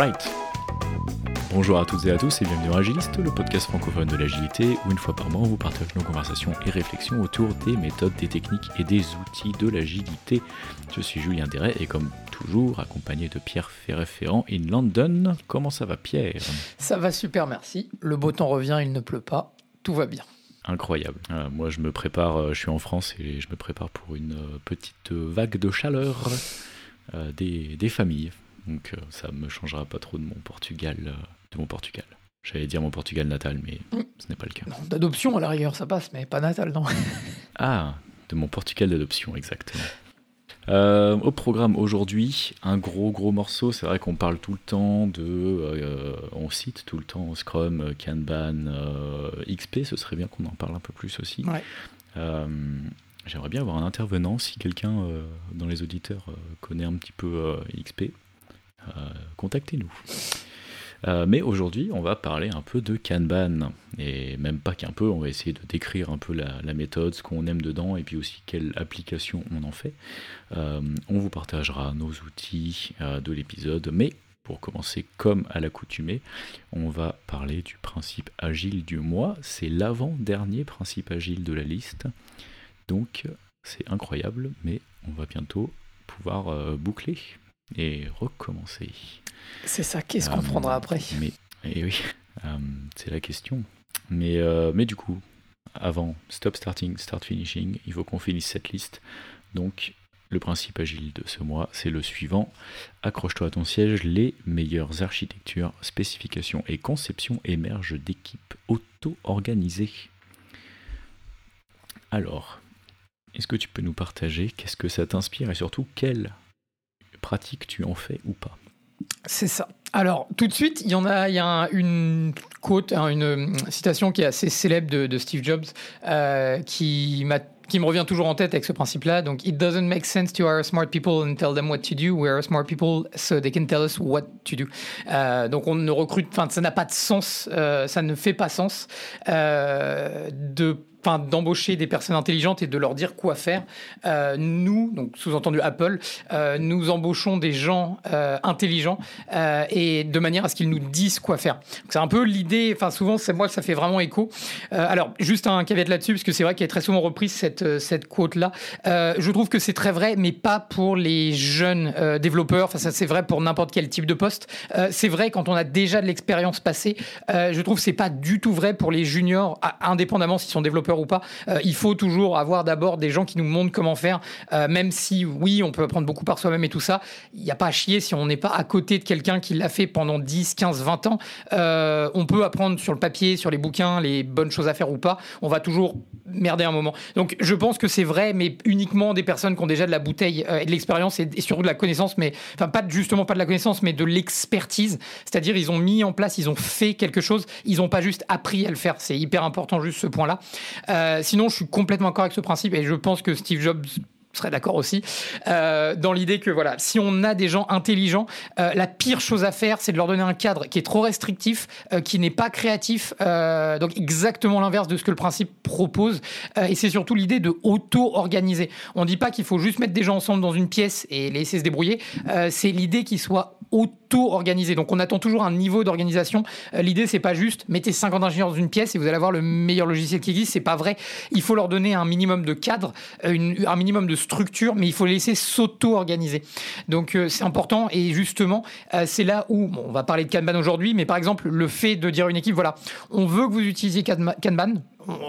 Alright. Bonjour à toutes et à tous et bienvenue dans Agiliste, le podcast francophone de l'agilité où une fois par mois on vous partage nos conversations et réflexions autour des méthodes, des techniques et des outils de l'agilité. Je suis Julien Deret et comme toujours accompagné de Pierre Ferré-Ferrand in London. Comment ça va Pierre? Ça va super merci. Le beau temps revient, il ne pleut pas, tout va bien. Incroyable. Euh, moi, je me prépare, euh, je suis en France et je me prépare pour une euh, petite vague de chaleur des, des, familles. Donc, ça ne me changera pas trop de mon Portugal. de mon Portugal. J'allais dire mon Portugal natal, mais ce n'est pas le cas. D'adoption à la rigueur, ça passe, mais pas natal, non. ah, de mon Portugal d'adoption, exactement. Euh, au programme aujourd'hui, un gros gros morceau. C'est vrai qu'on parle tout le temps de. Euh, on cite tout le temps Scrum, Kanban, euh, XP. Ce serait bien qu'on en parle un peu plus aussi. J'aimerais bien avoir un intervenant. Si quelqu'un dans les auditeurs connaît un petit peu XP, contactez-nous. Euh, mais aujourd'hui, on va parler un peu de Kanban. Et même pas qu'un peu, on va essayer de décrire un peu la, méthode, ce qu'on aime dedans, et puis aussi quelle application on en fait. Euh, on vous partagera nos outils euh, de l'épisode, mais pour commencer comme à l'accoutumée, on va parler du principe agile du mois. C'est l'avant-dernier principe agile de la liste. Donc c'est incroyable, mais on va bientôt pouvoir boucler et recommencer. C'est ça, qu'est-ce qu'on prendra après? mais, et eh oui, euh, c'est la question. Mais, euh, mais du coup, avant stop starting, start finishing, il faut qu'on finisse cette liste. Donc, le principe agile de ce mois, c'est le suivant. Accroche-toi à ton siège, les meilleures architectures, spécifications et conceptions émergent d'équipes auto-organisées. Alors, est-ce que tu peux nous partager qu'est-ce que ça t'inspire et surtout quelle pratique tu en fais ou pas c'est ça. Alors, tout de suite, il y en a, il y a une quote, hein, une euh, citation qui est assez célèbre de, Steve Jobs, euh, qui me revient toujours en tête avec ce principe-là. Donc, it doesn't make sense to hire smart people and tell them what to do. We are smart people so they can tell us what to do. Euh, donc, on ne recrute, ça n'a pas de sens, ça ne fait pas sens de enfin d'embaucher des personnes intelligentes et de leur dire quoi faire. Euh, nous, donc sous-entendu Apple, euh, nous embauchons des gens euh, intelligents et de manière à ce qu'ils nous disent quoi faire. C'est un peu l'idée. Enfin souvent, c'est moi ça fait vraiment écho. alors juste un caveat là-dessus parce que c'est vrai qu'elle est très souvent reprise cette cette quote là. je trouve que c'est très vrai, mais pas pour les jeunes développeurs. Enfin ça c'est vrai pour n'importe quel type de poste. c'est vrai quand on a déjà de l'expérience passée. je trouve que c'est pas du tout vrai pour les juniors, indépendamment s'ils sont développeurs ou pas. Euh, il faut toujours avoir d'abord des gens qui nous montrent comment faire, euh, même si oui, on peut apprendre beaucoup par soi-même et tout ça. Il n'y a pas à chier si on n'est pas à côté de quelqu'un qui l'a fait pendant 10, 15, 20 ans. Euh, on peut apprendre sur le papier, sur les bouquins, les bonnes choses à faire ou pas. On va toujours merder un moment. Donc je pense que c'est vrai, mais uniquement des personnes qui ont déjà de la bouteille et de l'expérience et, surtout de la connaissance, mais enfin pas justement pas de la connaissance, mais de l'expertise. C'est-à-dire ils ont mis en place, ils ont fait quelque chose, ils n'ont pas juste appris à le faire. C'est hyper important juste ce point-là. Euh, sinon, je suis complètement d'accord avec ce principe et je pense que Steve Jobs serait d'accord aussi, euh, dans l'idée que voilà, si on a des gens intelligents, euh, la pire chose à faire, c'est de leur donner un cadre qui est trop restrictif, qui n'est pas créatif, donc exactement l'inverse de ce que le principe propose. et c'est surtout l'idée de auto-organiser. On ne dit pas qu'il faut juste mettre des gens ensemble dans une pièce et les laisser se débrouiller. c'est l'idée qu'ils soient auto-organisé. Donc on attend toujours un niveau d'organisation. Euh, l'idée c'est pas juste mettez 50 ingénieurs dans une pièce et vous allez avoir le meilleur logiciel qui existe. C'est pas vrai. Il faut leur donner un minimum de cadre, euh, un minimum de structure, mais il faut les laisser s'auto-organiser. Donc euh, c'est important et justement c'est là où on va parler de Kanban aujourd'hui, mais par exemple le fait de dire à une équipe voilà on veut que vous utilisiez Kanban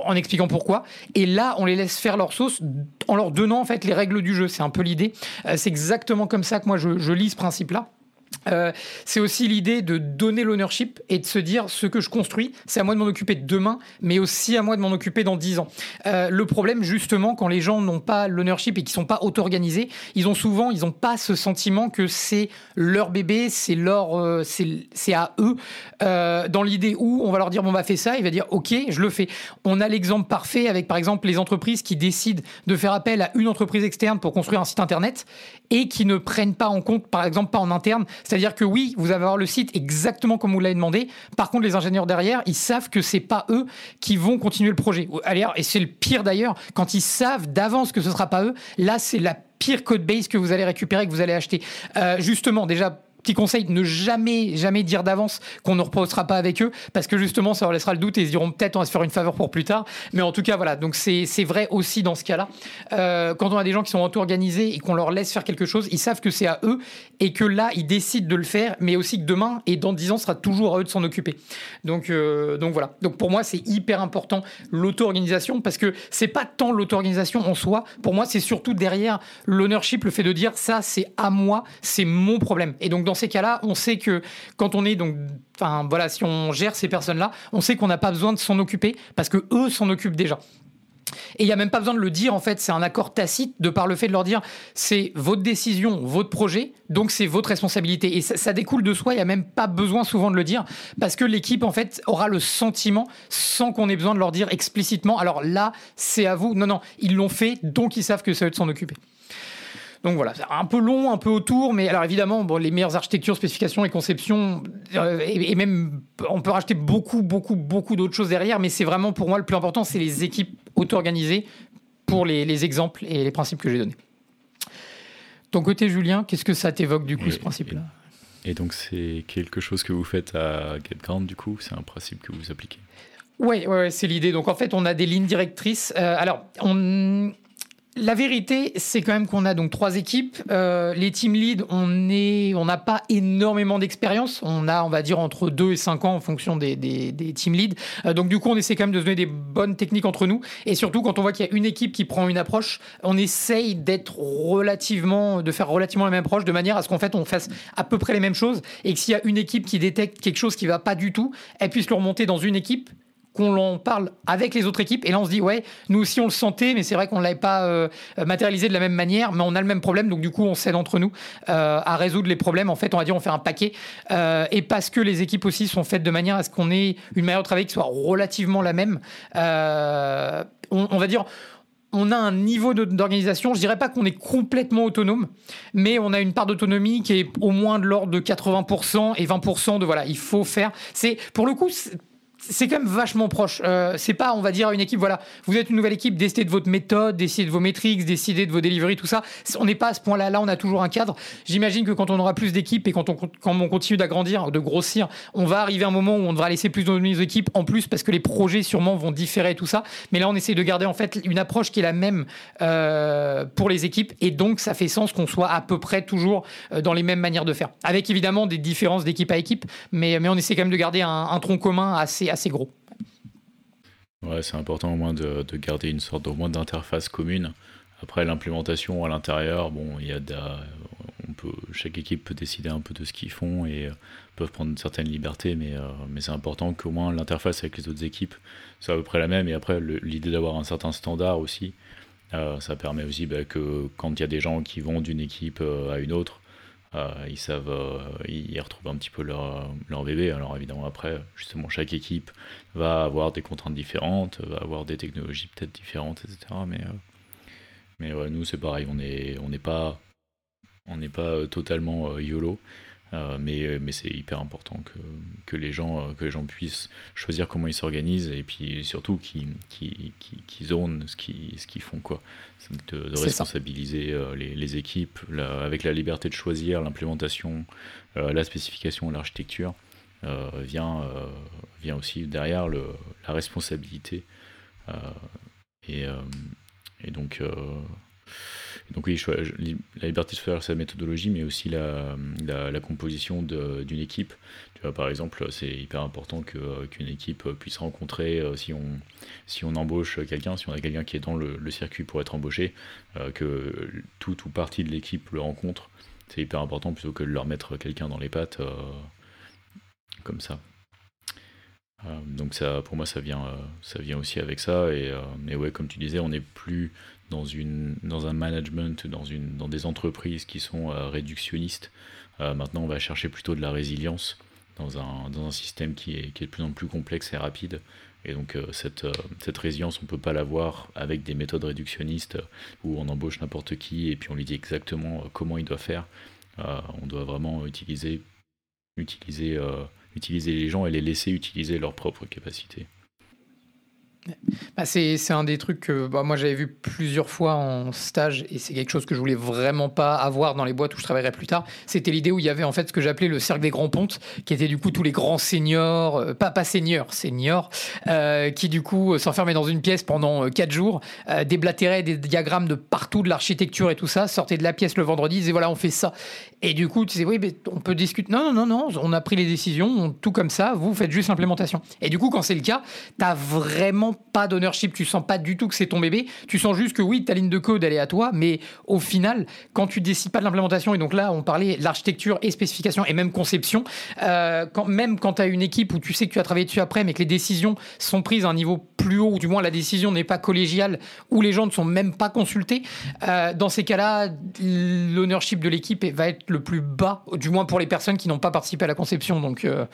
en expliquant pourquoi. Et là, on les laisse faire leur sauce en leur donnant en fait les règles du jeu. C'est un peu l'idée. c'est exactement comme ça que moi je, je lis ce principe-là. Euh, c'est aussi l'idée de donner l'ownership et de se dire ce que je construis, c'est à moi de m'en occuper demain, mais aussi à moi de m'en occuper dans dix ans. Euh, le problème, justement, quand les gens n'ont pas l'ownership et qui sont pas auto-organisés, ils ont souvent, ils n'ont pas ce sentiment que c'est leur bébé, c'est leur, euh, c'est à eux. dans l'idée où on va leur dire bon bah fais ça, il va dire ok, je le fais. On a l'exemple parfait avec par exemple les entreprises qui décident de faire appel à une entreprise externe pour construire un site internet et qui ne prennent pas en compte, par exemple pas en interne c'est-à-dire que oui, vous allez avoir le site exactement comme vous l'avez demandé. Par contre, les ingénieurs derrière, ils savent que c'est pas eux qui vont continuer le projet. Et c'est le pire d'ailleurs, quand ils savent d'avance que ce sera pas eux, là, c'est la pire code base que vous allez récupérer, que vous allez acheter. Euh, justement, déjà, petit conseil, ne jamais, jamais dire d'avance qu'on ne reposera pas avec eux, parce que justement, ça leur laissera le doute et ils diront peut-être on va se faire une faveur pour plus tard. Mais en tout cas, voilà, donc c'est vrai aussi dans ce cas-là. Euh, quand on a des gens qui sont auto-organisés et qu'on leur laisse faire quelque chose, ils savent que c'est à eux et que là, ils décident de le faire, mais aussi que demain et dans dix ans, ce sera toujours à eux de s'en occuper. Donc, euh, donc voilà. Donc pour moi, c'est hyper important l'auto-organisation parce que c'est pas tant l'auto-organisation en soi. Pour moi, c'est surtout derrière l'ownership, le fait de dire ça, c'est à moi, c'est mon problème. Et donc dans ces cas-là, on sait que quand on est donc, enfin voilà, si on gère ces personnes-là, on sait qu'on n'a pas besoin de s'en occuper parce que eux s'en occupent déjà. Et il n'y a même pas besoin de le dire, en fait, c'est un accord tacite de par le fait de leur dire c'est votre décision, votre projet, donc c'est votre responsabilité. Et ça, découle de soi, il n'y a même pas besoin souvent de le dire, parce que l'équipe, en fait, aura le sentiment, sans qu'on ait besoin de leur dire explicitement, alors là, c'est à vous. Non, non, ils l'ont fait, donc ils savent que ça va de s'en occuper. Donc voilà, c'est un peu long, un peu autour, mais alors évidemment, bon, les meilleures architectures, spécifications et conceptions, euh, et, même on peut rajouter beaucoup, beaucoup, beaucoup d'autres choses derrière, mais c'est vraiment pour moi le plus important, c'est les équipes auto-organisées pour les, exemples et les principes que j'ai donnés. Ton côté, Julien, qu'est-ce que ça t'évoque du coup, ce principe-là? et donc c'est quelque chose que vous faites à GetGround du coup, c'est un principe que vous appliquez? Oui, ouais, c'est l'idée. Donc en fait, on a des lignes directrices. Euh, alors, on, la vérité, c'est quand même qu'on a donc trois équipes. Euh, les team leads, on est, on n'a pas énormément d'expérience. On a, on va dire, entre 2 et 5 ans en fonction des, team leads. Euh, donc du coup, on essaie quand même de donner des bonnes techniques entre nous. Et surtout, quand on voit qu'il y a une équipe qui prend une approche, on essaye d'être relativement, de faire relativement la même approche, de manière à ce qu'en fait, on fasse à peu près les mêmes choses. Et que s'il y a une équipe qui détecte quelque chose qui va pas du tout, elle puisse le remonter dans une équipe qu'on en parle avec les autres équipes. Et là on se dit ouais nous aussi on le sentait mais c'est vrai qu'on ne l'avait pas euh, matérialisé de la même manière mais on a le même problème. Donc du coup on s'aide entre nous euh, à résoudre les problèmes. En fait on va dire on fait un paquet euh, et parce que les équipes aussi sont faites de manière à ce qu'on ait une manière de travailler qui soit relativement la même on, va dire on a un niveau d'organisation, je dirais pas qu'on est complètement autonome, mais on a une part d'autonomie qui est au moins de l'ordre de 80% et 20% de voilà, il faut faire. C'est pour le coup, c'est quand même vachement proche. Euh, c'est pas, on va dire, une équipe, voilà, vous êtes une nouvelle équipe, décidez de votre méthode, décidez de vos métriques, décidez de vos deliveries, tout ça. On n'est pas à ce point-là. Là, on a toujours un cadre. J'imagine que quand on aura plus d'équipes et quand on, quand on continue d'agrandir, de grossir, on va arriver à un moment où on devra laisser plus de nos équipes en plus parce que les projets sûrement vont différer tout ça. Mais là, on essaie de garder en fait une approche qui est la même euh, pour les équipes et donc ça fait sens qu'on soit à peu près toujours euh, dans les mêmes manières de faire. Avec évidemment des différences d'équipe à équipe, mais, mais on essaie quand même de garder un tronc commun assez assez gros. Ouais, c'est important au moins de, garder une sorte au moins d'interface commune. Après l'implémentation à l'intérieur, bon, il y a on peut, chaque équipe peut décider un peu de ce qu'ils font et euh, peuvent prendre une certaine liberté, mais, euh, mais c'est important qu'au moins l'interface avec les autres équipes soit à peu près la même. Et après, l'idée d'avoir un certain standard aussi, euh, ça permet aussi bah, que quand il y a des gens qui vont d'une équipe à une autre, ils savent, euh, ils retrouvent un petit peu leur, bébé. Alors évidemment après, justement, chaque équipe va avoir des contraintes différentes, va avoir des technologies peut-être différentes, etc. Mais, euh, nous c'est pareil, on n'est pas totalement YOLO. Euh, mais, euh, mais c'est hyper important que, que, les gens, euh, que les gens puissent choisir comment ils s'organisent et puis surtout qu'ils qui, qui, qui zonent ce qu'ils ce font. Quoi. De, de responsabiliser les, les, équipes avec la liberté de choisir l'implémentation, la spécification, l'architecture. vient, vient aussi derrière le, la responsabilité. et, et donc, donc oui, la liberté de faire sa méthodologie, mais aussi la, composition d'une équipe. Tu vois, par exemple, c'est hyper important qu'une équipe puisse rencontrer, euh, si, on, si on embauche quelqu'un, si on a quelqu'un qui est dans le, circuit pour être embauché, euh, que tout ou partie de l'équipe le rencontre. C'est hyper important plutôt que de leur mettre quelqu'un dans les pattes euh, comme ça. donc ça, pour moi, ça vient, ça vient aussi avec ça. Et, mais ouais, comme tu disais, on n'est plus dans, une, dans un management, dans, une, dans des entreprises qui sont euh, réductionnistes. Euh, maintenant, on va chercher plutôt de la résilience dans un, dans un système qui est, qui est, de plus en plus complexe et rapide. Et donc euh, cette, cette résilience, on ne peut pas l'avoir avec des méthodes réductionnistes où on embauche n'importe qui et puis on lui dit exactement comment il doit faire. on doit vraiment utiliser, utiliser, utiliser les gens et les laisser utiliser leurs propres capacités. Bah, c'est un des trucs que bah, moi j'avais vu plusieurs fois en stage et c'est quelque chose que je voulais vraiment pas avoir dans les boîtes où je travaillerais plus tard. C'était l'idée où il y avait en fait ce que j'appelais le cercle des grands pontes, qui était du coup tous les grands seniors, euh, pas pas seniors, seniors, euh, qui du coup s'enfermaient dans une pièce pendant 4 euh, jours, déblatéraient des diagrammes de partout de l'architecture et tout ça, sortaient de la pièce le vendredi, disaient voilà on fait ça. Et du coup tu sais oui mais on peut discuter. Non non non non, on a pris les décisions, tout comme ça, vous faites juste l'implémentation. Et du coup quand c'est le cas, t'as vraiment pas d'ownership, tu sens pas du tout que c'est ton bébé, tu sens juste que oui, ta ligne de code elle est à toi, mais au final, quand tu décides pas de l'implémentation, et donc là on parlait l'architecture et spécification et même conception, euh, même quand tu as une équipe où tu sais que tu as travaillé dessus après, mais que les décisions sont prises à un niveau plus haut, ou du moins la décision n'est pas collégiale, où les gens ne sont même pas consultés, euh, dans ces cas-là, l'ownership de l'équipe va être le plus bas, du moins pour les personnes qui n'ont pas participé à la conception. Donc, euh,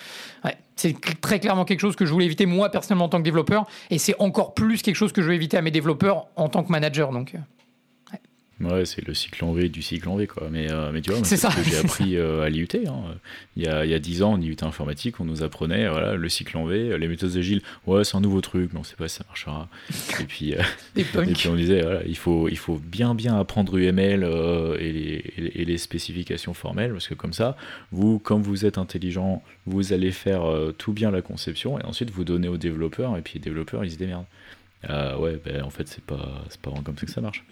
ouais c'est très clairement quelque chose que je voulais éviter moi personnellement en tant que développeur, et c'est encore plus quelque chose que je veux éviter à mes développeurs en tant que manager. Donc, euh, Ouais, c'est le cycle en V du cycle en V, quoi. Mais, euh, mais tu vois, c'est ce que j'ai appris euh, à l'IUT. Hein. Il, y a, il y a 10 ans, en IUT informatique, on nous apprenait voilà, le cycle en V, les méthodes agiles. Ouais, c'est un nouveau truc, mais on sait pas si ça marchera. et, puis, euh, et puis on disait, voilà, il, faut, il faut bien, bien apprendre UML et les, et, les, spécifications formelles, parce que comme ça, vous, comme vous êtes intelligent, vous allez faire tout bien la conception, et ensuite vous donnez aux développeurs, et puis les développeurs, ils se démerdent. ouais, ben, en fait, c'est pas, pas vraiment comme ça que ça marche.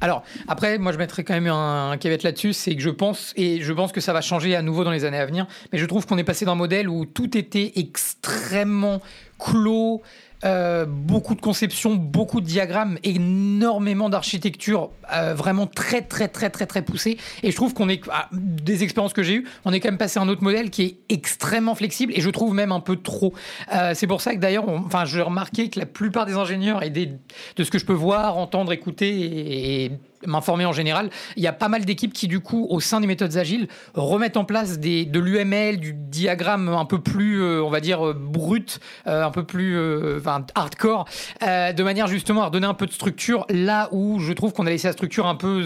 Alors, après, moi, je mettrais quand même un, un caveat là-dessus, c'est que je pense, et je pense que ça va changer à nouveau dans les années à venir, mais je trouve qu'on est passé d'un modèle où tout était extrêmement clos, euh, beaucoup de conception, beaucoup de diagrammes, énormément d'architecture, euh, vraiment très très très très très poussée. Et je trouve qu'on est, ah, des expériences que j'ai eues, on est quand même passé à un autre modèle qui est extrêmement flexible et je trouve même un peu trop. Euh, c'est pour ça que d'ailleurs, enfin, j'ai remarqué que la plupart des ingénieurs et des, de ce que je peux voir, entendre, écouter et m'informer en général, il y a pas mal d'équipes qui, du coup, au sein des méthodes agiles, remettent en place des, de l'UML, du diagramme un peu plus, euh, on va dire, euh, brut, euh, un peu plus hardcore, de manière justement à redonner un peu de structure là où je trouve qu'on a laissé la structure un peu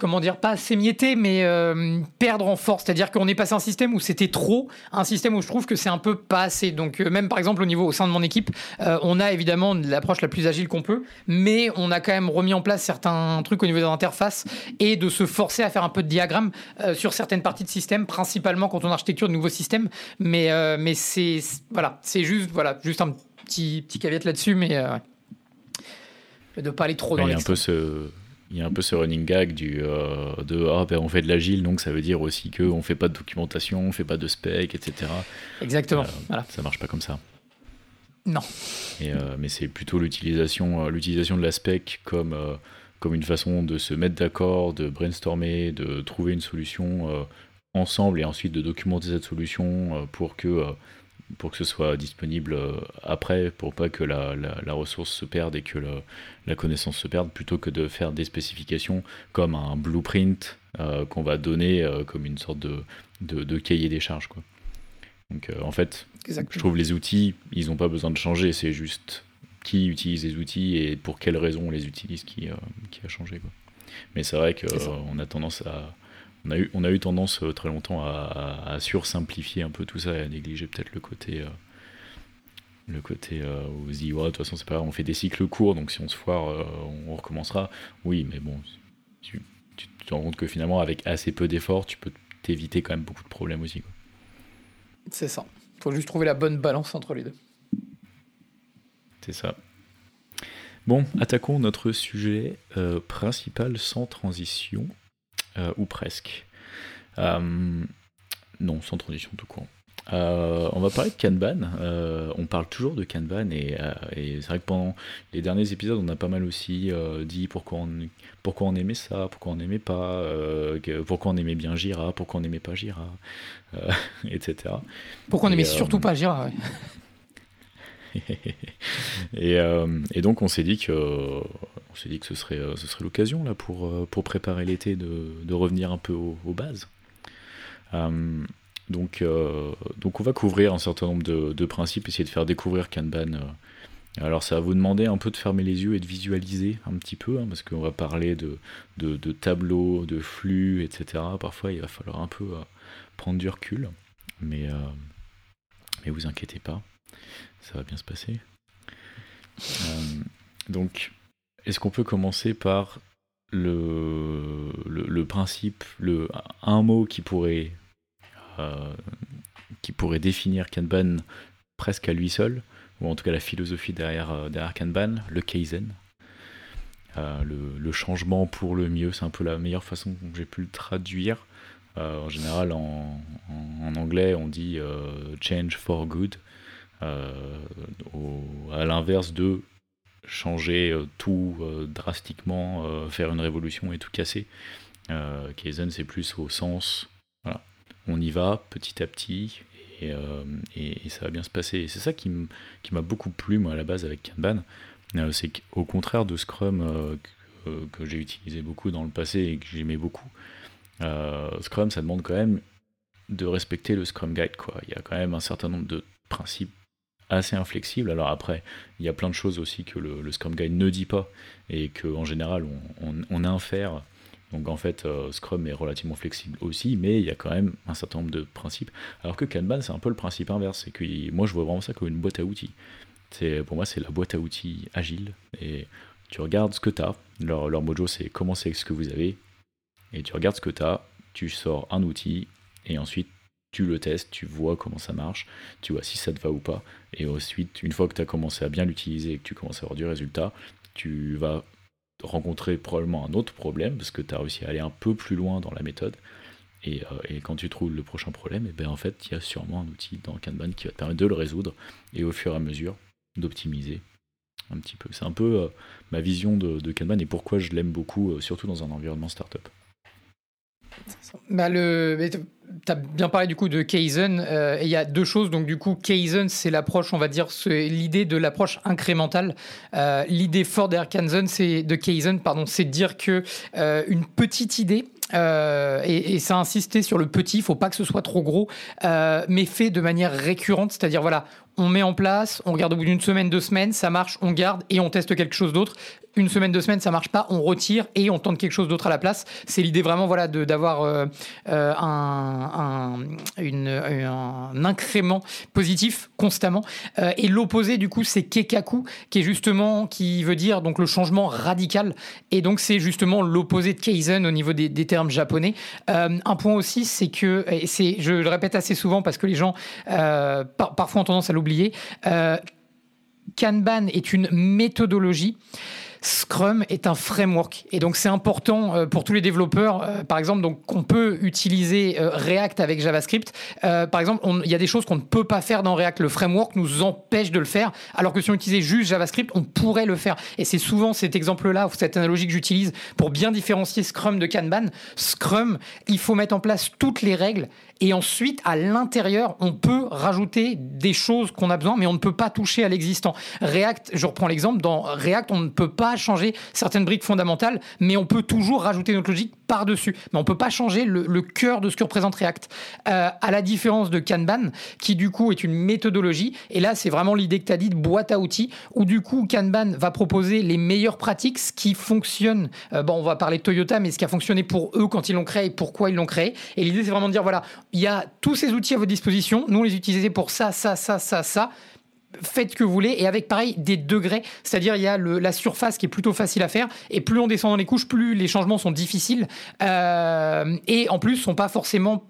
comment dire, pas s'émietter, mais euh, perdre en force. C'est-à-dire qu'on est passé un système où c'était trop, un système où je trouve que c'est un peu pas assez. Donc, euh, même par exemple, au niveau, au sein de mon équipe, euh, on a évidemment l'approche la plus agile qu'on peut, mais on a quand même remis en place certains trucs au niveau des interfaces et de se forcer à faire un peu de diagramme sur certaines parties de système, principalement quand on architecture de nouveaux systèmes. Mais, mais c'est, voilà, c'est juste, voilà, juste un petit, petit caveat là-dessus, mais de ne pas aller trop dans les. un peu ce il y a un peu ce running gag du, euh, de ah, ben on fait de l'agile, donc ça veut dire aussi qu'on ne fait pas de documentation, on fait pas de spec, etc. Exactement. Euh, voilà. Ça marche pas comme ça. Non. Euh, mais c'est plutôt l'utilisation, l'utilisation de la spec comme, comme une façon de se mettre d'accord, de brainstormer, de trouver une solution ensemble et ensuite de documenter cette solution pour que pour que ce soit disponible euh, après, pour pas que la, la, ressource se perde et que la connaissance se perde, plutôt que de faire des spécifications comme un blueprint euh, qu'on va donner euh, comme une sorte de, de, cahier des charges. Quoi. Donc en fait, je trouve les outils, ils n'ont pas besoin de changer, c'est juste qui utilise les outils et pour quelles raisons on les utilise qui, qui a changé. Quoi. Mais c'est vrai qu'on a tendance à, on a eu, on a eu tendance euh, très longtemps à, à, sursimplifier un peu tout ça et à négliger peut-être le côté. Euh, le côté euh, où on se dit, ouais, de toute façon, c'est pas grave, on fait des cycles courts, donc si on se foire, on recommencera. Oui, mais bon, tu, te rends compte que finalement, avec assez peu d'efforts, tu peux t'éviter quand même beaucoup de problèmes aussi. C'est ça. Il faut juste trouver la bonne balance entre les deux. C'est ça. Bon, attaquons notre sujet principal sans transition. Euh, ou presque. Euh, non, sans transition tout court. Euh, on va parler de Kanban. on parle toujours de Kanban et, c'est vrai que pendant les derniers épisodes, on a pas mal aussi dit pourquoi on, pourquoi on aimait ça, pourquoi on n'aimait pas, pourquoi on aimait bien Jira, pourquoi on n'aimait pas Jira, etc. Pourquoi on n'aimait surtout pas Jira. Et, donc on s'est dit que on s'est dit que ce serait euh, ce serait l'occasion là pour euh, pour préparer l'été de, de, revenir un peu aux, bases. donc donc on va couvrir un certain nombre de, de, principes, essayer de faire découvrir Kanban. alors ça va vous demander un peu de fermer les yeux et de visualiser un petit peu, hein, parce qu'on va parler de, de, tableaux, de flux, etc. Parfois il va falloir un peu prendre du recul, mais, mais vous inquiétez pas. Ça va bien se passer. Euh, donc, est-ce qu'on peut commencer par le, principe, le, un mot qui pourrait, euh, qui pourrait définir Kanban presque à lui seul, ou en tout cas la philosophie derrière, euh, Kanban, le Kaizen le, changement pour le mieux, c'est un peu la meilleure façon que j'ai pu le traduire. en général, en, anglais, on dit change for good. Euh, à l'inverse de changer euh, tout euh, drastiquement, faire une révolution et tout casser. Kaizen, c'est plus au sens, voilà, on y va petit à petit et, ça va bien se passer. Et c'est ça qui m'a beaucoup plu, moi, à la base, avec Kanban. c'est qu'au contraire de Scrum que, que j'ai utilisé beaucoup dans le passé et que j'aimais beaucoup, Scrum, ça demande quand même de respecter le Scrum Guide. Quoi. Il y a quand même un certain nombre de principes assez inflexible. Alors après, il y a plein de choses aussi que le, Scrum Guide ne dit pas et qu'en général on, infère. Donc en fait, euh, Scrum est relativement flexible aussi, mais il y a quand même un certain nombre de principes. Alors que Kanban, c'est un peu le principe inverse. C'est que moi, je vois vraiment ça comme une boîte à outils. C'est, pour moi, c'est la boîte à outils agile. Et tu regardes ce que tu as. Leur, mojo, c'est commencer avec ce que vous avez. Et tu regardes ce que tu as, tu sors un outil, et ensuite tu le testes, tu vois comment ça marche, tu vois si ça te va ou pas. Et ensuite, une fois que tu as commencé à bien l'utiliser et que tu commences à avoir du résultat, tu vas rencontrer probablement un autre problème parce que tu as réussi à aller un peu plus loin dans la méthode. Et, euh, quand tu trouves le prochain problème, eh ben en fait, il y a sûrement un outil dans Kanban qui va te permettre de le résoudre et au fur et à mesure d'optimiser un petit peu. C'est un peu euh, ma vision de, Kanban et pourquoi je l'aime beaucoup, euh, surtout dans un environnement startup. Bah tu as bien parlé du coup de Kaizen. Euh, il y a deux choses. Donc, du coup, Kaizen, c'est l'approche, on va dire, c'est l'idée de l'approche incrémentale. Euh, l'idée forte c'est de Kaizen, pardon, c'est de dire que euh, une petite idée, et, et, ça insisté sur le petit, il faut pas que ce soit trop gros, mais fait de manière récurrente, c'est-à-dire voilà, on met en place, on regarde au bout d'une semaine, deux semaines, ça marche, on garde et on teste quelque chose d'autre une semaine, deux semaines, ça marche pas, on retire et on tente quelque chose d'autre à la place. C'est l'idée vraiment voilà, d'avoir euh, euh, un, un, incrément positif constamment. Euh, et l'opposé, du coup, c'est Kekaku, qui est justement, qui veut dire donc le changement radical. Et donc, c'est justement l'opposé de Kaizen au niveau des, termes japonais. un point aussi, c'est que, et je le répète assez souvent parce que les gens parfois ont tendance à l'oublier, Kanban est une méthodologie. Scrum est un framework et donc c'est important euh, pour tous les développeurs. Euh, par exemple, donc on peut utiliser euh, React avec JavaScript. par exemple, il y a des choses qu'on ne peut pas faire dans React. Le framework nous empêche de le faire, alors que si on utilisait juste JavaScript, on pourrait le faire. Et c'est souvent cet exemple-là cette analogie que j'utilise pour bien différencier Scrum de Kanban. Scrum, il faut mettre en place toutes les règles et ensuite, à l'intérieur, on peut rajouter des choses qu'on a besoin, mais on ne peut pas toucher à l'existant. React, je reprends l'exemple, dans React, on ne peut pas changer certaines briques fondamentales, mais on peut toujours rajouter notre logique par-dessus. Mais on peut pas changer le, cœur de ce que représente React. Euh, à la différence de Kanban, qui du coup est une méthodologie, et là, c'est vraiment l'idée que tu as dit de boîte à outils, où du coup, Kanban va proposer les meilleures pratiques, ce qui fonctionne. Euh, bon, on va parler de Toyota, mais ce qui a fonctionné pour eux quand ils l'ont créé et pourquoi ils l'ont créé. Et l'idée, c'est vraiment de dire, voilà, il y a tous ces outils à votre disposition. Nous, on les utilisait pour ça, ça, ça, ça, ça faites que vous voulez et avec pareil des degrés, c'est-à-dire il y a la surface qui est plutôt facile à faire et plus on descend dans les couches, plus les changements sont difficiles euh, et en plus sont pas forcément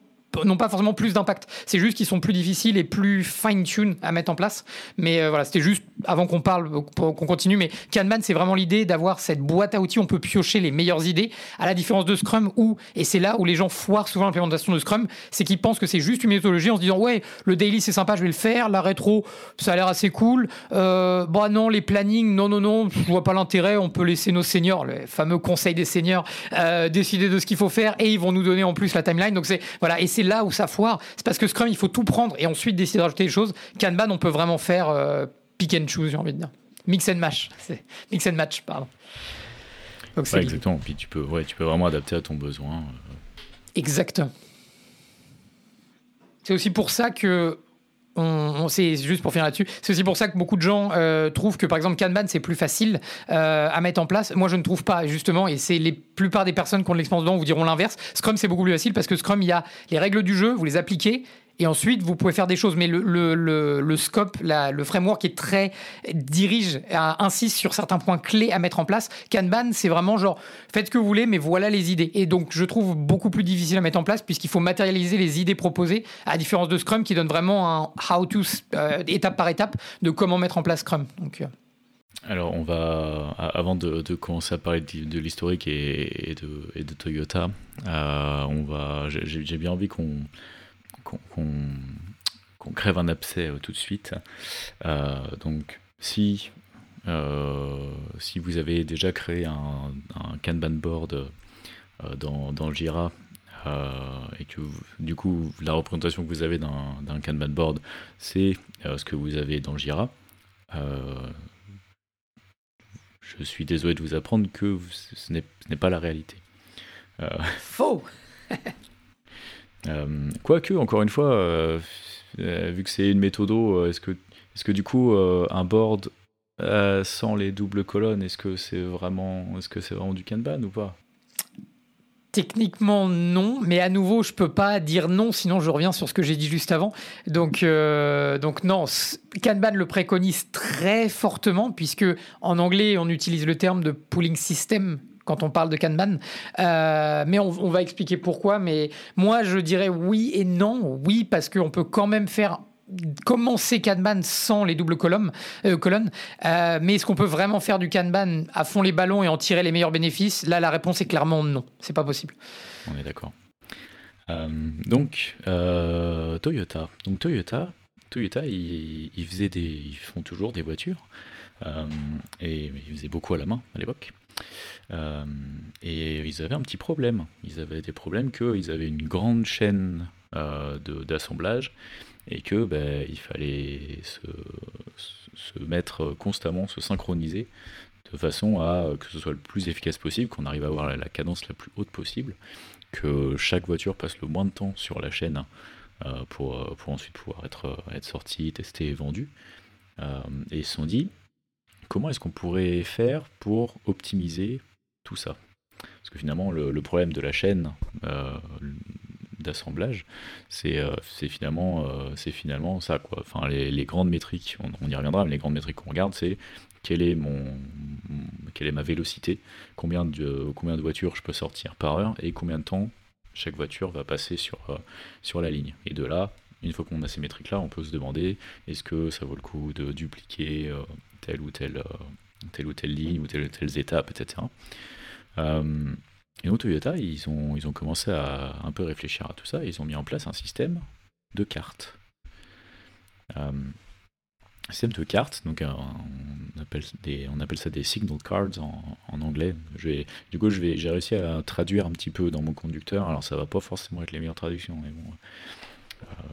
n'ont pas forcément plus d'impact. C'est juste qu'ils sont plus difficiles et plus fine-tune à mettre en place. Mais euh, voilà, c'était juste avant qu'on parle, qu'on continue. Mais Kanban, c'est vraiment l'idée d'avoir cette boîte à outils. On peut piocher les meilleures idées, à la différence de Scrum où, et c'est là où les gens foirent souvent l'implémentation de Scrum, c'est qu'ils pensent que c'est juste une méthodologie en se disant ouais, le daily c'est sympa, je vais le faire. La rétro, ça a l'air assez cool. Euh, bah non, les plannings, non, non, non, je vois pas l'intérêt. On peut laisser nos seniors, les fameux conseils des seniors, euh, décider de ce qu'il faut faire et ils vont nous donner en plus la timeline. Donc c'est voilà, et c'est là où ça foire. C'est parce que Scrum, il faut tout prendre et ensuite décider de rajouter des choses. Kanban, on peut vraiment faire euh, pick and choose, j'ai envie de dire. Mix and match. Mix and match, pardon. exactement. Puis tu peux, ouais, tu peux vraiment adapter à ton besoin. Euh. Exactement. C'est aussi pour ça que on, c'est juste pour finir là-dessus. C'est aussi pour ça que beaucoup de gens euh, trouvent que par exemple Kanban c'est plus facile euh, à mettre en place. Moi je ne trouve pas justement, et c'est les plupart des personnes qui ont de l'expérience dedans vous diront l'inverse. Scrum c'est beaucoup plus facile parce que Scrum il y a les règles du jeu, vous les appliquez Et ensuite, vous pouvez faire des choses. Mais le, le, le, scope, le framework est très dirige, insiste sur certains points clés à mettre en place. Kanban, c'est vraiment genre, faites ce que vous voulez, mais voilà les idées. Et donc, je trouve beaucoup plus difficile à mettre en place puisqu'il faut matérialiser les idées proposées, à différence de Scrum qui donne vraiment un how-to euh, étape par étape de comment mettre en place Scrum. Donc, euh, alors, on va, avant de, commencer à parler de, l'historique et, de, de, Toyota, euh, on va, j'ai bien envie qu'on qu'on crève un abcès euh, tout de suite. Euh, donc, si, si vous avez déjà créé un, Kanban board dans, dans Jira, et que du coup la représentation que vous avez d'un Kanban board, c'est ce que vous avez dans Jira. Je suis désolé de vous apprendre que ce n'est pas la réalité. Euh, Faux euh, Quoique, encore une fois, euh, vu que c'est une méthode, est-ce que, est que du coup, un board sans les doubles colonnes, est-ce que c'est vraiment, est -ce que vraiment du Kanban ou pas? Techniquement non, mais à nouveau je peux pas dire non, sinon je reviens sur ce que j'ai dit juste avant. Donc euh, donc non, Kanban le préconise très fortement puisque en anglais on utilise le terme de pooling system quand on parle de Kanban. Euh, mais on, va expliquer pourquoi. Mais moi, je dirais oui et non. Oui, parce qu'on peut quand même faire commencer Kanban sans les doubles colonnes, euh, colonnes. Euh, mais est-ce qu'on peut vraiment faire du Kanban à fond les ballons et en tirer les meilleurs bénéfices? Là, la réponse est clairement non. C'est pas possible. On est d'accord. Donc Toyota. Donc Toyota, Toyota, ils, faisaient des, ils font toujours des voitures et ils faisaient beaucoup à la main à l'époque. Et ils avaient un petit problème. Ils avaient des problèmes qu'ils avaient une grande chaîne d'assemblage et que ben, fallait se, mettre constamment, se synchroniser de façon à que ce soit le plus efficace possible, qu'on arrive à avoir la, cadence la plus haute possible, que chaque voiture passe le moins de temps sur la chaîne euh, pour, pour ensuite pouvoir être, être sortie, testée et vendue. Euh, et ils se sont dit, comment est-ce qu'on pourrait faire pour optimiser tout ça Parce que finalement, le, problème de la chaîne, euh, d'assemblage, c'est euh, finalement, euh, finalement ça. Quoi. Enfin, les, grandes métriques, on, y reviendra, mais les grandes métriques qu'on regarde, c'est quelle est, mon, quelle est ma vélocité, combien de, combien de voitures je peux sortir par heure et combien de temps chaque voiture va passer sur, sur la ligne. Et de là, une fois qu'on a ces métriques-là, on peut se demander est-ce que ça vaut le coup de dupliquer telle ou telle, telle ou telle ligne ou telle ou telle étape, etc. Et au Toyota, ils ont, ils ont commencé à un peu réfléchir à tout ça. ils ont mis en place un système de cartes. Euh, système de cartes, donc euh, on, appelle des, on appelle ça des signal cards en, anglais. Je vais, du coup, j'ai réussi à traduire un petit peu dans mon conducteur. Alors, ça va pas forcément être les meilleures traductions, mais bon, euh,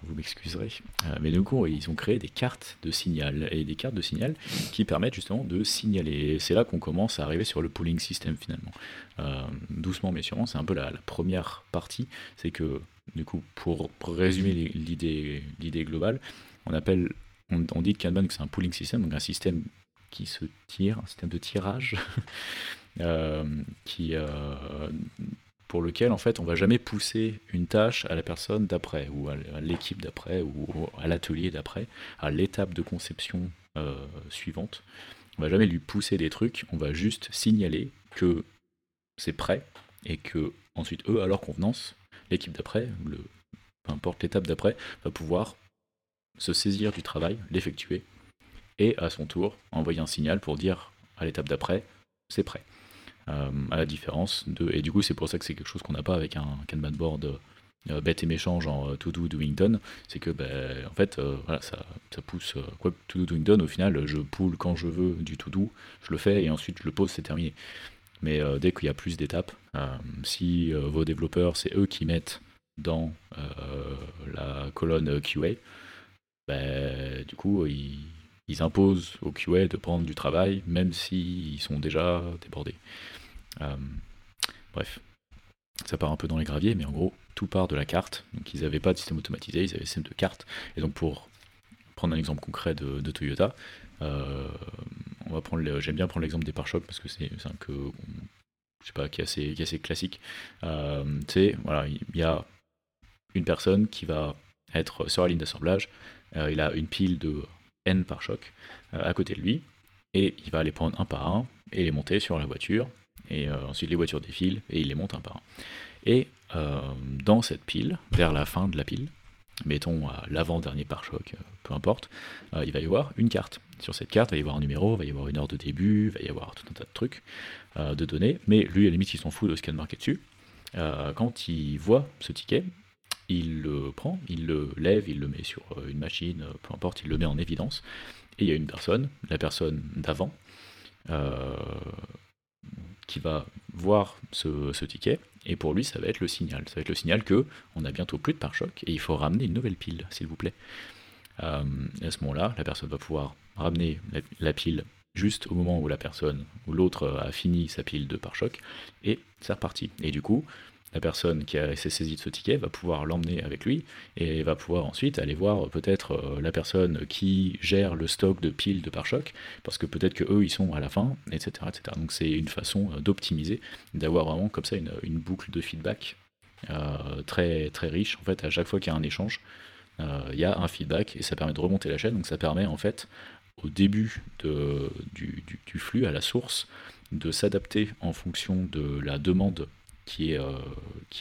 vous m'excuserez. Euh, mais du coup, ils ont créé des cartes de signal et des cartes de signal qui permettent justement de signaler. C'est là qu'on commence à arriver sur le pooling system finalement. Euh, doucement mais sûrement, c'est un peu la, première partie. C'est que du coup, pour, résumer l'idée, l'idée globale, on appelle, on, dit de Kanban que c'est un pooling system, donc un système qui se tire, un système de tirage, qui pour lequel en fait on va jamais pousser une tâche à la personne d'après ou à l'équipe d'après ou à l'atelier d'après, à l'étape de conception euh, suivante. On va jamais lui pousser des trucs, on va juste signaler que c'est prêt et que ensuite eux à leur convenance, l'équipe d'après, le, peu importe l'étape d'après, va pouvoir se saisir du travail, l'effectuer et à son tour envoyer un signal pour dire à l'étape d'après c'est prêt. Euh, à la différence de. Et du coup, c'est pour ça que c'est quelque chose qu'on n'a pas avec un Kanban board euh, bête et méchant, genre euh, to do, doing done. C'est que, ben, en fait, voilà, ça, ça pousse. quoi, to do, doing done, au final, je poule quand je veux du to do, je le fais et ensuite je le pose, c'est terminé. Mais dès qu'il y a plus d'étapes, si vos développeurs, c'est eux qui mettent dans la colonne QA, ben, du coup, ils, ils imposent au QA de prendre du travail, même s'ils sont déjà débordés. Euh, bref, ça part un peu dans les graviers, mais en gros, tout part de la carte. Donc ils n'avaient pas de système automatisé, ils avaient un système de carte. Et donc pour prendre un exemple concret de, Toyota, euh, on va prendre, j'aime bien prendre l'exemple des pare-chocs parce que c'est un que, je sais pas, qui est assez, classique. Euh, voilà, il y a une personne qui va être sur la ligne d'assemblage. il a une pile de N par choc à côté de lui, et il va les prendre un par un et les monter sur la voiture. Et ensuite, les voitures défilent et il les monte un par un. Et dans cette pile, vers la fin de la pile, mettons à l'avant-dernier pare-choc, peu importe, il va y avoir une carte. Sur cette carte, il va y avoir un numéro, il va y avoir une heure de début, il va y avoir tout un tas de trucs, de données, mais lui, à la limite, il s'en fout de ce qu'il y a marqué dessus. Euh, quand il voit ce ticket, il le prend, il le lève, il le met sur euh, une machine, euh, peu importe, il le met en évidence. Et il y a une personne, la personne d'avant, qui va voir ce, ticket, et pour lui, ça va être le signal. Ça va être le signal que on a bientôt plus de pare-choc et il faut ramener une nouvelle pile, s'il vous plaît. à ce moment-là, la personne va pouvoir ramener la pile juste au moment où la personne ou l'autre a fini sa pile de pare-choc, et c'est reparti. Et du coup, la personne qui a s'est saisie de ce ticket va pouvoir l'emmener avec lui et va pouvoir ensuite aller voir peut-être euh, la personne qui gère le stock de piles de pare-choc, parce que peut-être que eux ils sont à la fin, etc. etc. Donc c'est une façon euh, d'optimiser, d'avoir vraiment comme ça une, boucle de feedback euh, très, très riche. En fait, à chaque fois qu'il y a un échange, il y a un feedback et ça permet de remonter la chaîne. Donc ça permet en fait au début du, flux, à la source, de s'adapter en fonction de la demande qui est, euh,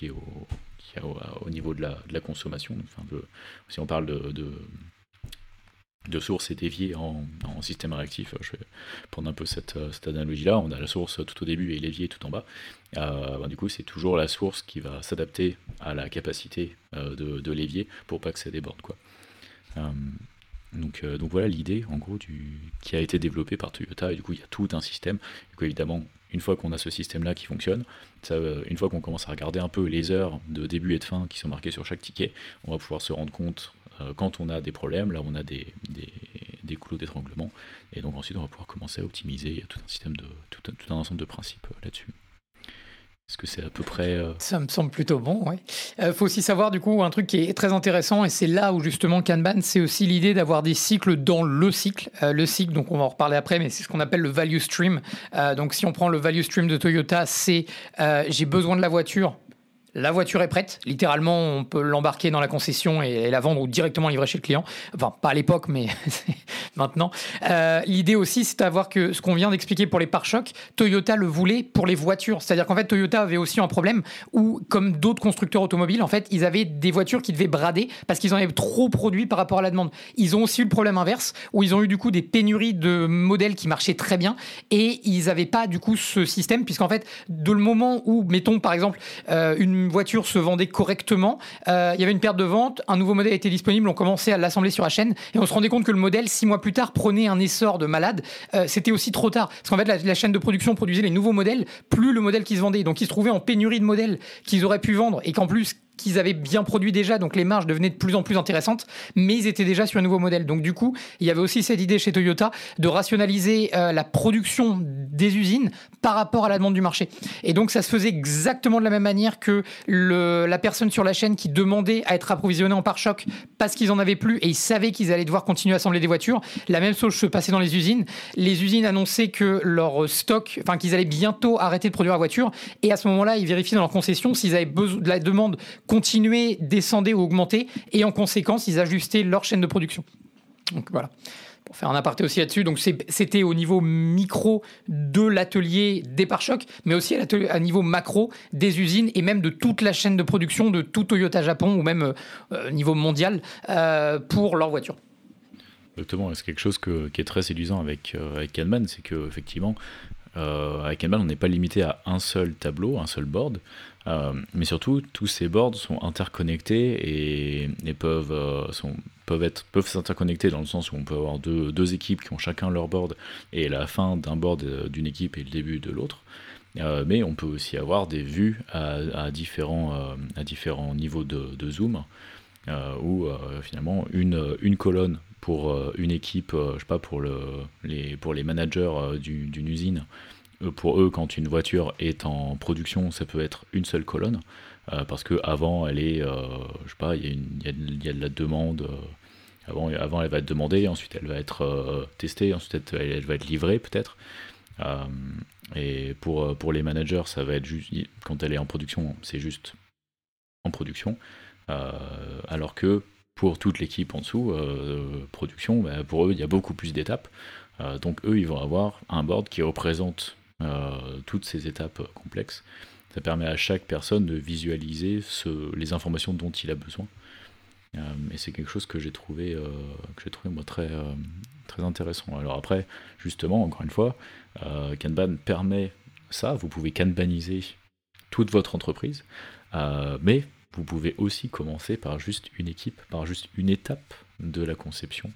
est, au, niveau de la, consommation. Si on parle de, de, source et déviée en, en, système réactif, je vais prendre un peu cette, cette analogie-là. On a la source tout au début et l'évier tout en bas. Euh, ben, du coup, c'est toujours la source qui va s'adapter à la capacité euh, de, de l'évier pour pas que ça déborde. Donc, euh, voilà l'idée en gros qui a été développée par Toyota et du coup il y a tout un système. Évidemment une fois qu'on a ce système là qui fonctionne, euh, une fois qu'on commence à regarder un peu les heures de début et de fin qui sont marquées sur chaque ticket, on va pouvoir se rendre compte euh, quand on a des problèmes, là on a des, des, des coulots d'étranglement et donc ensuite on va pouvoir commencer à optimiser. Tout un système tout un ensemble de principes là-dessus. Est-ce que c'est à peu près. Euh, Ça me semble plutôt bon, oui. Il euh, faut aussi savoir, du coup, un truc qui est très intéressant, et c'est là où justement Kanban, c'est aussi l'idée d'avoir des cycles dans le cycle. Euh, le cycle, donc on va en reparler après, mais c'est ce qu'on appelle le value stream. donc si on prend le value stream de Toyota, c'est j'ai besoin de la voiture, la voiture est prête. Littéralement, on peut l'embarquer dans la concession et la vendre ou directement livrer chez le client. Enfin, pas à l'époque, mais maintenant. Euh, l'idée aussi, c'est d'avoir que ce qu'on vient d'expliquer pour les pare-chocs, Toyota le voulait pour les voitures. C'est-à-dire qu'en fait, Toyota avait aussi un problème où, comme d'autres constructeurs automobiles, en fait, ils avaient des voitures qui devaient brader parce qu'ils en avaient trop produit par rapport à la demande. Ils ont aussi eu le problème inverse où ils ont eu du coup des pénuries de modèles qui marchaient très bien et ils n'avaient pas du coup ce système puisqu'en fait, de le moment où, mettons par exemple, euh, une voiture se vendait correctement, euh, il y avait une perte de vente, un nouveau modèle était disponible, on commençait à l'assembler sur la chaîne et on se rendait compte que le modèle, six mois plus tard, prenait un essor de malade. Euh, c'était aussi trop tard. Parce qu'en fait, la, la, chaîne de production produisait les nouveaux modèles, plus le modèle qui se vendait. Donc ils se trouvaient en pénurie de modèles qu'ils auraient pu vendre et qu'en plus, qu'ils avaient bien produit déjà, donc les marges devenaient de plus en plus intéressantes, mais ils étaient déjà sur un nouveau modèle. Donc du coup, il y avait aussi cette idée chez Toyota de rationaliser euh, la production des usines par rapport à la demande du marché. Et donc ça se faisait exactement de la même manière que la personne sur la chaîne qui demandait à être approvisionnée en pare-choc parce qu'ils en avaient plus et ils savaient qu'ils allaient devoir continuer à assembler des voitures. La même chose se passait dans les usines. Les usines annonçaient que leur stock, enfin qu'ils allaient bientôt arrêter de produire la voiture et à ce moment-là, ils vérifiaient dans leur concession s'ils avaient besoin de la demande continuer, descendre ou augmenter, et en conséquence, ils ajustaient leur chaîne de production. Donc voilà, pour faire un aparté aussi là-dessus. Donc c'était au niveau micro de l'atelier des pare-chocs, mais aussi à, niveau macro des usines et même de toute la chaîne de production de tout Toyota Japon ou même euh, niveau mondial euh, pour leurs voitures. Exactement, c'est quelque chose qui est très séduisant avec, euh, avec Kanban, c'est qu'effectivement, euh, avec Kanban, on n'est pas limité à un seul tableau, un seul board. Euh, mais surtout, tous ces boards sont interconnectés et, peuvent, euh, peuvent, être, peuvent s'interconnecter dans le sens où on peut avoir deux, équipes qui ont chacun leur board et la fin d'un board euh, d'une équipe et le début de l'autre. mais on peut aussi avoir des vues à, différents, à différents niveaux de, zoom où finalement une, une colonne pour une équipe, je sais pas, pour, le, les, pour les managers d'une usine pour eux, quand une voiture est en production, ça peut être une seule colonne, euh, parce que avant, elle est, euh, je sais pas, il y, a de la demande. avant, avant, elle va être demandée, ensuite elle va être testée, ensuite elle, va être livrée peut-être. et pour, pour les managers, ça va être juste, quand elle est en production, c'est juste en production. alors que pour toute l'équipe en dessous, production, bah, pour eux, il y a beaucoup plus d'étapes. donc eux, ils vont avoir un board qui représente toutes ces étapes complexes. Ça permet à chaque personne de visualiser les informations dont il a besoin. et c'est quelque chose que j'ai trouvé, trouvé moi très, intéressant. Alors après, justement, encore une fois, Kanban permet ça. Vous pouvez kanbaniser toute votre entreprise, mais vous pouvez aussi commencer par juste une équipe, par juste une étape de la conception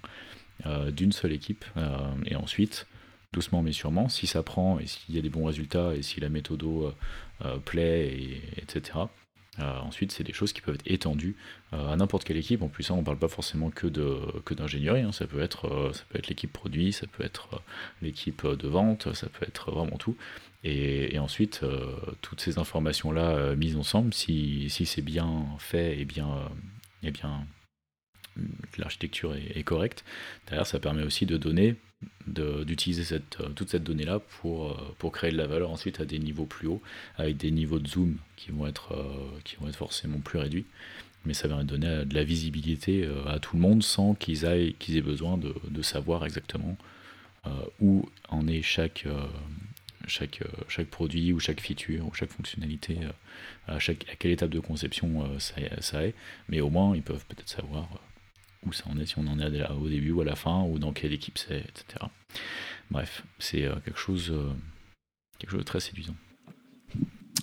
euh, d'une seule équipe. Euh, et ensuite, doucement mais sûrement, si ça prend et s'il y a des bons résultats et si la méthode euh, plaît, etc. ensuite, c'est des choses qui peuvent être étendues à n'importe quelle équipe. En plus, ça, on ne parle pas forcément que d'ingénierie. Hein. Ça peut être, l'équipe produit, ça peut être l'équipe de vente, ça peut être vraiment tout. Et, ensuite, euh, toutes ces informations-là euh, mises ensemble, si, c'est bien fait et bien, euh, et bien l'architecture est, correcte, derrière ça permet aussi de donner, d'utiliser cette, toute cette donnée-là pour, pour créer de la valeur ensuite à des niveaux plus hauts, avec des niveaux de zoom qui vont être, qui vont être forcément plus réduits. Mais ça va donner de la visibilité à tout le monde sans qu'ils aient, aient besoin de, savoir exactement où en est chaque, euh, produit ou chaque feature ou chaque fonctionnalité, euh, à, chaque, à quelle étape de conception euh, ça, est, mais au moins ils peuvent peut-être savoir où ça en est, si on en est au début ou à la fin, ou dans quelle équipe c'est, etc. Bref, c'est quelque chose, quelque chose de très séduisant.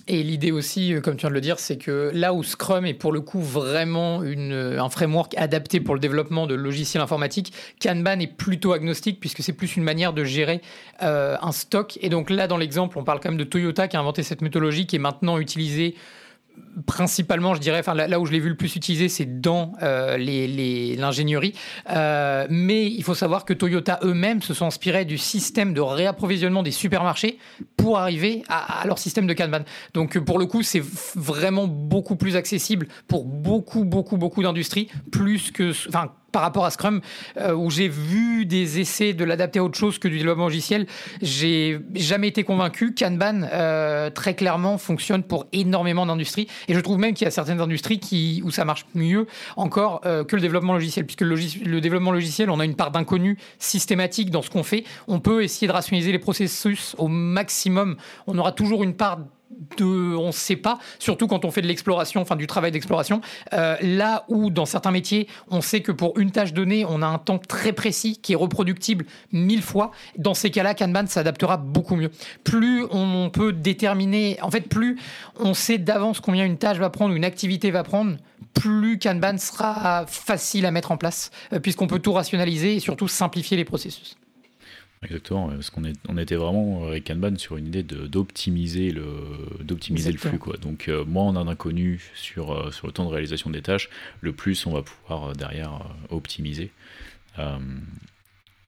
Et l'idée aussi, euh, comme tu viens de le dire, c'est que là où Scrum est pour le coup vraiment euh, un framework adapté pour le développement de logiciels informatiques, Kanban est plutôt agnostique puisque c'est plus une manière de gérer euh, un stock. Et donc là, dans l'exemple, on parle quand même de Toyota qui a inventé cette méthodologie qui est maintenant utilisée principalement, je dirais, enfin là, où je l'ai vu le plus utilisé, c'est dans euh, l'ingénierie. Euh, mais il faut savoir que Toyota eux-mêmes se sont inspirés du système de réapprovisionnement des supermarchés pour arriver à, leur système de Kanban. Donc pour le coup, c'est vraiment beaucoup plus accessible pour beaucoup, beaucoup, beaucoup d'industries, plus que, enfin, par rapport à Scrum, euh, où j'ai vu des essais de l'adapter à autre chose que du développement logiciel, j'ai jamais été convaincu. Kanban, euh, très clairement, fonctionne pour énormément d'industries. Et je trouve même qu'il y a certaines industries qui, où ça marche mieux encore euh, que le développement logiciel, puisque le, le développement logiciel, on a une part d'inconnu systématique dans ce qu'on fait. On peut essayer de rationaliser les processus au maximum. On aura toujours une part on ne sait pas, surtout quand on fait de l'exploration, enfin du travail d'exploration. Euh, là où dans certains métiers, on sait que pour une tâche donnée, on a un temps très précis qui est reproductible mille fois. Dans ces cas-là, Kanban s'adaptera beaucoup mieux. Plus on peut déterminer, en fait, plus on sait d'avance combien une tâche va prendre une activité va prendre, plus Kanban sera facile à mettre en place, euh, puisqu'on peut tout rationaliser et surtout simplifier les processus. Exactement, parce qu'on on était vraiment avec Kanban sur une idée d'optimiser le, d'optimiser le flux. Quoi. Donc euh, moins on a d'inconnus sur, euh, sur le temps de réalisation des tâches, le plus on va pouvoir euh, derrière optimiser.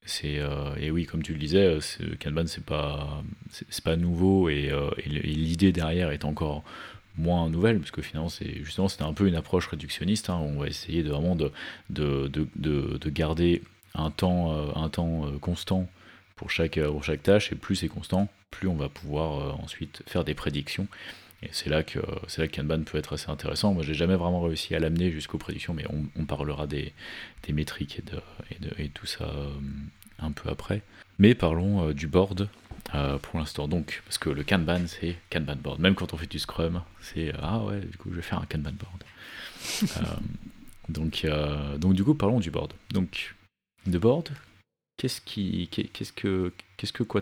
c'est, et oui, comme tu le disais, Kanban c'est pas, c'est, pas nouveau et, l'idée derrière est encore moins nouvelle, parce que finalement, c'est justement c'était un peu une approche réductionniste. Hein. on va essayer de vraiment de, de, de, de garder un temps, un temps constant pour chaque, euh, pour chaque tâche, et plus c'est constant, plus on va pouvoir euh, ensuite faire des prédictions. Et c'est là que c'est là que Kanban peut être assez intéressant. Moi, j'ai jamais vraiment réussi à l'amener jusqu'aux prédictions, mais on, parlera des, des, métriques et de, et, de, et tout ça euh, un peu après. Mais parlons du board pour l'instant. Donc, parce que le Kanban, c'est Kanban board. Même quand on fait du Scrum, c'est ah ouais, du coup, je vais faire un Kanban board. donc, donc, du coup, parlons du board. Donc, de board, Qu'est-ce qui, qu'est-ce que, qu'est-ce que quoi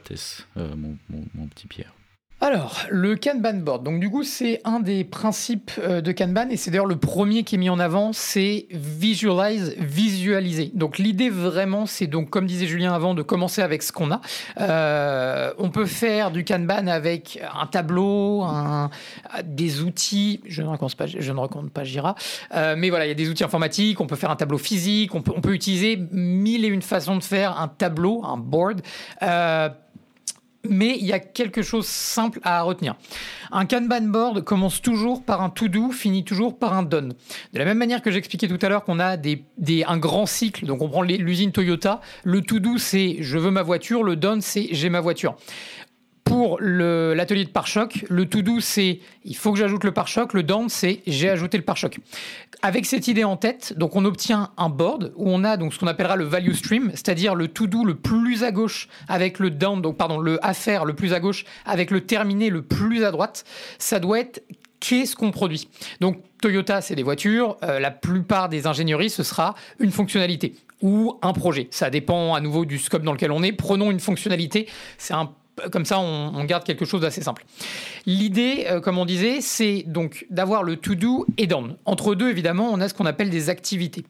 euh, mon, mon, petit Pierre? Alors, le Kanban board. Donc, du coup, c'est un des principes euh, de Kanban et c'est d'ailleurs le premier qui est mis en avant, c'est visualize, visualiser. Donc, l'idée vraiment, c'est donc, comme disait Julien avant, de commencer avec ce qu'on a. Euh, on peut faire du Kanban avec un tableau, des outils. Je ne raconte pas, je ne raconte pas Jira, euh, mais voilà, il y a des outils informatiques. On peut faire un tableau physique. On peut utiliser mille et une façons de faire un tableau, un board mais il y a quelque chose simple à retenir. Un Kanban board commence toujours par un to-do, finit toujours par un done. De la même manière que j'expliquais tout à l'heure qu'on a un grand cycle, donc on prend l'usine Toyota, le to-do c'est je veux ma voiture, le done c'est j'ai ma voiture pour l'atelier de pare-choc, le to-do, c'est il faut que j'ajoute le pare-choc. Le down, c'est j'ai ajouté le pare-choc. Avec cette idée en tête, donc on obtient un board où on a donc ce qu'on appellera le value stream, c'est-à-dire le to-do le plus à gauche avec le down, donc pardon, le à faire le plus à gauche avec le terminé le plus à droite. Ça doit être qu'est-ce qu'on produit. Donc Toyota, c'est des voitures. Euh, la plupart des ingénieries, ce sera une fonctionnalité ou un projet. Ça dépend à nouveau du scope dans lequel on est. Prenons une fonctionnalité. C'est un comme ça, on, garde quelque chose d'assez simple. L'idée, euh, comme on disait, c'est donc d'avoir le to-do et done. Entre deux, évidemment, on a ce qu'on appelle des activités.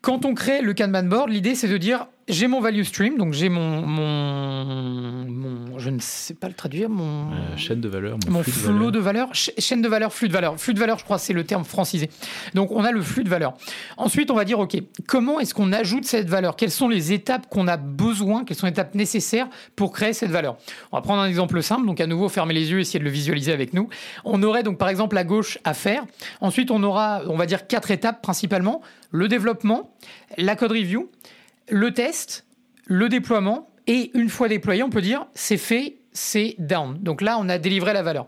Quand on crée le Kanban board, l'idée c'est de dire j'ai mon value stream, donc j'ai mon, mon, je ne sais pas le traduire, mon euh, chaîne de valeur, mon, flot de valeur, chaîne de valeur, flux de valeur, flux de valeur, je crois c'est le terme francisé. Donc on a le flux de valeur. Ensuite on va dire ok, comment est-ce qu'on ajoute cette valeur? Quelles sont les étapes qu'on a besoin Quelles sont les étapes nécessaires pour créer cette valeur? On va prendre un exemple simple. Donc à nouveau fermer les yeux, essayer de le visualiser avec nous. On aurait donc par exemple à gauche à faire. Ensuite on aura, on va dire quatre étapes principalement le développement, la code review, le test, le déploiement, et une fois déployé, on peut dire c'est fait, c'est down. Donc là, on a délivré la valeur.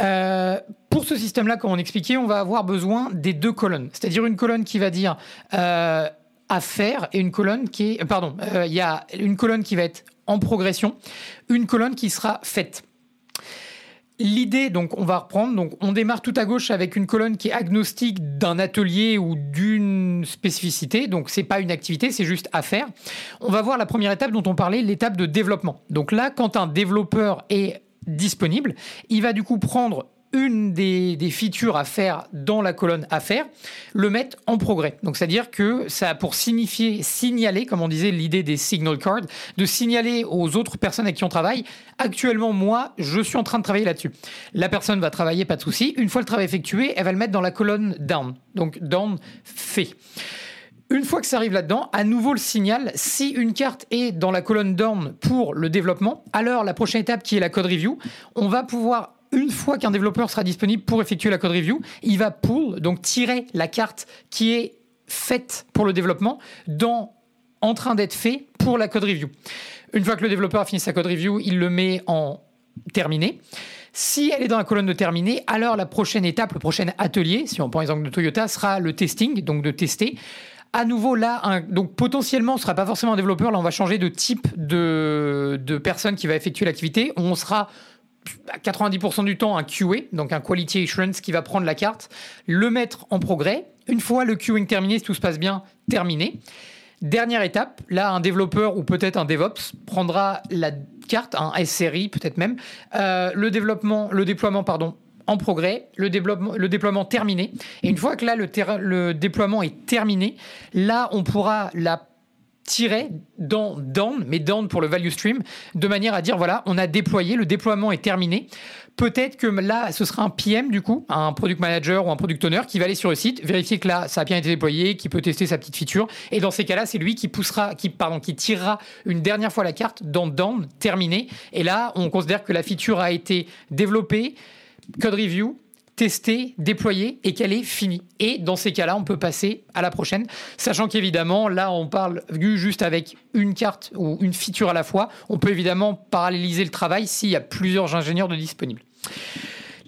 Euh, pour ce système-là, comme on expliquait, on va avoir besoin des deux colonnes. C'est-à-dire une colonne qui va dire euh, à faire et une colonne qui est... Pardon, euh, il y a une colonne qui va être en progression, une colonne qui sera faite. L'idée, donc, on va reprendre. Donc, on démarre tout à gauche avec une colonne qui est agnostique d'un atelier ou d'une spécificité. Donc, c'est pas une activité, c'est juste à faire. On va voir la première étape dont on parlait, l'étape de développement. Donc là, quand un développeur est disponible, il va du coup prendre une des, features à faire dans la colonne à faire, le mettre en progrès. Donc c'est-à-dire que ça a pour signifier, signaler, comme on disait l'idée des signal cards, de signaler aux autres personnes avec qui on travaille, actuellement moi, je suis en train de travailler là-dessus. La personne va travailler, pas de souci. Une fois le travail effectué, elle va le mettre dans la colonne down. Donc down fait. Une fois que ça arrive là-dedans, à nouveau le signal, si une carte est dans la colonne down pour le développement, alors la prochaine étape qui est la code review, on va pouvoir une fois qu'un développeur sera disponible pour effectuer la code review, il va pull, donc tirer la carte qui est faite pour le développement dans en train d'être fait pour la code review. Une fois que le développeur a fini sa code review, il le met en terminé. Si elle est dans la colonne de terminé, alors la prochaine étape, le prochain atelier, si on prend l'exemple de Toyota, sera le testing, donc de tester. À nouveau, là, donc potentiellement, ce ne sera pas forcément un développeur. Là, on va changer de type de, de personne qui va effectuer l'activité. On sera 90% du temps un QA, donc un Quality Assurance qui va prendre la carte, le mettre en progrès. Une fois le queuing terminé, si tout se passe bien, terminé. Dernière étape, là, un développeur ou peut-être un DevOps prendra la carte, un SRI peut-être même, euh, le développement, le déploiement, pardon, en progrès, le déploiement, le déploiement terminé. Et une fois que là, le, le déploiement est terminé, là, on pourra la tirer dans down, mais down pour le value stream, de manière à dire voilà, on a déployé, le déploiement est terminé. Peut-être que là, ce sera un PM du coup, un product manager ou un product owner qui va aller sur le site, vérifier que là, ça a bien été déployé, qui peut tester sa petite feature. Et dans ces cas-là, c'est lui qui poussera, qui pardon, qui tirera une dernière fois la carte dans down terminé. Et là, on considère que la feature a été développée, code review, tester, déployer et qu'elle est finie. Et dans ces cas-là, on peut passer à la prochaine, sachant qu'évidemment, là, on parle juste avec une carte ou une feature à la fois. On peut évidemment paralléliser le travail s'il y a plusieurs ingénieurs de disponibles.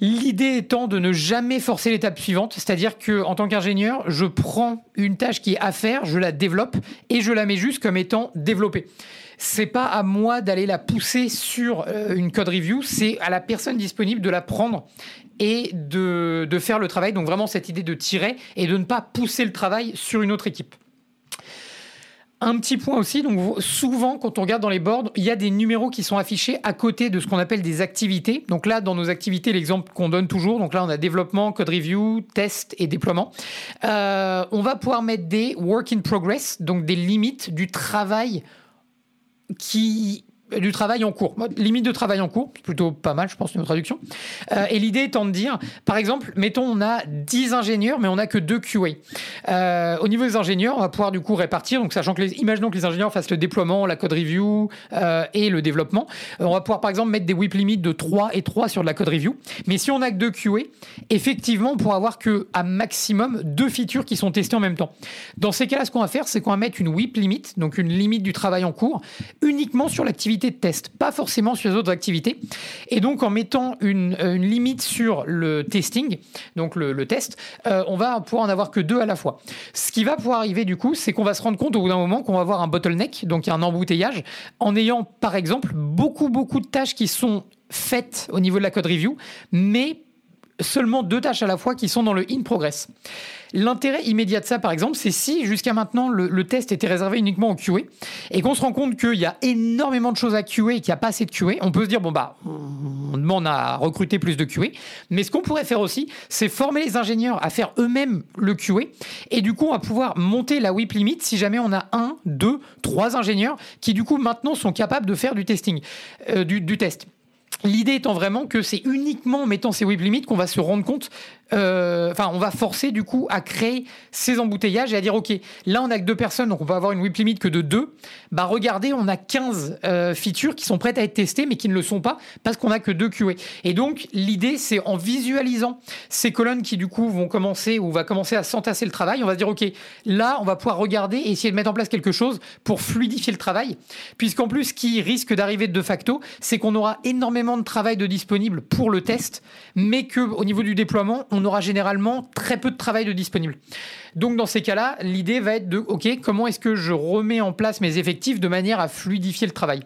L'idée étant de ne jamais forcer l'étape suivante, c'est-à-dire que en tant qu'ingénieur, je prends une tâche qui est à faire, je la développe et je la mets juste comme étant développée. C'est pas à moi d'aller la pousser sur euh, une code review, c'est à la personne disponible de la prendre et de, faire le travail. Donc vraiment cette idée de tirer et de ne pas pousser le travail sur une autre équipe. Un petit point aussi, donc souvent quand on regarde dans les boards, il y a des numéros qui sont affichés à côté de ce qu'on appelle des activités. Donc là, dans nos activités, l'exemple qu'on donne toujours, donc là on a développement, code review, test et déploiement. Euh, on va pouvoir mettre des work in progress, donc des limites du travail qui du travail en cours. Limite de travail en cours, plutôt pas mal, je pense, une traduction. Euh, et l'idée étant de dire, par exemple, mettons, on a 10 ingénieurs, mais on n'a que 2 QA. Euh, au niveau des ingénieurs, on va pouvoir du coup répartir, donc sachant que les, imaginons que les ingénieurs fassent le déploiement, la code review euh, et le développement. on va pouvoir par exemple mettre des whip limits de 3 et 3 sur de la code review. Mais si on n'a que 2 QA, effectivement, on pourra avoir que à maximum deux features qui sont testées en même temps. Dans ces cas-là, ce qu'on va faire, c'est qu'on va mettre une whip limit, donc une limite du travail en cours, uniquement sur l'activité de test, pas forcément sur les autres activités. Et donc, en mettant une, limite sur le testing, donc le, test, on va pouvoir en avoir que deux à la fois. Ce qui va pouvoir arriver, du coup, c'est qu'on va se rendre compte au bout d'un moment qu'on va avoir un bottleneck, donc un embouteillage, en ayant, par exemple, beaucoup, beaucoup de tâches qui sont faites au niveau de la code review, mais seulement deux tâches à la fois qui sont dans le in progress. L'intérêt immédiat de ça, par exemple, c'est si jusqu'à maintenant le, test était réservé uniquement au QA et qu'on se rend compte qu'il y a énormément de choses à QA et qu'il n'y a pas assez de QA, on peut se dire bon bah on demande à recruter plus de QA. Mais ce qu'on pourrait faire aussi, c'est former les ingénieurs à faire eux-mêmes le QA et du coup va pouvoir monter la WIP limit si jamais on a un, deux, trois ingénieurs qui du coup maintenant sont capables de faire du testing, euh, du test. L'idée étant vraiment que c'est uniquement en mettant ces whip limits qu'on va se rendre compte enfin, on va forcer du coup à créer ces embouteillages et à dire ok, là on a que deux personnes, donc on peut avoir une whip limit que de deux. Bah regardez, on a 15 euh, features qui sont prêtes à être testées, mais qui ne le sont pas parce qu'on a que deux QA. Et donc l'idée, c'est en visualisant ces colonnes qui du coup vont commencer ou va commencer à s'entasser le travail, on va se dire ok, là on va pouvoir regarder et essayer de mettre en place quelque chose pour fluidifier le travail, puisqu'en plus, ce qui risque d'arriver de facto, c'est qu'on aura énormément de travail de disponible pour le test, mais que au niveau du déploiement, on on aura généralement très peu de travail de disponible. Donc dans ces cas-là, l'idée va être de, OK, comment est-ce que je remets en place mes effectifs de manière à fluidifier le travail?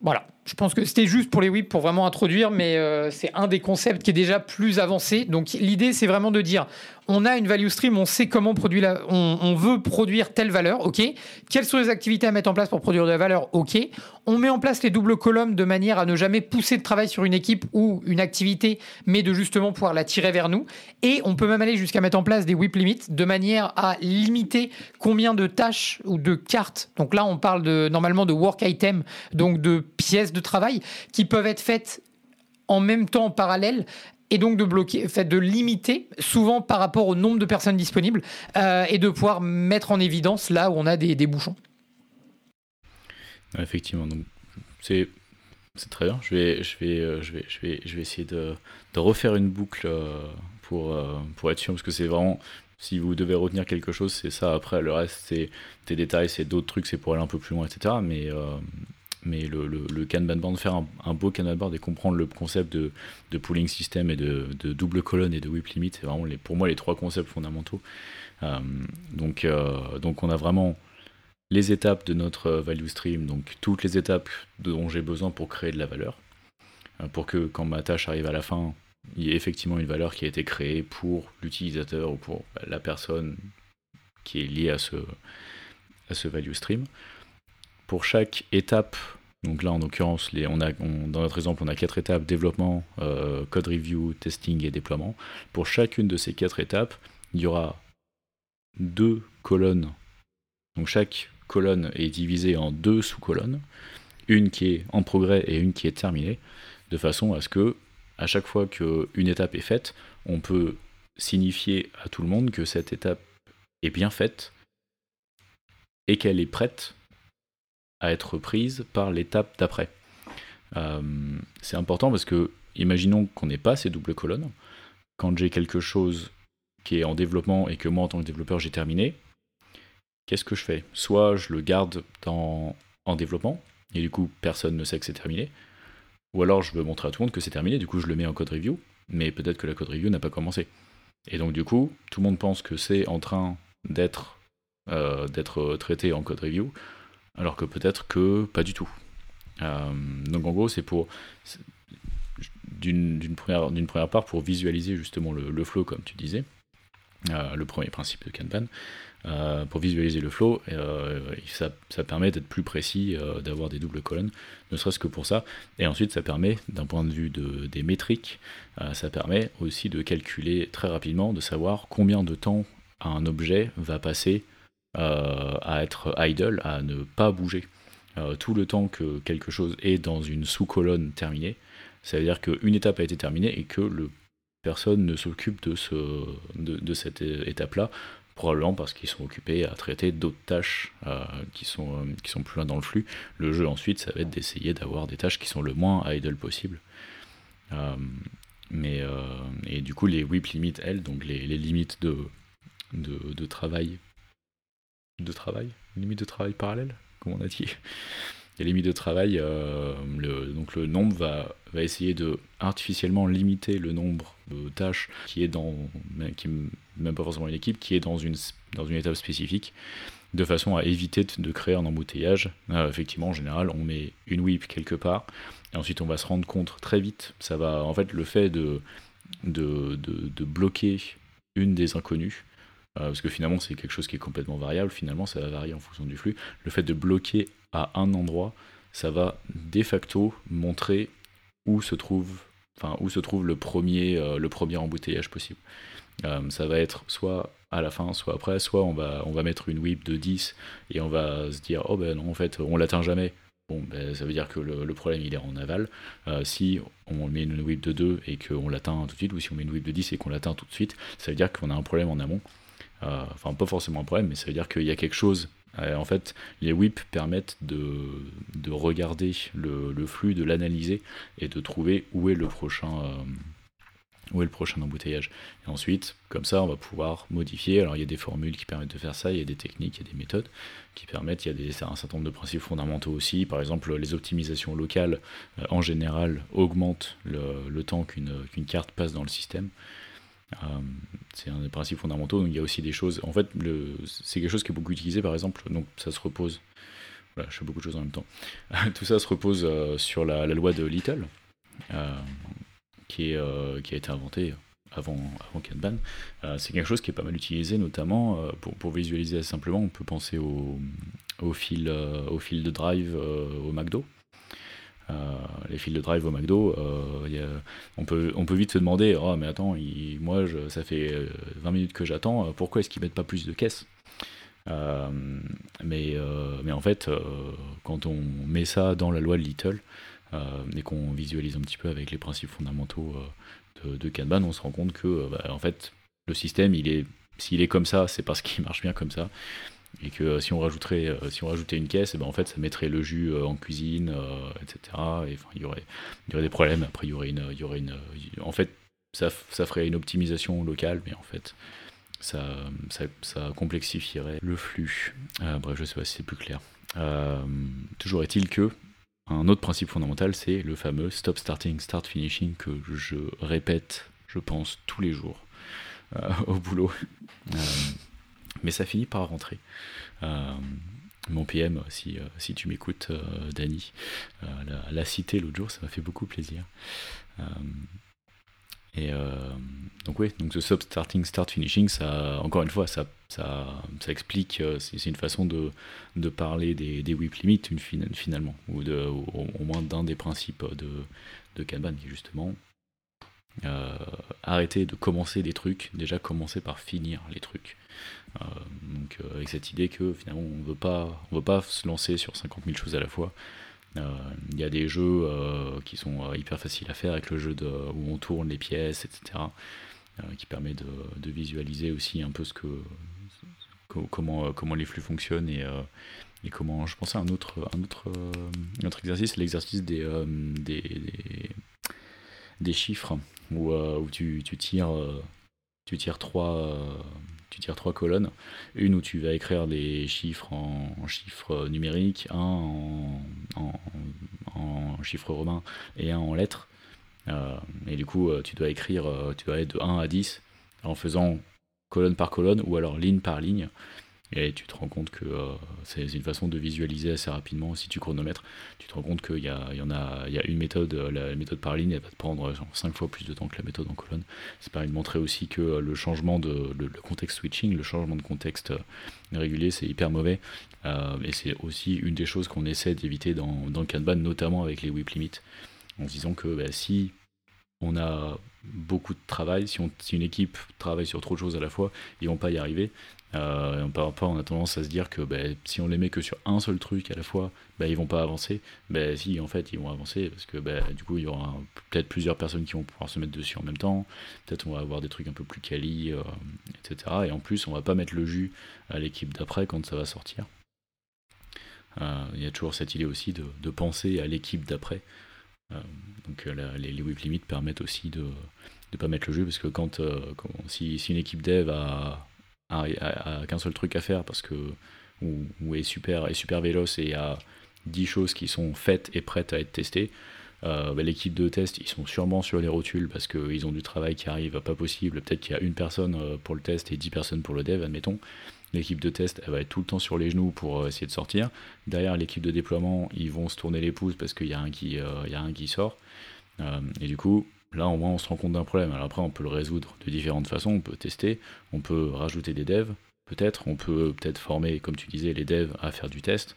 Voilà, je pense que c'était juste pour les WIP pour vraiment introduire, mais euh, c'est un des concepts qui est déjà plus avancé. Donc l'idée, c'est vraiment de dire, on a une value stream, on sait comment produire, la, on, veut produire telle valeur, ok. Quelles sont les activités à mettre en place pour produire de la valeur, ok. On met en place les doubles colonnes de manière à ne jamais pousser de travail sur une équipe ou une activité, mais de justement pouvoir la tirer vers nous. Et on peut même aller jusqu'à mettre en place des whip limits de manière à limiter combien de tâches ou de cartes. Donc là, on parle de, normalement de work item, donc de pièces de travail qui peuvent être faites en même temps en parallèle et donc de bloquer, fait de limiter souvent par rapport au nombre de personnes disponibles euh, et de pouvoir mettre en évidence là où on a des, bouchons. Effectivement, donc c'est c'est très bien. Je vais je vais euh, je vais je vais je vais essayer de, de refaire une boucle euh, pour pour être sûr parce que c'est vraiment si vous devez retenir quelque chose, c'est ça. Après, le reste, c'est des détails, c'est d'autres trucs, c'est pour aller un peu plus loin, etc. Mais, mais le, le, Kanban board, faire un, beau Kanban board et comprendre le concept de, de pooling system et de, de, double colonne et de whip limit, c'est vraiment les, pour moi les trois concepts fondamentaux. Euh, donc, euh, donc on a vraiment les étapes de notre value stream, donc toutes les étapes dont j'ai besoin pour créer de la valeur, euh, pour que quand ma tâche arrive à la fin, il y ait effectivement une valeur qui a été créée pour l'utilisateur ou pour la personne qui est liée à ce, à ce value stream pour chaque étape, donc là en l'occurrence, on a, dans notre exemple, on a quatre étapes développement, euh, code review, testing et déploiement. Pour chacune de ces quatre étapes, il y aura deux colonnes. Donc chaque colonne est divisée en deux sous-colonnes, une qui est en progrès et une qui est terminée, de façon à ce que à chaque fois qu'une étape est faite, on peut signifier à tout le monde que cette étape est bien faite et qu'elle est prête à être prise par l'étape d'après. Euh, c'est important parce que, imaginons qu'on n'ait pas ces doubles colonnes. Quand j'ai quelque chose qui est en développement et que moi, en tant que développeur, j'ai terminé, qu'est-ce que je fais? Soit je le garde en développement, et du coup, personne ne sait que c'est terminé. Ou alors, je veux montrer à tout le monde que c'est terminé, du coup, je le mets en code review, mais peut-être que la code review n'a pas commencé. Et donc, du coup, tout le monde pense que c'est en train d'être euh, d'être traité en code review, alors que peut-être que pas du tout. Euh, donc en gros, c'est pour d'une première, part pour visualiser justement le, flow, comme tu disais, euh, le premier principe de Kanban. Euh, pour visualiser le flow, ça, permet d'être plus précis, d'avoir des doubles colonnes, ne serait-ce que pour ça. Et ensuite, ça permet, d'un point de vue de, des métriques, ça permet aussi de calculer très rapidement, de savoir combien de temps un objet va passer à être idle, à ne pas bouger. Euh, tout le temps que quelque chose est dans une sous-colonne terminée, ça veut dire qu'une étape a été terminée et que personne ne s'occupe de, ce, de, cette étape-là, probablement parce qu'ils sont occupés à traiter d'autres tâches euh, qui, sont, plus loin dans le flux. Le jeu ensuite, ça va être d'essayer d'avoir des tâches qui sont le moins idle possible. mais, et du coup, les whip limits, elles, donc les, limites de, travail de travail, limite de travail parallèle, comme on a dit. les limites de travail, le, donc le nombre va, va essayer de artificiellement limiter le nombre de tâches qui est dans, qui même pas forcément une équipe, qui est dans une, dans une étape spécifique, de façon à éviter de, créer un embouteillage. effectivement, en général, on met une whip quelque part, et ensuite on va se rendre compte très vite. Ça va, en fait, le fait de, de, de bloquer une des inconnues, euh, parce que finalement c'est quelque chose qui est complètement variable, finalement ça va varier en fonction du flux. Le fait de bloquer à un endroit, ça va de facto montrer où se trouve, enfin, où se trouve le, premier, euh, le premier embouteillage possible. Euh, ça va être soit à la fin, soit après, soit on va, on va mettre une whip de 10 et on va se dire, oh ben non, en fait, on l'atteint jamais. Bon, ben, ça veut dire que le, problème il est en aval. si on met une whip de 2 et qu'on l'atteint tout de suite, ou si on met une whip de 10 et qu'on l'atteint tout de suite, ça veut dire qu'on a un problème en amont. Euh, enfin, pas forcément un problème, mais ça veut dire qu'il y a quelque chose. Euh, en fait, les whips permettent de, de regarder le, le, flux, de l'analyser et de trouver où est le prochain euh, où est le prochain embouteillage. Et ensuite, comme ça, on va pouvoir modifier. Alors, il y a des formules qui permettent de faire ça, il y a des techniques, il y a des méthodes qui permettent, il y a un certain nombre de principes fondamentaux aussi. Par exemple, les optimisations locales, en général, augmentent le, le temps qu'une carte passe dans le système. Euh, c'est un des principes fondamentaux. Donc il y a aussi des choses. En fait, c'est quelque chose qui est beaucoup utilisé, par exemple. Donc ça se repose. Voilà, je fais beaucoup de choses en même temps. Tout ça se repose euh, sur la, loi de Little, euh, qui, est, qui a été inventée avant, avant Kanban. c'est quelque chose qui est pas mal utilisé, notamment pour, pour visualiser simplement. On peut penser au, au, fil, au fil de drive au McDo. Euh, les fils de drive au McDo, euh, on, peut, vite se demander Oh, mais attends, moi, ça fait 20 euh, minutes que j'attends, pourquoi est-ce qu'ils mettent pas plus de caisses? Mais, en fait, quand on met ça dans la loi de Little et qu'on visualise un petit peu avec les principes fondamentaux de, Kanban, on se rend compte que bah, en fait, le système, s'il est comme ça, c'est parce qu'il marche bien comme ça et que euh, si on rajouterait euh, si on rajoutait une caisse eh ben en fait ça mettrait le jus euh, en cuisine etc et il y aurait y aurait des problèmes. Après il y aurait une il y aurait une en fait ça, ça ferait une optimisation locale mais en fait ça, ça, ça complexifierait le flux. Bref je sais pas si c'est plus clair. Toujours est-il que un autre principe fondamental c'est le fameux stop starting start finishing que je répète je pense tous les jours au boulot mais ça finit par rentrer. Euh, mon PM, si, euh, si tu m'écoutes, euh, Dany, l'a cité l'autre jour, ça m'a fait beaucoup plaisir. et donc oui, donc ce sub starting, start finishing, encore une fois, ça, ça, ça explique, c'est une façon de, parler des, whip limits finalement, ou au, moins d'un des principes de, de Kanban, qui justement arrêter de commencer des trucs, déjà commencer par finir les trucs. Euh, donc euh, avec cette idée que finalement on veut pas, on veut pas se lancer sur 50 000 choses à la fois. Il euh, y a des jeux qui sont hyper faciles à faire avec le jeu où on tourne les pièces, etc. qui permet de, de, visualiser aussi un peu ce que, comment, comment les flux fonctionnent et, et comment je pensais à un autre, un autre, un autre exercice, l'exercice des, des, des, des, chiffres où, où tu, tu tires tu tires trois, tu tires trois colonnes. Une où tu vas écrire des chiffres en, chiffres numériques, un en, chiffres romains et un en lettres. Euh, et du coup, euh, tu dois écrire, euh, tu dois aller de 1 à 10 en faisant colonne par colonne ou alors ligne par ligne. Et tu te rends compte que euh, c'est une façon de visualiser assez rapidement. Si tu chronomètres, tu te rends compte qu'il y, y, en a, y a une méthode, euh, la méthode par ligne, elle va te prendre 5 fois plus de temps que la méthode en colonne. Ça permet de montrer aussi que euh, le changement de le, contexte switching, le changement de contexte régulier, c'est hyper mauvais. et c'est aussi une des choses qu'on essaie d'éviter dans, dans Kanban, notamment avec les whip limits, en se disant que bah, si on a beaucoup de travail, si, une équipe travaille sur trop de choses à la fois, ils vont pas y arriver. Euh, rapport, on a tendance à se dire que bah, si on les met que sur un seul truc à la fois, bah, ils vont pas avancer. Bah, si, en fait, ils vont avancer parce que bah, du coup, il y aura peut-être plusieurs personnes qui vont pouvoir se mettre dessus en même temps. Peut-être on va avoir des trucs un peu plus quali, euh, etc. Et en plus, on va pas mettre le jus à l'équipe d'après quand ça va sortir. Euh, il y a toujours cette idée aussi de penser à l'équipe d'après. Donc les, les whip limits permettent aussi de ne pas mettre le jus parce que quand, si, si, une équipe dev a qu'un seul truc à faire parce que ou, est super est super véloce et a 10 choses qui sont faites et prêtes à être testées. Euh, bah, l'équipe de test, ils sont sûrement sur les rotules parce qu'ils ont du travail qui arrive pas possible. Peut-être qu'il y a une personne euh, pour le test et 10 personnes pour le dev, admettons. L'équipe de test, elle va être tout le temps sur les genoux pour euh, essayer de sortir. Derrière l'équipe de déploiement, ils vont se tourner les pouces parce qu'il y, a un qui, y a un qui sort. et du coup, là, au moins, on se rend compte d'un problème. Alors après, on peut le résoudre de différentes façons. On peut tester, on peut rajouter des devs, peut-être. On peut peut-être former, comme tu disais, les devs à faire du test.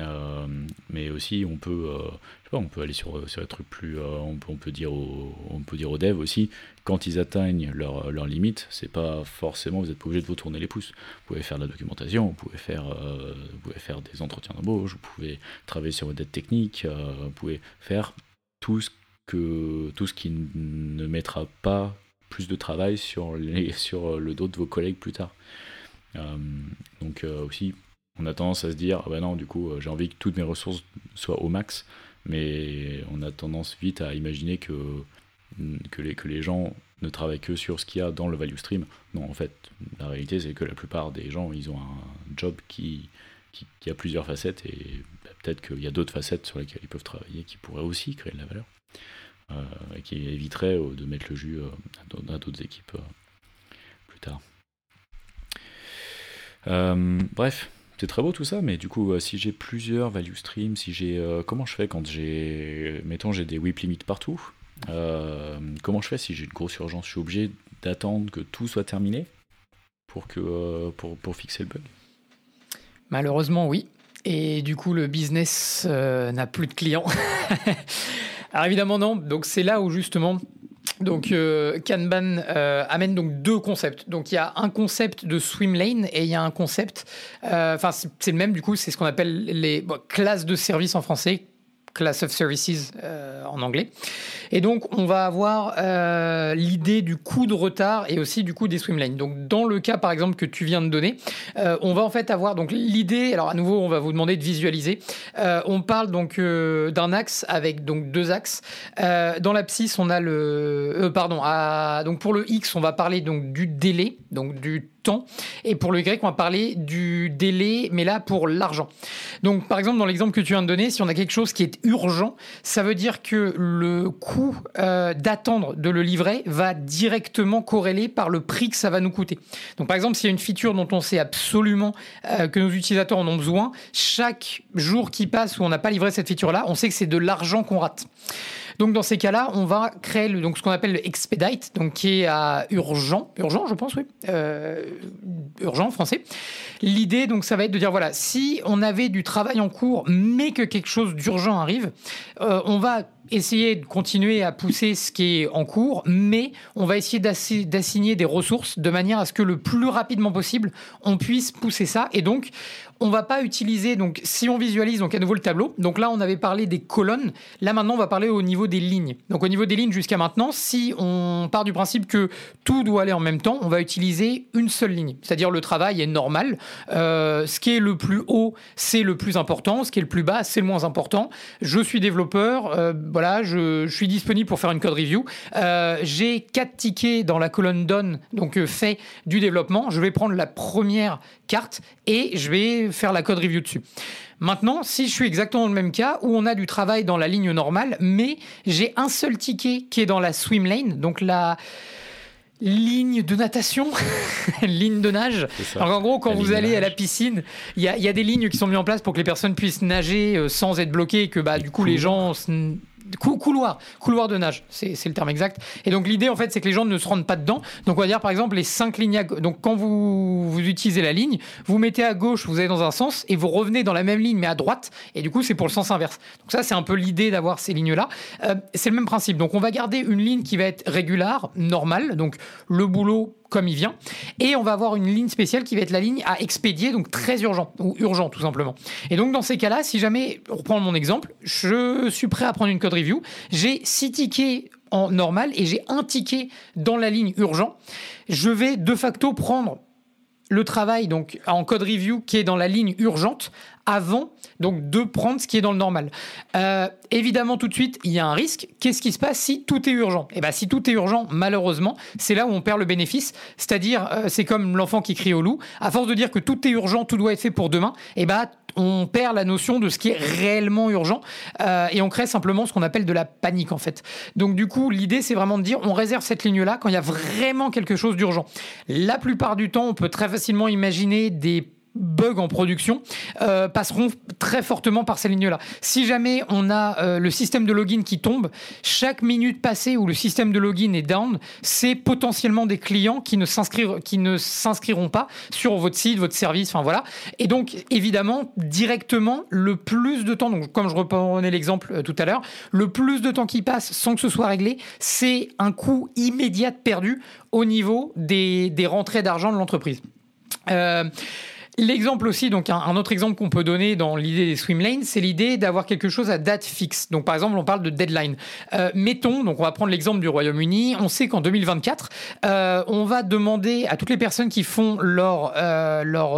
Euh, mais aussi, on peut, euh, on peut aller sur, sur des trucs plus. Euh, on, peut, on, peut dire aux, on peut dire aux devs aussi, quand ils atteignent leur, leur limite, c'est pas forcément, vous n'êtes pas obligé de vous tourner les pouces. Vous pouvez faire de la documentation, vous pouvez faire, vous pouvez faire des entretiens d'embauche, vous pouvez travailler sur vos dettes techniques, vous pouvez faire tout ce, que, tout ce qui ne mettra pas plus de travail sur, les, sur le dos de vos collègues plus tard. donc aussi on a tendance à se dire, ah ben non, du coup, euh, j'ai envie que toutes mes ressources soient au max, mais on a tendance vite à imaginer que, que, les, que les gens ne travaillent que sur ce qu'il y a dans le value stream. Non, en fait, la réalité, c'est que la plupart des gens, ils ont un job qui, qui, a plusieurs facettes, et bah, peut-être qu'il y a d'autres facettes sur lesquelles ils peuvent travailler qui pourraient aussi créer de la valeur, euh, et qui éviteraient euh, de mettre le jus à d'autres équipes plus tard. bref, c'est très beau tout ça, mais du coup, euh, si j'ai plusieurs value streams, si j'ai, euh, comment je fais quand j'ai, mettons, j'ai des whip limits partout. Euh, comment je fais si j'ai une grosse urgence? Je suis obligé d'attendre que tout soit terminé pour que pour, pour fixer le bug? Malheureusement, oui. Et du coup, le business n'a plus de clients. Alors évidemment non. Donc c'est là où justement donc euh, Kanban euh, amène donc deux concepts. Donc il y a un concept de swim lane et il y a un concept, euh, enfin c'est le même du coup, c'est ce qu'on appelle les classes de services en français, class of services en anglais. Et donc, on va avoir euh, l'idée du coût de retard et aussi du coût des swimlanes. Donc, dans le cas, par exemple, que tu viens de donner, euh, on va en fait avoir donc l'idée. Alors, à nouveau, on va vous demander de visualiser. Euh, on parle donc d'un axe avec donc deux axes. dans l'abscisse, on a le, pardon. donc pour le x, on va parler donc du délai, donc du temps. Et pour le Y, on va parler du délai, mais là pour l'argent. Donc par exemple, dans l'exemple que tu viens de donner, si on a quelque chose qui est urgent, ça veut dire que le coût euh, d'attendre de le livrer va directement corréler par le prix que ça va nous coûter. Donc par exemple, s'il y a une feature dont on sait absolument euh, que nos utilisateurs en ont besoin, chaque jour qui passe où on n'a pas livré cette feature-là, on sait que c'est de l'argent qu'on rate. Donc dans ces cas-là, on va créer le, donc ce qu'on appelle le expedite, donc qui est urgent, urgent, je pense, oui, euh, urgent en français. L'idée, donc, ça va être de dire voilà, si on avait du travail en cours, mais que quelque chose d'urgent arrive, euh, on va essayer de continuer à pousser ce qui est en cours, mais on va essayer d'assigner des ressources de manière à ce que le plus rapidement possible, on puisse pousser ça. Et donc, on va pas utiliser, donc si on visualise donc à nouveau le tableau, donc là on avait parlé des colonnes, là maintenant on va parler au niveau des lignes. Donc au niveau des lignes jusqu'à maintenant, si on part du principe que tout doit aller en même temps, on va utiliser une seule ligne, c'est-à-dire le travail est normal. Euh, ce qui est le plus haut, c'est le plus important, ce qui est le plus bas, c'est le moins important. Je suis développeur, euh, voilà, je, suis disponible pour faire une code review. Euh, j'ai quatre tickets dans la colonne done, donc fait du développement. Je vais prendre la première carte et je vais faire la code review dessus. Maintenant, si je suis exactement dans le même cas où on a du travail dans la ligne normale, mais j'ai un seul ticket qui est dans la swim lane, donc la ligne de natation, ligne de nage. Alors en gros, quand vous allez à la piscine, il y a, des lignes qui sont mises en place pour que les personnes puissent nager euh, sans être bloquées et que bah, du coup les gens couloir, couloir de nage, c'est le terme exact. Et donc l'idée en fait, c'est que les gens ne se rendent pas dedans. Donc on va dire par exemple les cinq lignes. À... Donc quand vous, utilisez la ligne, vous mettez à gauche, vous allez dans un sens et vous revenez dans la même ligne mais à droite. Et du coup c'est pour le sens inverse. Donc ça c'est un peu l'idée d'avoir ces lignes là. Euh, c'est le même principe. Donc on va garder une ligne qui va être régulière, normale. Donc le boulot comme il vient. Et on va avoir une ligne spéciale qui va être la ligne à expédier, donc très urgent, ou urgent tout simplement. Et donc dans ces cas-là, si jamais, reprends mon exemple, je suis prêt à prendre une code review, j'ai six tickets en normal et j'ai un ticket dans la ligne urgent, je vais de facto prendre le travail donc en code review qui est dans la ligne urgente avant donc de prendre ce qui est dans le normal. Euh, évidemment, tout de suite, il y a un risque. Qu'est-ce qui se passe si tout est urgent? Eh ben, si tout est urgent, malheureusement, c'est là où on perd le bénéfice. C'est-à-dire, euh, c'est comme l'enfant qui crie au loup. À force de dire que tout est urgent, tout doit être fait pour demain, eh ben, on perd la notion de ce qui est réellement urgent euh, et on crée simplement ce qu'on appelle de la panique en fait. Donc du coup, l'idée c'est vraiment de dire on réserve cette ligne-là quand il y a vraiment quelque chose d'urgent. La plupart du temps, on peut très facilement imaginer des bugs en production euh, passeront très fortement par ces lignes-là. Si jamais on a euh, le système de login qui tombe, chaque minute passée où le système de login est down, c'est potentiellement des clients qui ne s'inscriront pas sur votre site, votre service, enfin voilà. Et donc évidemment directement le plus de temps, donc comme je reprenais l'exemple euh, tout à l'heure, le plus de temps qui passe sans que ce soit réglé, c'est un coût immédiat perdu au niveau des, des rentrées d'argent de l'entreprise. L'exemple aussi, donc un, autre exemple qu'on peut donner dans l'idée des swim lanes, c'est l'idée d'avoir quelque chose à date fixe. Donc par exemple, on parle de deadline. Euh, mettons, donc on va prendre l'exemple du Royaume-Uni. On sait qu'en 2024, euh, on va demander à toutes les personnes qui font leur euh, leur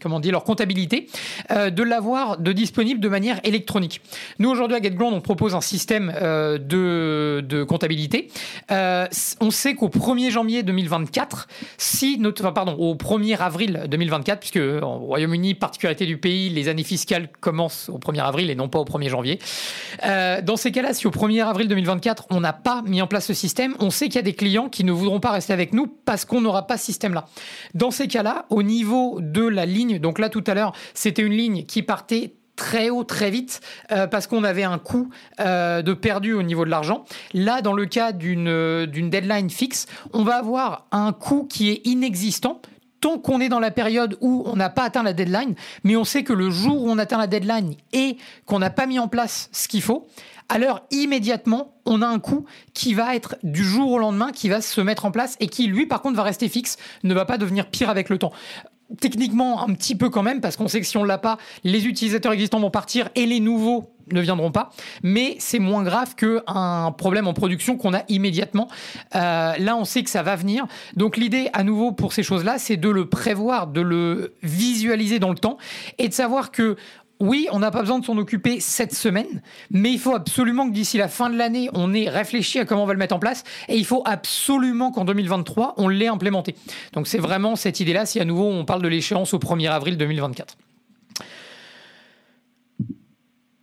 comment dire leur comptabilité de l'avoir de disponible de manière électronique. Nous aujourd'hui à GetGround, on propose un système de, de comptabilité. on sait qu'au 1er janvier 2024, si notre, enfin, pardon, au 1er avril 2024 au Royaume-Uni, particularité du pays, les années fiscales commencent au 1er avril et non pas au 1er janvier. Euh, dans ces cas-là, si au 1er avril 2024, on n'a pas mis en place ce système, on sait qu'il y a des clients qui ne voudront pas rester avec nous parce qu'on n'aura pas ce système-là. Dans ces cas-là, au niveau de la ligne, donc là tout à l'heure, c'était une ligne qui partait très haut très vite euh, parce qu'on avait un coût euh, de perdu au niveau de l'argent. Là, dans le cas d'une deadline fixe, on va avoir un coût qui est inexistant tant qu'on est dans la période où on n'a pas atteint la deadline, mais on sait que le jour où on atteint la deadline et qu'on n'a pas mis en place ce qu'il faut, alors immédiatement, on a un coût qui va être du jour au lendemain, qui va se mettre en place et qui, lui, par contre, va rester fixe, ne va pas devenir pire avec le temps techniquement un petit peu quand même parce qu'on sait que si on l'a pas, les utilisateurs existants vont partir et les nouveaux ne viendront pas, mais c'est moins grave qu'un problème en production qu'on a immédiatement. Euh, là, on sait que ça va venir. Donc l'idée, à nouveau, pour ces choses-là, c'est de le prévoir, de le visualiser dans le temps et de savoir que oui, on n'a pas besoin de s'en occuper cette semaine, mais il faut absolument que d'ici la fin de l'année, on ait réfléchi à comment on va le mettre en place, et il faut absolument qu'en 2023, on l'ait implémenté. Donc c'est vraiment cette idée-là, si à nouveau on parle de l'échéance au 1er avril 2024.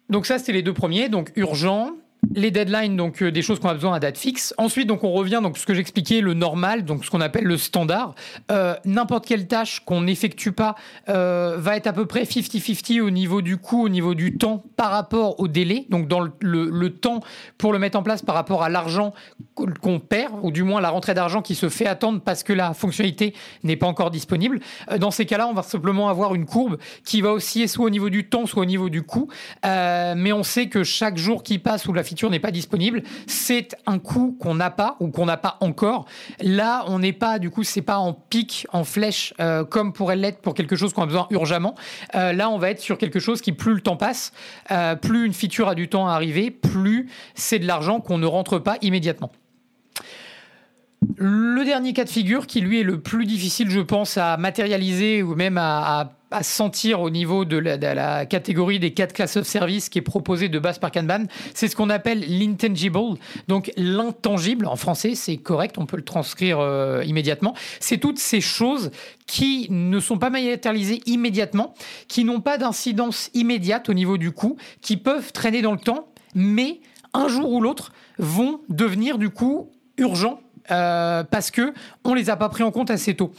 Donc ça, c'était les deux premiers, donc urgent, les deadlines, donc euh, des choses qu'on a besoin à date fixe. Ensuite, donc on revient donc ce que j'expliquais, le normal, donc ce qu'on appelle le standard. Euh, n'importe quelle tâche qu'on n'effectue pas euh, va être à peu près 50-50 au niveau du coût, au niveau du temps par rapport au délai. Donc dans le, temps pour le mettre en place par rapport à l'argent qu'on perd, ou du moins la rentrée d'argent qui se fait attendre parce que la fonctionnalité n'est pas encore disponible. dans ces cas-là, on va simplement avoir une courbe qui va osciller soit au niveau du temps, soit au niveau du coût. mais on sait que chaque jour qui passe où la n'est pas disponible, c'est un coût qu'on n'a pas ou qu'on n'a pas encore. Là, on n'est pas, du coup, c'est pas en pic, en flèche, euh, comme pourrait l'être pour quelque chose qu'on a besoin urgemment. Euh, là, on va être sur quelque chose qui, plus le temps passe, euh, plus une feature a du temps à arriver, plus c'est de l'argent qu'on ne rentre pas immédiatement. Le dernier cas de figure, qui lui est le plus difficile, je pense, à matérialiser ou même à à sentir au niveau de la, catégorie des quatre classes of service qui est proposée de base par Kanban, c'est ce qu'on appelle l'intangible, donc l'intangible. En français, c'est correct, on peut le transcrire euh, immédiatement. C'est toutes ces choses qui ne sont pas matérialisées immédiatement, qui n'ont pas d'incidence immédiate au niveau du coût, qui peuvent traîner dans le temps, mais un jour ou l'autre vont devenir du coup urgents euh, parce que on les a pas pris en compte assez tôt.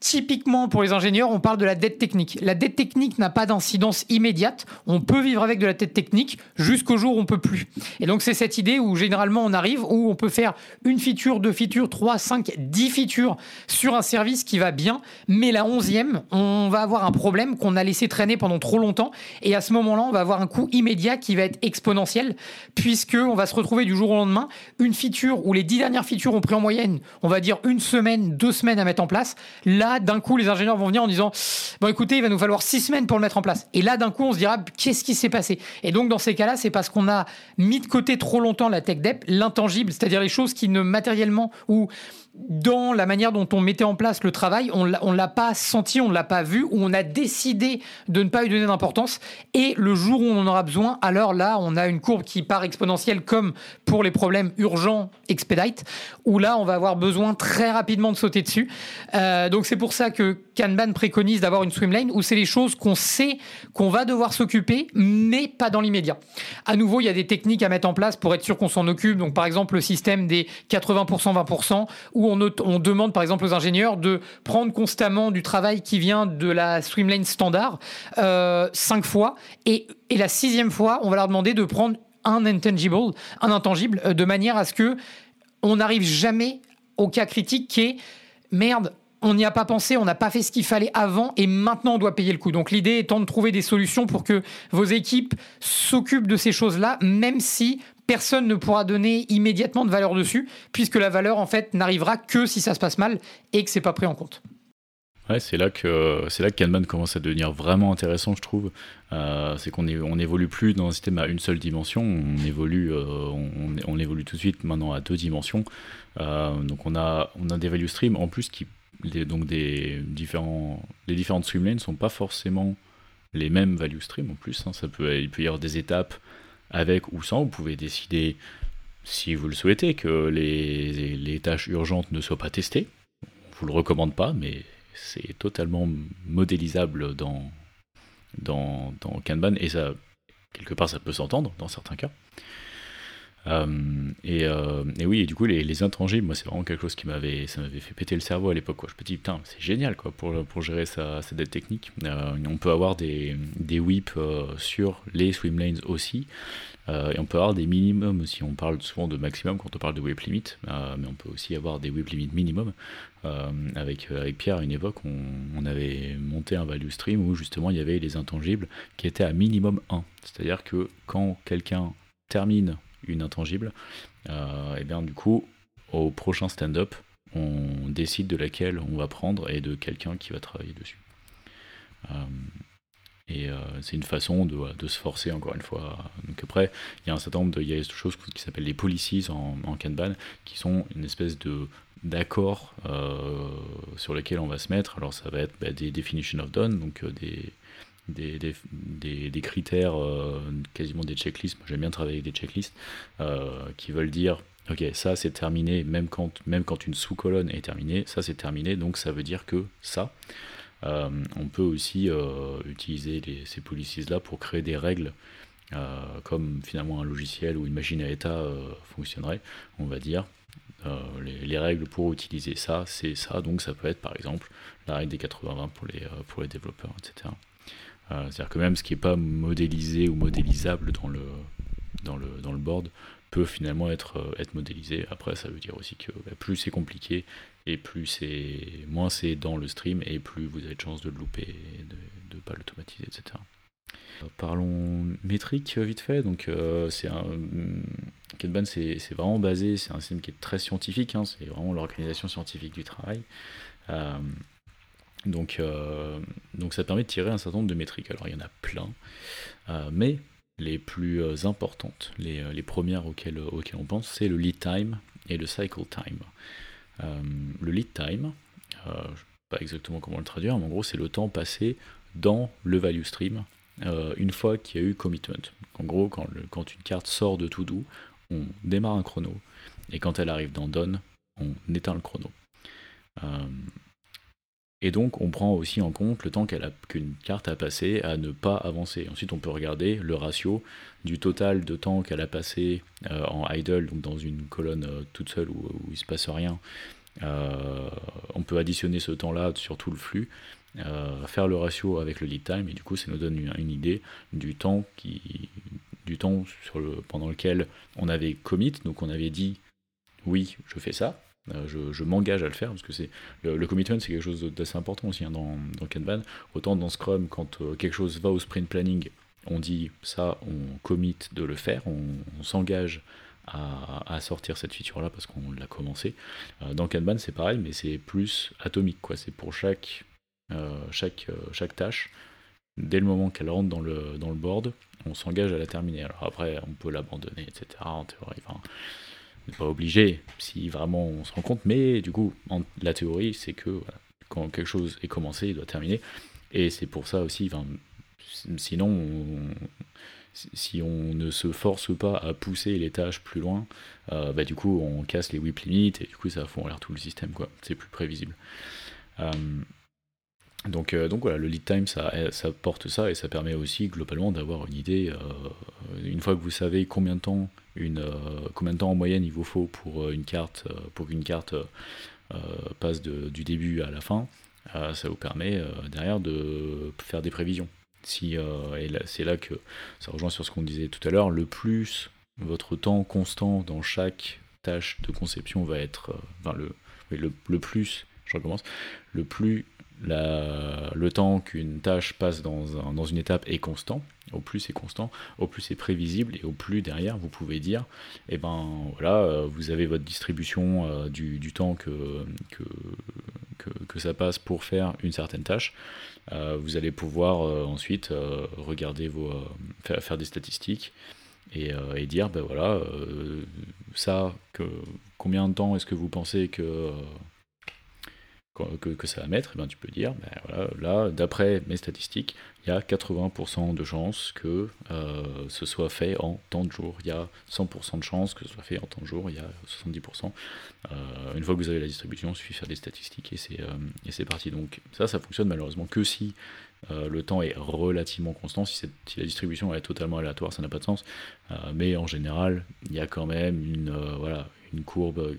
Typiquement, pour les ingénieurs, on parle de la dette technique. La dette technique n'a pas d'incidence immédiate. On peut vivre avec de la dette technique jusqu'au jour où on peut plus. Et donc, c'est cette idée où généralement on arrive, où on peut faire une feature, deux features, trois, cinq, dix features sur un service qui va bien. Mais la onzième, on va avoir un problème qu'on a laissé traîner pendant trop longtemps. Et à ce moment-là, on va avoir un coût immédiat qui va être exponentiel, puisque on va se retrouver du jour au lendemain une feature où les dix dernières features ont pris en moyenne, on va dire une semaine, deux semaines à mettre en place. Là, d'un coup, les ingénieurs vont venir en disant Bon, écoutez, il va nous falloir six semaines pour le mettre en place. Et là, d'un coup, on se dira Qu'est-ce qui s'est passé? Et donc, dans ces cas-là, c'est parce qu'on a mis de côté trop longtemps la tech debt, l'intangible, c'est-à-dire les choses qui ne matériellement ou dans la manière dont on mettait en place le travail, on ne l'a pas senti, on ne l'a pas vu, ou on a décidé de ne pas lui donner d'importance. Et le jour où on en aura besoin, alors là, on a une courbe qui part exponentielle, comme pour les problèmes urgents expedite, où là, on va avoir besoin très rapidement de sauter dessus. Euh, donc c'est pour ça que Kanban préconise d'avoir une swimlane où c'est les choses qu'on sait qu'on va devoir s'occuper, mais pas dans l'immédiat. À nouveau, il y a des techniques à mettre en place pour être sûr qu'on s'en occupe. Donc, par exemple, le système des 80%, 20%, où on, demande, par exemple, aux ingénieurs de prendre constamment du travail qui vient de la swimlane standard euh, cinq fois, et, et la sixième fois, on va leur demander de prendre un intangible, un intangible, euh, de manière à ce que on n'arrive jamais au cas critique qui est merde, on n'y a pas pensé, on n'a pas fait ce qu'il fallait avant et maintenant on doit payer le coup. Donc l'idée étant de trouver des solutions pour que vos équipes s'occupent de ces choses-là, même si personne ne pourra donner immédiatement de valeur dessus, puisque la valeur en fait n'arrivera que si ça se passe mal et que c'est pas pris en compte. Ouais, c'est là que c'est là que Kanban commence à devenir vraiment intéressant, je trouve. Euh, c'est qu'on on évolue plus dans un système à une seule dimension, on évolue, euh, on, évolue tout de suite maintenant à deux dimensions. Euh, donc on a, on a des value streams en plus qui donc des différents, les différentes streamlines ne sont pas forcément les mêmes value streams en plus. Hein. Ça peut, il peut y avoir des étapes avec ou sans. Vous pouvez décider, si vous le souhaitez, que les, les tâches urgentes ne soient pas testées. On vous le recommande pas, mais c'est totalement modélisable dans, dans, dans Kanban et ça, quelque part, ça peut s'entendre dans certains cas. Euh, euh, et, oui, et du coup, les, intangibles, moi, c'est vraiment quelque chose qui m'avait, ça m'avait fait péter le cerveau à l'époque. Je me dis, putain, c'est génial quoi, pour, gérer sa, dette technique. Euh, on peut avoir des, whips sur les swim lanes aussi. et on peut avoir des minimums aussi. On parle souvent de maximum quand on parle de whip limit, mais on peut aussi avoir des whip limit minimum. avec, avec Pierre, à une époque, on, on, avait monté un value stream où justement il y avait les intangibles qui étaient à minimum 1. C'est-à-dire que quand quelqu'un termine une intangible, euh, et bien du coup, au prochain stand-up, on décide de laquelle on va prendre et de quelqu'un qui va travailler dessus. Euh, et euh, c'est une façon de, se forcer, encore une fois. Donc après, il y a un certain nombre de, choses qui s'appellent les policies en, Kanban, qui sont une espèce de d'accord sur lesquels on va se mettre. Alors ça va être bah, des definition of done, donc des, des, critères, euh, quasiment des checklists. J'aime bien travailler avec des checklists euh, qui veulent dire ok, ça c'est terminé, même quand, même quand une sous-colonne est terminée, ça c'est terminé, donc ça veut dire que ça. Euh, on peut aussi utiliser ces policies-là pour créer des règles, comme finalement un logiciel ou une machine à état fonctionnerait, on va dire. Les, les, règles pour utiliser ça, c'est ça, donc ça peut être par exemple la règle des 80-20 pour les, pour les développeurs, etc. Euh, c'est-à-dire que même ce qui n'est pas modélisé ou modélisable dans le, dans le, dans le board peut finalement être, euh, être modélisé. Après, ça veut dire aussi que bah, plus c'est compliqué et plus c'est moins c'est dans le stream et plus vous avez de chances de le louper et de ne pas l'automatiser, etc. Euh, parlons métrique vite fait. Donc, c'est un Kanban, c'est vraiment basé, c'est un système qui est très scientifique. Hein, c'est vraiment l'organisation scientifique du travail. Euh, donc ça permet de tirer un certain nombre de métriques. Alors il y en a plein, euh, mais les plus euh, importantes, les, les premières auxquelles, auxquelles, on pense, c'est le lead time et le cycle time. le lead time, je ne sais pas exactement comment le traduire, mais en gros c'est le temps passé dans le value stream une fois qu'il y a eu commitment. En gros, quand, quand une carte sort de to do, on démarre un chrono, et quand elle arrive dans done, on éteint le chrono. Et donc, on prend aussi en compte le temps qu'une carte a passé à ne pas avancer. Ensuite, on peut regarder le ratio du total de temps qu'elle a passé euh, en idle, donc dans une colonne euh, toute seule où, il ne se passe rien. Euh, on peut additionner ce temps-là sur tout le flux, faire le ratio avec le lead time, et du coup, ça nous donne une, idée du temps, qui, du temps pendant lequel on avait commit, donc on avait dit oui, je fais ça, euh, je, m'engage à le faire parce que c'est le, commitment c'est quelque chose d'assez important aussi hein, dans, Kanban. Autant dans Scrum, quand euh, quelque chose va au sprint planning, on dit ça, on commit de le faire, on, s'engage à, sortir cette feature là parce qu'on l'a commencé. Euh, dans Kanban c'est pareil, mais c'est plus atomique. C'est pour chaque tâche. Dès le moment qu'elle rentre dans le, dans le board, on s'engage à la terminer. Alors après, on peut l'abandonner, etc. En théorie. Enfin, pas obligé si vraiment on se rend compte, mais du coup, la théorie, c'est que quand quelque chose est commencé, il doit terminer. Et c'est pour ça aussi, sinon, si on ne se force pas à pousser les tâches plus loin, euh, bah, du coup, on casse les whip limits et du coup, ça en l'air tout le système, quoi. C'est plus prévisible. Donc, donc voilà, le lead time, ça, ça porte ça et ça permet aussi globalement d'avoir une idée, une fois que vous savez combien de temps, une, combien de temps en moyenne il vous faut pour une carte, pour qu'une carte passe du début à la fin, ça vous permet derrière de faire des prévisions. Si, et c'est là que ça rejoint sur ce qu'on disait tout à l'heure, le plus votre temps constant dans chaque tâche de conception va être, enfin le, le, le plus, je recommence, le plus le temps qu'une tâche passe dans, un, dans, une étape est constant, au plus c'est constant, au plus c'est prévisible et au plus derrière vous pouvez dire, eh ben voilà, euh, vous avez votre distribution euh, du, temps que, ça passe pour faire une certaine tâche. Euh, vous allez pouvoir ensuite regarder vos, faire, faire, des statistiques et, et dire, ben voilà, ça, que, combien de temps est-ce que vous pensez que que, ça va mettre, et eh ben, tu peux dire, ben voilà, là, d'après mes statistiques, il y a 80% de chances que euh, ce soit fait en tant de jours. Il y a 100% de chances que ce soit fait en tant de jours. Il y a 70%. Euh, une fois que vous avez la distribution, il suffit de faire des statistiques et c'est, euh, et c'est parti. Donc ça, ça fonctionne malheureusement que si le temps est relativement constant. Si, si, la distribution est totalement aléatoire, ça n'a pas de sens. mais en général, il y a quand même une, voilà, une courbe, euh,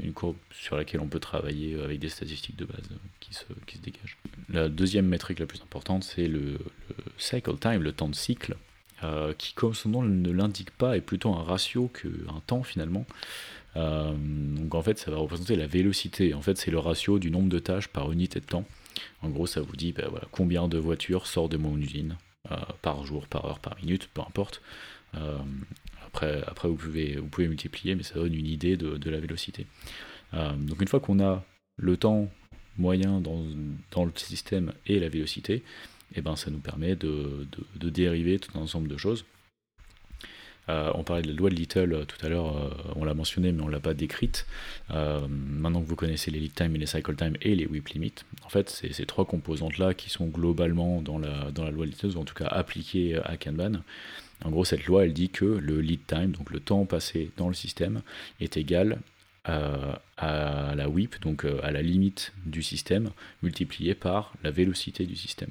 une courbe sur laquelle on peut travailler avec des statistiques de base qui se, qui se dégagent. La deuxième métrique la plus importante, c'est le, cycle time, le temps de cycle, euh, qui, comme son nom ne l'indique pas, est plutôt un ratio qu'un temps finalement. Euh, donc en fait, ça va représenter la vélocité. En fait, c'est le ratio du nombre de tâches par unité de temps. En gros, ça vous dit ben combien de voitures sortent de mon usine par jour, par heure, par minute, peu importe. Après, vous, pouvez, multiplier, mais ça donne une idée de, la vélocité. Euh, donc une fois qu'on a le temps moyen dans, le système et la vélocité, eh ben, ça nous permet de, de, dériver tout un ensemble de choses. Euh, on parlait de la loi de Little euh, tout à l'heure, on l'a mentionné mais on ne l'a pas décrite. maintenant que vous connaissez les lead time et les cycle time et les whip limit, en fait c'est ces trois composantes-là qui sont globalement dans la, dans la loi de Little, ou en tout cas appliquées à Kanban, en gros, cette loi, elle dit que le lead time, donc le temps passé dans le système, est égal à, la WIP, donc euh, à la limite du système, multiplié par la vélocité du système.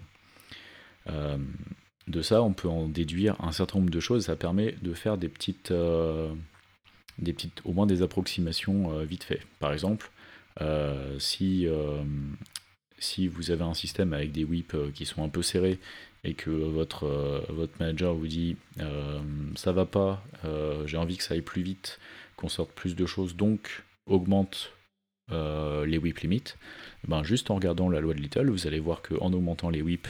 Euh, de ça, on peut en déduire un certain nombre de choses. Ça permet de faire des petites, euh, au moins des approximations vite fait. Par exemple, si, si vous avez un système avec des WIP qui sont un peu serrés et que votre, euh, votre manager vous dit euh, ça va pas, euh, j'ai envie que ça aille plus vite, qu'on sorte plus de choses, donc augmente les whip limits, ben juste en regardant la loi de Little, vous allez voir qu'en augmentant les whip,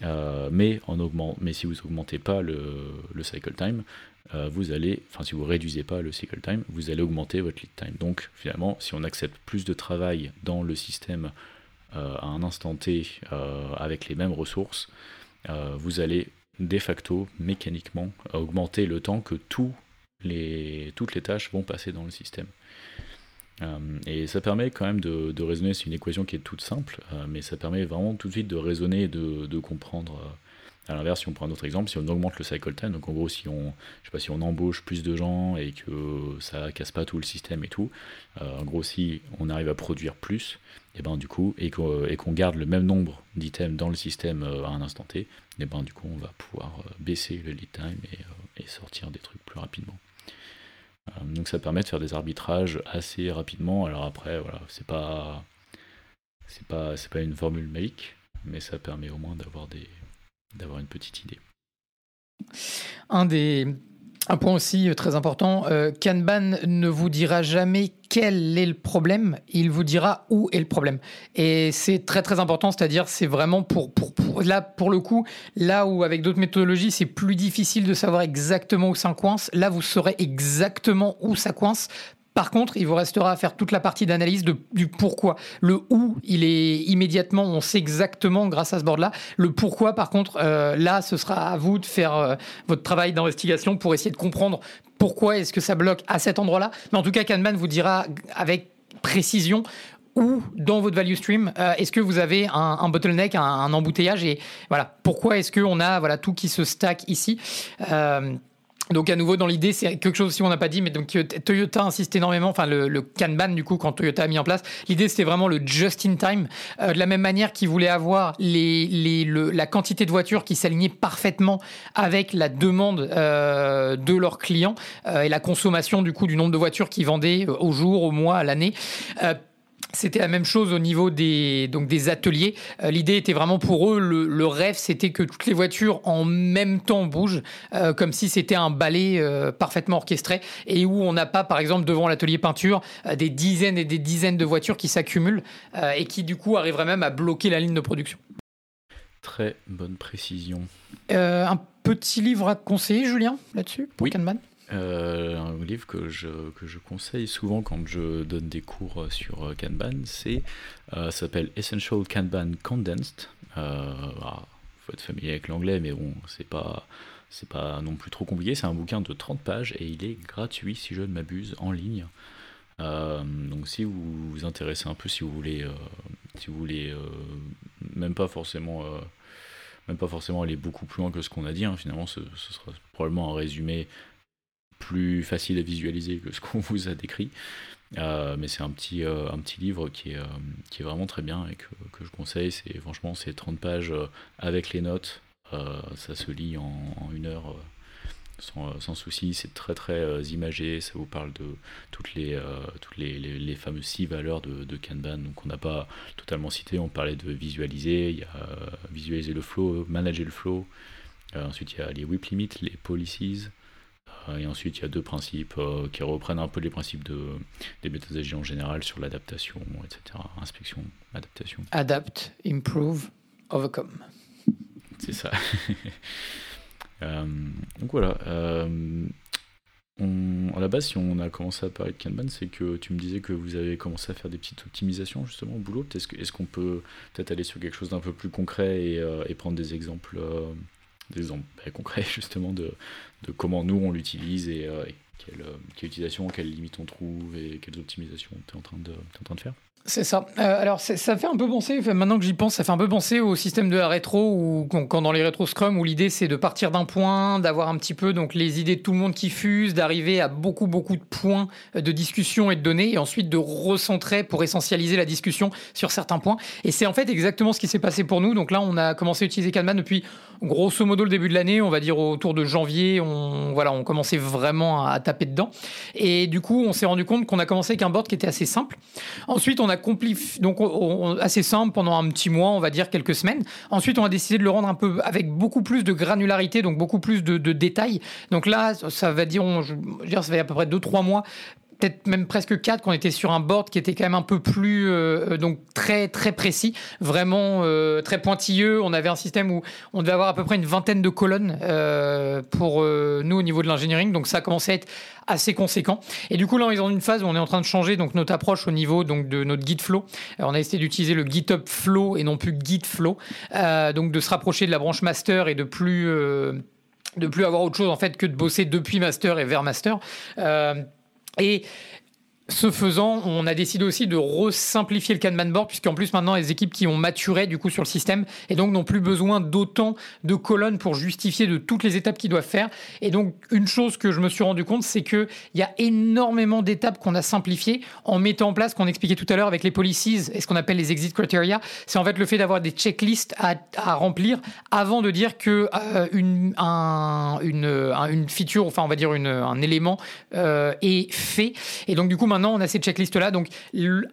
mais, en mais si vous augmentez pas le, le cycle time, vous allez, enfin si vous réduisez pas le cycle time, vous allez augmenter votre lead time. Donc finalement, si on accepte plus de travail dans le système à un instant T avec les mêmes ressources, vous allez de facto, mécaniquement, augmenter le temps que toutes les tâches vont passer dans le système. Euh, et ça permet quand même de, raisonner, c'est une équation qui est toute simple, euh, mais ça permet vraiment tout de suite de raisonner et de, comprendre. À l'inverse, si on prend un autre exemple, si on augmente le cycle time, donc en gros, si on, je sais pas, si on embauche plus de gens et que ça casse pas tout le système et tout, en gros, si on arrive à produire plus, et ben du coup, et qu'on garde le même nombre d'items dans le système euh, à un instant T, et ben du coup on va pouvoir euh, baisser le lead time et, euh, sortir des trucs plus rapidement. donc ça permet de faire des arbitrages assez rapidement. Alors après, voilà, c'est pas c'est pas c'est pas une formule magique, mais ça permet au moins d'avoir des d'avoir une petite idée. Un des un point aussi euh, très important, euh, Kanban ne vous dira jamais quel est le problème, il vous dira où est le problème. Et c'est très très important, c'est-à-dire c'est vraiment pour, pour, pour, là pour le coup, là où avec d'autres méthodologies c'est plus difficile de savoir exactement où ça coince, là vous saurez exactement où ça coince par contre, il vous restera à faire toute la partie d'analyse du pourquoi. Le où, il est immédiatement, on sait exactement grâce à ce board-là. Le pourquoi, par contre, euh, là, ce sera à vous de faire euh, votre travail d'investigation pour essayer de comprendre pourquoi est-ce que ça bloque à cet endroit-là. Mais en tout cas, Kanban vous dira avec précision où dans votre value stream euh, est-ce que vous avez un, bottleneck, un, embouteillage et voilà pourquoi est-ce qu'on a voilà tout qui se stack ici. Donc à nouveau dans l'idée, c'est quelque chose si on n'a pas dit, mais donc euh, Toyota insiste énormément, enfin le, Kanban du coup quand Toyota a mis en place, l'idée c'était vraiment le just in time, euh, de la même manière qu'ils voulaient avoir la quantité de voitures qui s'alignaient parfaitement avec la demande euh, de leurs clients et la consommation du coup du nombre de voitures qu'ils vendaient au jour, au mois, à l'année. C'était la même chose au niveau des, donc des ateliers. Euh, l'idée était vraiment pour eux, le, rêve, c'était que toutes les voitures en même temps bougent, euh, comme si c'était un ballet euh, parfaitement orchestré, et où on n'a pas, par exemple, devant l'atelier peinture, des dizaines et des dizaines de voitures qui s'accumulent, et qui du coup arriveraient même à bloquer la ligne de production. Très bonne précision. un petit livre à conseiller, Julien, là-dessus, pour Kanban euh, un livre que je, que je conseille souvent quand je donne des cours sur euh, Kanban, c'est euh, s'appelle Essential Kanban Condensed. Euh, ah, faut être familier avec l'anglais, mais bon, c'est pas c'est pas non plus trop compliqué. C'est un bouquin de 30 pages et il est gratuit, si je ne m'abuse, en ligne. donc si vous vous intéressez un peu, si vous voulez, si vous voulez, même pas forcément, même pas forcément aller beaucoup plus loin que ce qu'on a dit. Hein, finalement, ce, sera probablement un résumé plus facile à visualiser que ce qu'on vous a décrit. Euh, mais c'est un petit, euh, un petit livre qui est, euh, qui est vraiment très bien et que, que je conseille. C'est franchement c'est 30 pages avec les notes. ça se lit en, une heure sans, sans, souci. C'est très très imagé. Ça vous parle de toutes les, toutes les, les, fameuses six valeurs de, de Kanban. Donc on n'a pas totalement cité. On parlait de visualiser. Il y a visualiser le flow, manager le flow. ensuite il y a les whip limits, les policies. Euh, et ensuite, il y a deux principes euh, qui reprennent un peu les principes de, des méthodologies en général sur l'adaptation, etc. Inspection, adaptation. Adapt, improve, overcome. C'est ça. Euh, donc voilà. On, à la base, si on a commencé à parler de Kanban, c'est que tu me disais que vous avez commencé à faire des petites optimisations justement au boulot. Est-ce qu'on peut peut-être aller sur quelque chose d'un peu plus concret et, et prendre des exemples des exemples concrets justement de, comment nous on l'utilise et, euh, quelle, euh, quelle, utilisation, quelles limites on trouve et quelles optimisations tu es, de, en train de faire. C'est ça. Euh, alors, ça fait un peu penser, maintenant que j'y pense, ça fait un peu penser au système de la rétro, où, quand dans les rétro Scrum, où l'idée c'est de partir d'un point, d'avoir un petit peu donc les idées de tout le monde qui fusent, d'arriver à beaucoup, beaucoup de points de discussion et de données, et ensuite de recentrer pour essentialiser la discussion sur certains points. Et c'est en fait exactement ce qui s'est passé pour nous. Donc là, on a commencé à utiliser Kanban depuis grosso modo le début de l'année, on va dire autour de janvier, on, voilà, on commençait vraiment à, taper dedans. Et du coup, on s'est rendu compte qu'on a commencé avec un board qui était assez simple. Ensuite, on a donc assez simple pendant un petit mois, on va dire quelques semaines. Ensuite, on a décidé de le rendre un peu avec beaucoup plus de granularité, donc beaucoup plus de, détails. Donc là, ça va dire, on, je veux dire, ça fait à peu près 2-3 mois peut-être même presque quatre qu'on était sur un board qui était quand même un peu plus euh, donc très très précis, vraiment euh, très pointilleux. On avait un système où on devait avoir à peu près une vingtaine de colonnes euh, pour nous au niveau de l'ingénierie, donc ça commençait à être assez conséquent. Et du coup là on est dans une phase où on est en train de changer donc notre approche au niveau donc de notre Git flow. on a essayé d'utiliser le GitHub Flow et non plus Git Flow, donc de se rapprocher de la branche master et de plus de plus avoir autre chose en fait que de bosser depuis master et vers master. Et ce faisant, on a décidé aussi de resimplifier le Kanban board, puisqu'en plus maintenant les équipes qui ont maturé du coup sur le système et donc n'ont plus besoin d'autant de colonnes pour justifier de toutes les étapes qu'ils doivent faire. Et donc une chose que je me suis rendu compte, c'est que il y a énormément d'étapes qu'on a simplifiées en mettant en place, qu'on expliquait tout à l'heure avec les policies et ce qu'on appelle les exit criteria. C'est en fait le fait d'avoir des checklists à, remplir avant de dire que euh, une, un, une, une feature, enfin on va dire un élément euh, est fait. Et donc du coup maintenant, on a cette checklist-là. Donc,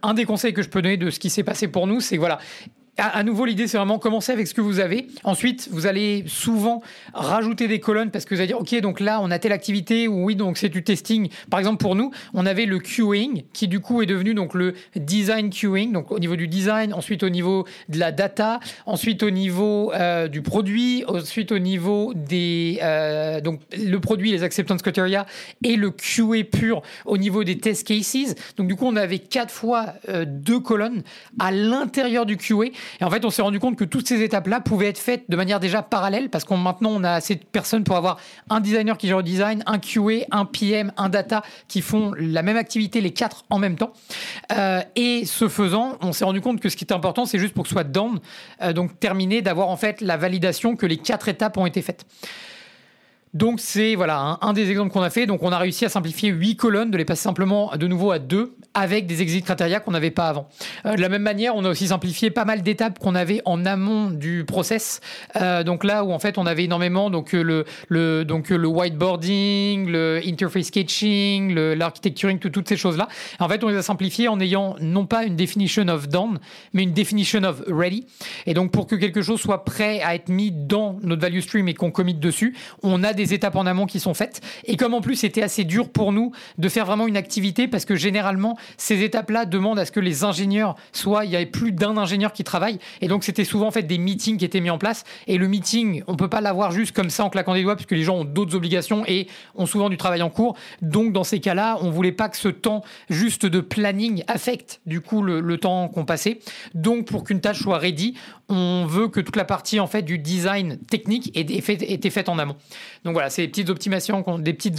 un des conseils que je peux donner de ce qui s'est passé pour nous, c'est voilà, à, nouveau, l'idée, c'est vraiment commencer avec ce que vous avez. Ensuite, vous allez souvent rajouter des colonnes parce que vous allez dire, OK, donc là, on a telle activité ou oui, donc c'est du testing. Par exemple, pour nous, on avait le queuing qui, du coup, est devenu donc le design queuing. Donc, au niveau du design, ensuite au niveau de la data, ensuite au niveau euh, du produit, ensuite au niveau des, euh, donc, le produit, les acceptance criteria et le QA pur au niveau des test cases. Donc, du coup, on avait quatre fois euh, deux colonnes à l'intérieur du QA et en fait, on s'est rendu compte que toutes ces étapes-là pouvaient être faites de manière déjà parallèle, parce qu'on maintenant on a assez de personnes pour avoir un designer qui gère le design, un QA, un PM, un data qui font la même activité les quatre en même temps. Euh, et ce faisant, on s'est rendu compte que ce qui était important, c'est juste pour que ce soit down, euh, donc terminé, d'avoir en fait la validation que les quatre étapes ont été faites. Donc c'est voilà un, des exemples qu'on a fait. Donc on a réussi à simplifier 8 colonnes, de les passer simplement de nouveau à 2 avec des exit criteria qu'on n'avait pas avant. Euh, de la même manière, on a aussi simplifié pas mal d'étapes qu'on avait en amont du process. Euh, donc là où en fait on avait énormément donc le, le donc le whiteboarding, le interface sketching, l'architecturing, toutes ces choses là. En fait, on les a simplifiées en ayant non pas une definition of done, mais une definition of ready. Et donc pour que quelque chose soit prêt à être mis dans notre value stream et qu'on commit dessus, on a des étapes en amont qui sont faites. Et comme en plus c'était assez dur pour nous de faire vraiment une activité, parce que généralement ces étapes-là demandent à ce que les ingénieurs soient, il y avait plus d'un ingénieur qui travaille, et donc c'était souvent en fait des meetings qui étaient mis en place. Et le meeting, on peut pas l'avoir juste comme ça en claquant des doigts, puisque les gens ont d'autres obligations et ont souvent du travail en cours. Donc dans ces cas-là, on voulait pas que ce temps juste de planning affecte du coup le, le temps qu'on passait. Donc pour qu'une tâche soit ready, on veut que toute la partie en fait du design technique ait été faite en amont. Donc voilà, c'est des petites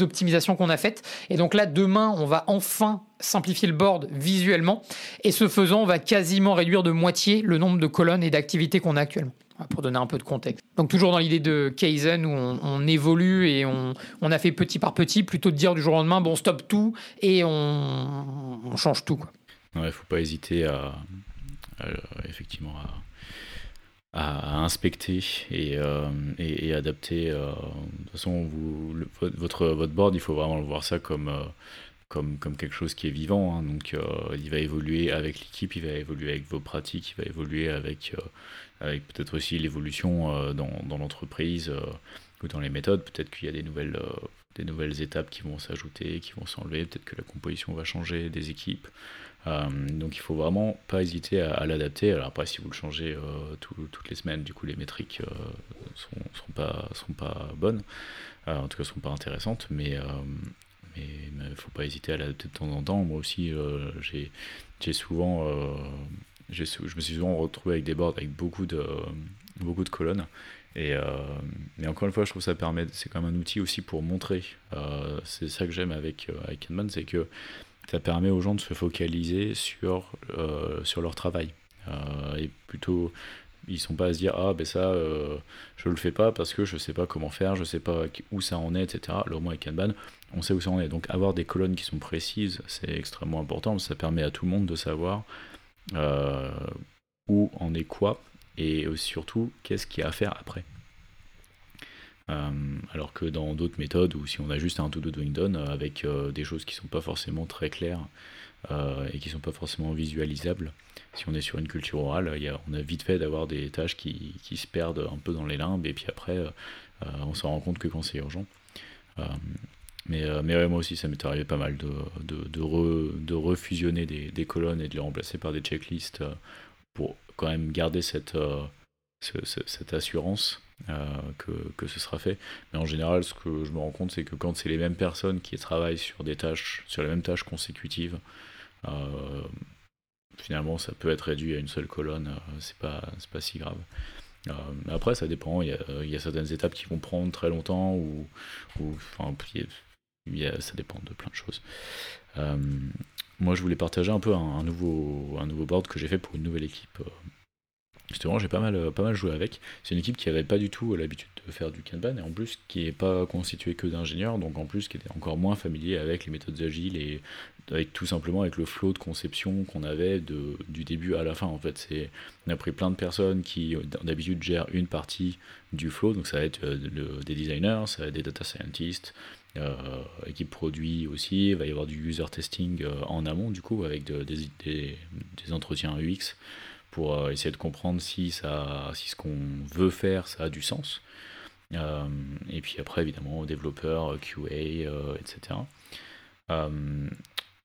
optimisations, qu'on a faites. Et donc là, demain, on va enfin simplifier le board visuellement. Et ce faisant, on va quasiment réduire de moitié le nombre de colonnes et d'activités qu'on a actuellement pour donner un peu de contexte. Donc toujours dans l'idée de Kaizen où on, évolue et on, a fait petit par petit plutôt de dire du jour au lendemain bon on stoppe tout et on, change tout. Il ne faut pas hésiter à à, inspecter et, euh, et, adapter. Euh, de toute façon, votre, votre board, il faut vraiment voir ça comme, euh, comme, comme quelque chose qui est vivant. Hein. donc, il va évoluer avec l'équipe, il va évoluer avec vos pratiques, il va évoluer avec, avec peut-être aussi l'évolution dans, dans l'entreprise ou dans les méthodes. Peut-être qu'il y a des nouvelles, des nouvelles étapes qui vont s'ajouter, qui vont s'enlever. Peut-être que la composition va changer des équipes. Euh, donc il faut vraiment pas hésiter à, l'adapter. Alors après, si vous le changez euh, toutes les semaines, du coup les métriques euh, sont, seront pas seront pas bonnes, en tout cas seront pas intéressantes, mais il faut pas hésiter à l'adapter de temps en temps. Moi aussi, j'ai souvent je me suis souvent retrouvé avec des boards avec beaucoup de beaucoup de colonnes. Et mais encore une fois, je trouve que ça permet, c'est quand même un outil aussi pour montrer. c'est ça que j'aime avec, avec Kanban, c'est que ça permet aux gens de se focaliser sur, euh, sur leur travail. Euh, et plutôt, ils sont pas à se dire ah ben ça euh, je le fais pas parce que je sais pas comment faire, je sais pas où ça en est, etc. Alors moi avec Kanban, on sait où ça en est. Donc avoir des colonnes qui sont précises, c'est extrêmement important. Ça permet à tout le monde de savoir où en est quoi et surtout qu'est-ce qu'il y a à faire après. Euh, alors que dans d'autres méthodes, ou si on a juste un to-do doing done euh, avec euh, des choses qui sont pas forcément très claires et qui sont pas forcément visualisables, si on est sur une culture orale, on a vite fait d'avoir des tâches qui, se perdent un peu dans les limbes, et puis après, on s'en rend compte que quand c'est urgent. mais, moi aussi, ça m'est arrivé pas mal de, refusionner des, colonnes et de les remplacer par des checklists pour quand même garder cette, assurance que, que, ce sera fait. Mais en général, ce que je me rends compte, c'est que quand c'est les mêmes personnes qui travaillent sur des tâches, sur les mêmes tâches consécutives, euh, finalement, ça peut être réduit à une seule colonne. Euh, c'est pas, pas si grave. après, ça dépend. Il y, a, certaines étapes qui vont prendre très longtemps ou, enfin, ça dépend de plein de choses. moi, je voulais partager un peu un, nouveau, un nouveau board que j'ai fait pour une nouvelle équipe Justement, j'ai pas mal, pas mal joué avec. C'est une équipe qui avait pas du tout l'habitude de faire du Kanban et en plus qui n'est pas constituée que d'ingénieurs, donc en plus qui était encore moins familier avec les méthodes agiles et tout simplement avec le flow de conception qu'on avait du début à la fin. En fait, on a pris plein de personnes qui d'habitude gèrent une partie du flow, donc ça va être euh, des designers, ça va être des data scientists, euh, équipe produit aussi, il va y avoir du user testing euh, en amont du coup avec des, des, des entretiens UX pour euh, essayer de comprendre si, ça, si ce qu'on veut faire, ça a du sens. Euh, et puis après, évidemment, développeurs, euh, QA, etc.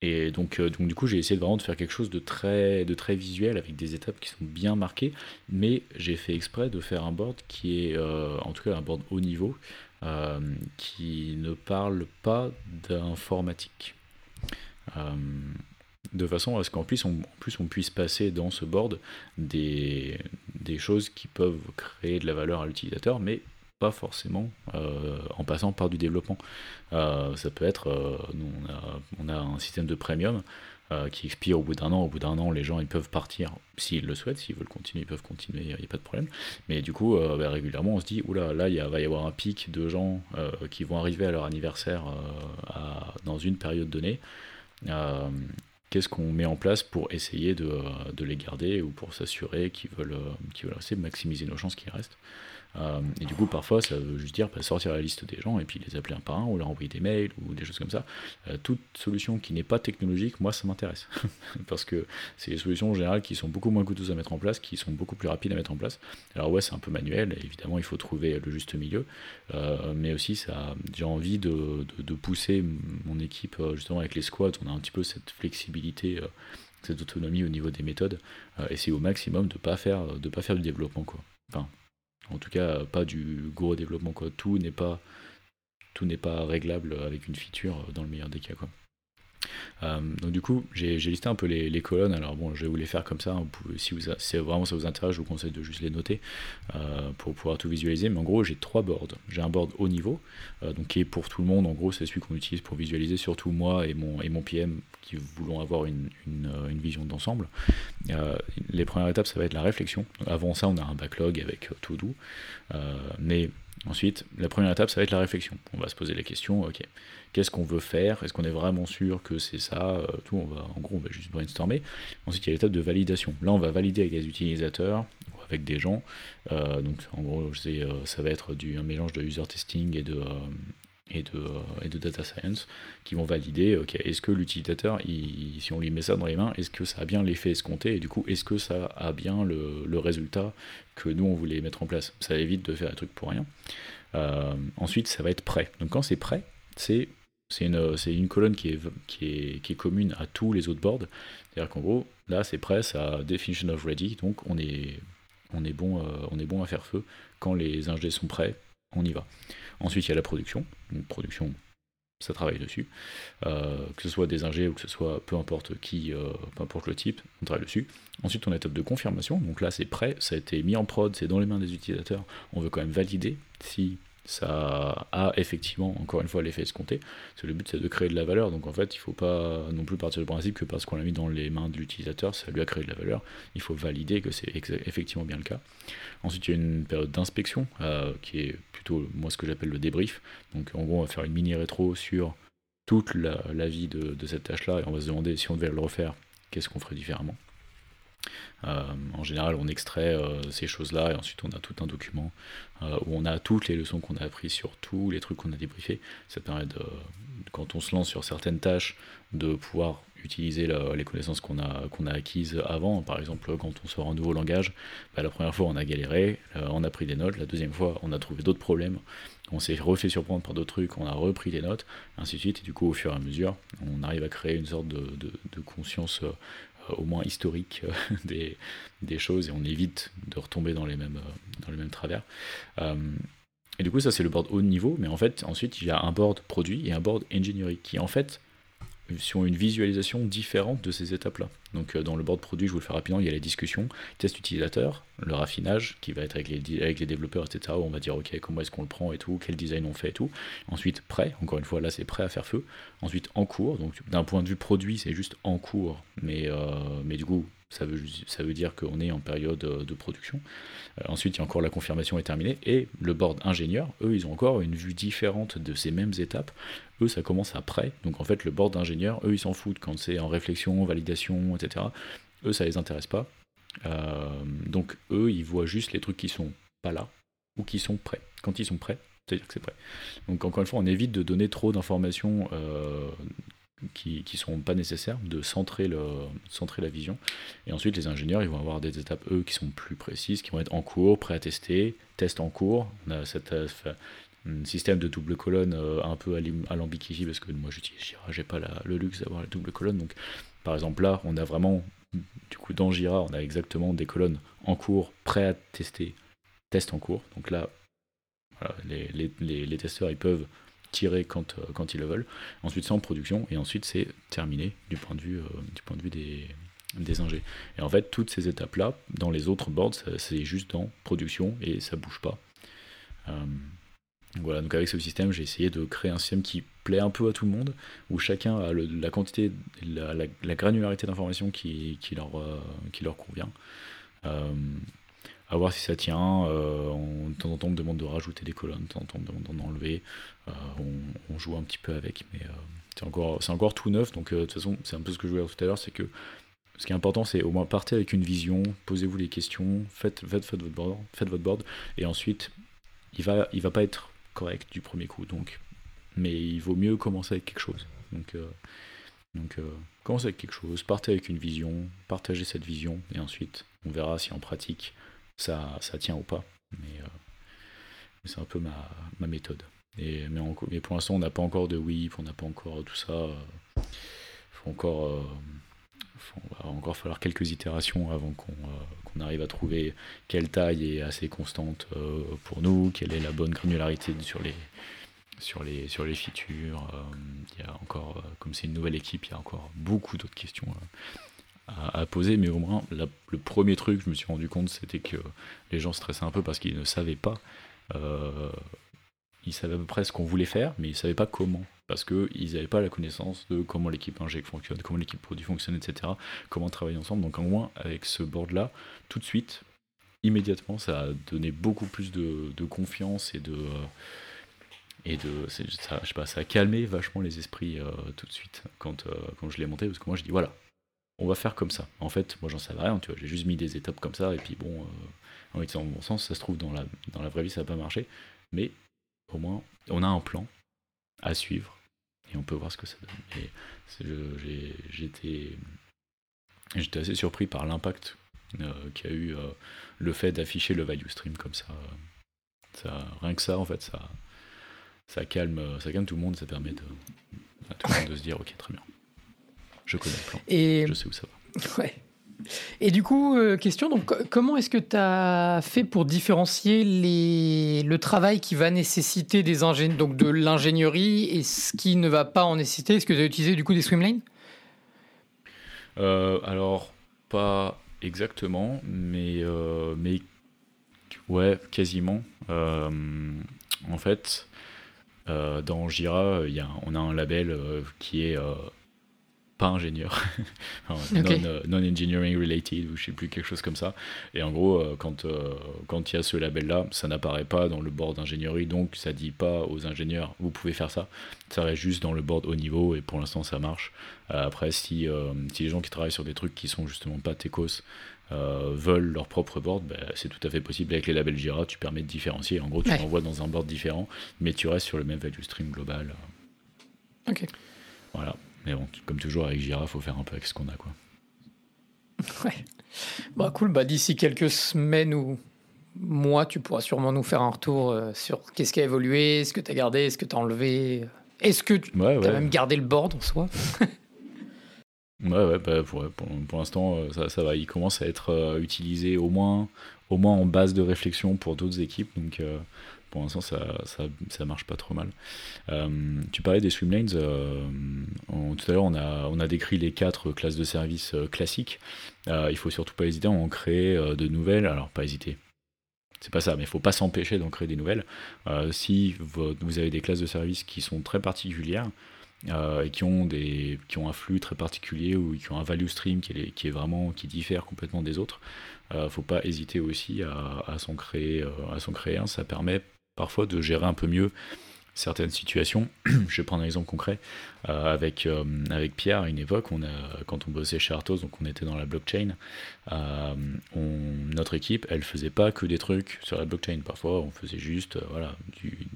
Et donc, donc du coup, j'ai essayé vraiment de faire quelque chose de très, de très visuel avec des étapes qui sont bien marquées, mais j'ai fait exprès de faire un board qui est, en tout cas, un board haut niveau, qui ne parle pas d'informatique de façon à ce qu'en plus on, plus on puisse passer dans ce board des, des choses qui peuvent créer de la valeur à l'utilisateur, mais pas forcément euh, en passant par du développement. Euh, ça peut être, euh, nous on a, on a, un système de premium qui expire au bout d'un an. Au bout d'un an, les gens ils peuvent partir s'ils le souhaitent, s'ils veulent continuer, ils peuvent continuer, il n'y a pas de problème. Mais du coup, bah, régulièrement, on se dit, oula, là, il va y avoir un pic de gens qui vont arriver à leur anniversaire dans une période donnée. Qu'est-ce qu'on met en place pour essayer de, les garder ou pour s'assurer qu'ils veulent, qu'ils veulent rester, maximiser nos chances qu'ils restent euh, et du coup, parfois, ça veut juste dire bah, sortir la liste des gens et puis les appeler un par un ou leur envoyer des mails ou des choses comme ça. Euh, toute solution qui n'est pas technologique, moi, ça m'intéresse. Parce que c'est des solutions en général qui sont beaucoup moins coûteuses à mettre en place, qui sont beaucoup plus rapides à mettre en place. Alors, ouais, c'est un peu manuel, évidemment, il faut trouver le juste milieu. Euh, mais aussi, j'ai envie de, pousser mon équipe, justement, avec les squads. On a un petit peu cette flexibilité cette autonomie au niveau des méthodes, essayer au maximum de pas faire pas faire du développement quoi. En tout cas, pas du gros développement. Quoi. Tout n'est pas réglable avec une feature dans le meilleur des cas. Quoi. Euh, donc du coup, j'ai listé un peu les, colonnes. Alors bon, je vais vous les faire comme ça. Hein. si, vraiment ça vous intéresse, je vous conseille de juste les noter euh, pour pouvoir tout visualiser. Mais en gros, j'ai trois boards. J'ai un board haut niveau, euh, donc qui est pour tout le monde. En gros, c'est celui qu'on utilise pour visualiser, surtout moi et mon PM voulons avoir une, une, vision d'ensemble. les premières étapes, ça va être la réflexion. avant ça, on a un backlog avec tout doux. mais Ensuite, la première étape, ça va être la réflexion. On va se poser la question, ok, qu'est-ce qu'on veut faire? Est-ce qu'on est vraiment sûr que c'est ça euh, Tout, on va, en gros, on va juste brainstormer. Ensuite, il y a l'étape de validation. Là, on va valider avec les utilisateurs avec des gens. Euh, donc, en gros, euh, ça va être du, un mélange de user testing et de, et de, et de data science qui vont valider, ok, est-ce que l'utilisateur, si on lui met ça dans les mains, est-ce que ça a bien l'effet escompté et du coup, est-ce que ça a bien le, résultat que nous on voulait mettre en place? Ça évite de faire un truc pour rien. Euh, ensuite, ça va être prêt. Donc quand c'est prêt, c'est une, colonne qui est, commune à tous les autres boards. C'est-à-dire qu'en gros, là, c'est prêt, ça definition of ready, donc on est, on est, bon, euh, on est bon à faire feu. Quand les ingés sont prêts, on y va. Ensuite, il y a la production. Une production, ça travaille dessus. Euh, que ce soit des ingés ou que ce soit peu importe qui, euh, peu importe le type, on travaille dessus. Ensuite, on a l'étape de confirmation. Donc là, c'est prêt, ça a été mis en prod, c'est dans les mains des utilisateurs. On veut quand même valider si ça a effectivement, encore une fois, l'effet escompté. Le but, c'est de créer de la valeur. Donc en fait, il ne faut pas non plus partir du principe que parce qu'on l'a mis dans les mains de l'utilisateur, ça lui a créé de la valeur. Il faut valider que c'est effectivement bien le cas. Ensuite, il y a une période d'inspection, euh, qui est plutôt, moi, ce que j'appelle le débrief. Donc en gros, on va faire une mini rétro sur toute la, vie de, de cette tâche-là et on va se demander si on devait le refaire, qu'est-ce qu'on ferait différemment. Euh, en général, on extrait euh, ces choses-là et ensuite on a tout un document euh, où on a toutes les leçons qu'on a apprises sur tous les trucs qu'on a débriefés. Ça permet de, quand on se lance sur certaines tâches, de pouvoir utiliser les connaissances qu'on a, a acquises avant. Par exemple, quand on sort un nouveau langage, bah, la première fois on a galéré, on a pris des notes, la deuxième fois on a trouvé d'autres problèmes, on s'est refait surprendre par d'autres trucs, on a repris des notes, ainsi de suite. Et du coup, au fur et à mesure, on arrive à créer une sorte de, conscience au moins historique euh, des, des, choses et on évite de retomber dans les mêmes, euh, dans les mêmes travers. et du coup, ça c'est le board haut niveau, mais en fait, ensuite il y a un board produit et un board engineering qui en fait sur une visualisation différente de ces étapes-là. Donc euh, dans le board produit, je vous le fais rapidement, il y a les discussions, test utilisateur, le raffinage qui va être avec les, développeurs, etc. On va dire ok comment est-ce qu'on le prend et tout, quel design on fait et tout. Ensuite prêt, encore une fois là c'est prêt à faire feu. Ensuite en cours, donc d'un point de vue produit c'est juste en cours, mais, euh, mais du coup ça veut, ça veut dire qu'on est en période euh, de production. ensuite, il y a encore la confirmation est terminée. Et le board ingénieur, eux, ils ont encore une vue différente de ces mêmes étapes. Eux, ça commence après. Donc en fait, le board ingénieur, eux, ils s'en foutent quand c'est en réflexion, validation, etc. Eux, ça les intéresse pas. Euh, donc eux, ils voient juste les trucs qui sont pas là ou qui sont prêts. Quand ils sont prêts, c'est-à-dire que c'est prêt. Donc encore une fois, on évite de donner trop d'informations euh, qui ne sont pas nécessaires, de centrer, le, centrer la vision. Et ensuite, les ingénieurs, ils vont avoir des étapes, eux, qui sont plus précises, qui vont être en cours, prêts à tester, test en cours. On a cette, euh, système de double colonne euh, un peu alambic ici parce que moi j'utilise Jira, j'ai pas le luxe d'avoir la double colonne. Donc par exemple là, on a vraiment, du coup dans Jira, on a exactement des colonnes en cours, prêts à tester, test en cours. Donc là, les, les, les, testeurs ils peuvent tirer quand, euh, quand ils le veulent. Ensuite c'est en production et ensuite c'est terminé du point de vue, euh, du point de vue des, des. Et en fait, toutes ces étapes-là, dans les autres boards, c'est juste dans production et ça bouge pas. Voilà, donc avec ce système, j'ai essayé de créer un système qui plaît un peu à tout le monde, où chacun a la quantité, la, la, granularité d'informations qui, qui, leur, qui leur convient. À voir si ça tient. de temps en temps, on me demande de rajouter des colonnes, de temps en temps, on me demande d'en enlever. On, on, joue un petit peu avec, mais c'est encore, encore tout neuf. Donc, de toute façon, c'est un peu ce que je voulais dire tout à l'heure, c'est que ce qui est important, c'est au moins partez avec une vision, posez-vous les questions, faites, faites, faites, votre board, faites votre board, et ensuite, il va, il va pas être correct du premier coup. Donc, mais il vaut mieux commencer avec quelque chose. Donc, euh, euh, commencez avec quelque chose, partez avec une vision, partagez cette vision, et ensuite, on verra si en pratique ça, tient ou pas. Mais, euh, c'est un peu ma, méthode. Et, mais, pour l'instant, on n'a pas encore de whip, on n'a pas encore tout ça. Il faut encore il va encore falloir quelques itérations avant euh, qu'on arrive à trouver quelle taille est assez constante euh, pour nous, quelle est la bonne granularité sur les, sur les, sur les features. Euh, il y a encore, comme c'est une nouvelle équipe, il y a encore beaucoup d'autres questions à, poser, mais au moins le premier truc, je me suis rendu compte, c'était que les gens stressaient un peu parce qu'ils ne savaient pas. ils savaient à peu près ce qu'on voulait faire, mais ils ne savaient pas comment parce qu'ils n'avaient pas la connaissance de comment l'équipe inject fonctionne, comment l'équipe produit fonctionne, etc., comment travailler ensemble. Donc, au moins, avec ce board-là, tout de suite, immédiatement, ça a donné beaucoup plus de, confiance et de. et de ça, je sais pas, ça a calmé vachement les esprits euh, tout de suite quand, euh, quand je l'ai monté, parce que moi, je dis voilà, on va faire comme ça. En fait, moi, j'en savais rien, tu vois, j'ai juste mis des étapes comme ça, et puis bon, euh, en le bon sens, ça se trouve, dans la, dans la vraie vie, ça n'a pas marché, mais au moins, on a un plan à suivre et on peut voir ce que ça donne. J'étais j'étais assez surpris par l'impact euh, qu'a eu euh, le fait d'afficher le value stream comme ça. Rien que ça, en fait, ça, calme, tout le monde, ça permet à tout le monde de se dire ok, très bien. Je connais le plan, et... je sais où ça va. Ouais. Et du coup, euh, question, donc, comment est-ce que tu as fait pour différencier les, le travail qui va nécessiter des donc de l'ingénierie et ce qui ne va pas en nécessiter? Est-ce que tu as utilisé du coup des swimlanes euh, Alors, pas exactement, mais, euh, mais ouais, quasiment. en fait, dans Jira, y a, on a un label qui est pas ingénieur, euh, non-engineering related ou je sais plus quelque chose comme ça. Et en gros, euh, quand euh, quand il y a ce label-là, ça n'apparaît pas dans le board d'ingénierie, donc ça dit pas aux ingénieurs vous pouvez faire ça. Ça reste juste dans le board haut niveau et pour l'instant ça marche. après, si, si les gens qui travaillent sur des trucs qui sont justement pas techos veulent leur propre board, ben, c'est tout à fait possible avec les labels Jira. Tu permets de différencier. En gros, tu l'envoies dans un board différent, mais tu restes sur le même value stream global. Ok. Voilà. Mais bon, comme toujours avec Jira, faut faire un peu avec ce qu'on a, quoi. Ouais. Bah cool. Bah d'ici quelques semaines ou mois, tu pourras sûrement nous faire un retour euh, sur qu'est-ce qui a évolué, ce que tu as gardé, ce que tu as enlevé. Est-ce que tu as même gardé le board en soi Ouais, ouais, bah, pour, pour, l'instant, euh, ça, ça, va. Il commence à être euh, utilisé au moins, au moins en base de réflexion pour d'autres équipes. Donc, pour l'instant, ça, ça, ça, marche pas trop mal. Euh, tu parlais des swimlanes. Euh, tout à l'heure, on a, on a décrit les quatre classes de services euh, classiques. il faut surtout pas hésiter à en créer de nouvelles. Alors, pas hésiter. C'est pas ça, mais il faut pas s'empêcher d'en créer des nouvelles. si vous, avez des classes de services qui sont très particulières, et qui ont, des, qui ont un flux très particulier ou qui ont un value stream qui est, qui est vraiment qui diffère complètement des autres, faut pas hésiter aussi à, à s'en créer, à s'en créer. Ça permet parfois de gérer un peu mieux certaines situations. Je vais prendre un exemple concret. Euh, avec, euh, avec Pierre, à une époque, on a, quand on bossait chez Artos, donc on était dans la blockchain, euh, notre équipe, elle faisait pas que des trucs sur la blockchain. Parfois, on faisait juste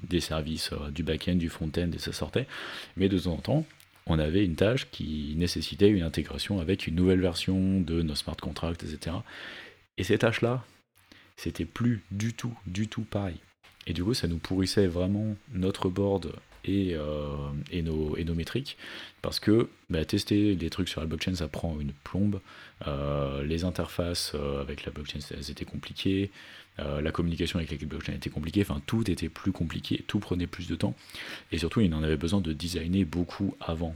des services, du back-end, du front-end, et ça sortait. Mais de temps en temps, on avait une tâche qui nécessitait une intégration avec une nouvelle version de nos smart contracts, etc. Et ces tâches-là, c'était plus du tout, du tout pareil. Et du coup, ça nous pourrissait vraiment notre board et, euh, nos, métriques, parce que bah, tester des trucs sur la blockchain, ça prend une plombe. Euh, les interfaces euh, avec la blockchain, elles étaient compliquées. la communication avec la blockchain était compliquée. Enfin, tout était plus compliqué, tout prenait plus de temps. Et surtout, il en avait besoin de designer beaucoup avant.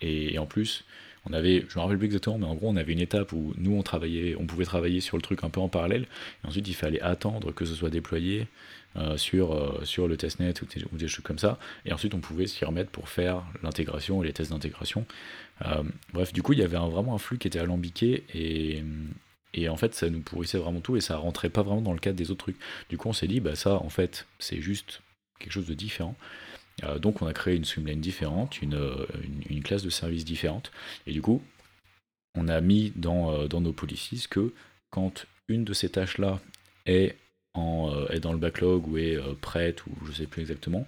Et, en plus, on avait, je me rappelle plus exactement, mais en gros, on avait une étape où nous, on travaillait, on pouvait travailler sur le truc un peu en parallèle, et ensuite, il fallait attendre que ce soit déployé euh, sur, euh, sur le testnet ou des, choses comme ça, et ensuite, on pouvait s'y remettre pour faire l'intégration et les tests d'intégration. Euh, bref, du coup, il y avait vraiment un flux qui était alambiqué, et, et en fait, ça nous pourrissait vraiment tout, et ça rentrait pas vraiment dans le cadre des autres trucs. Du coup, on s'est dit, bah ça, en fait, c'est juste quelque chose de différent. Euh, donc on a créé une swimlane différente, euh, une, classe de service différente. Et du coup, on a mis dans, euh, dans nos policies que quand une de ces tâches-là est, est dans le backlog ou est prête, ou je ne sais plus exactement,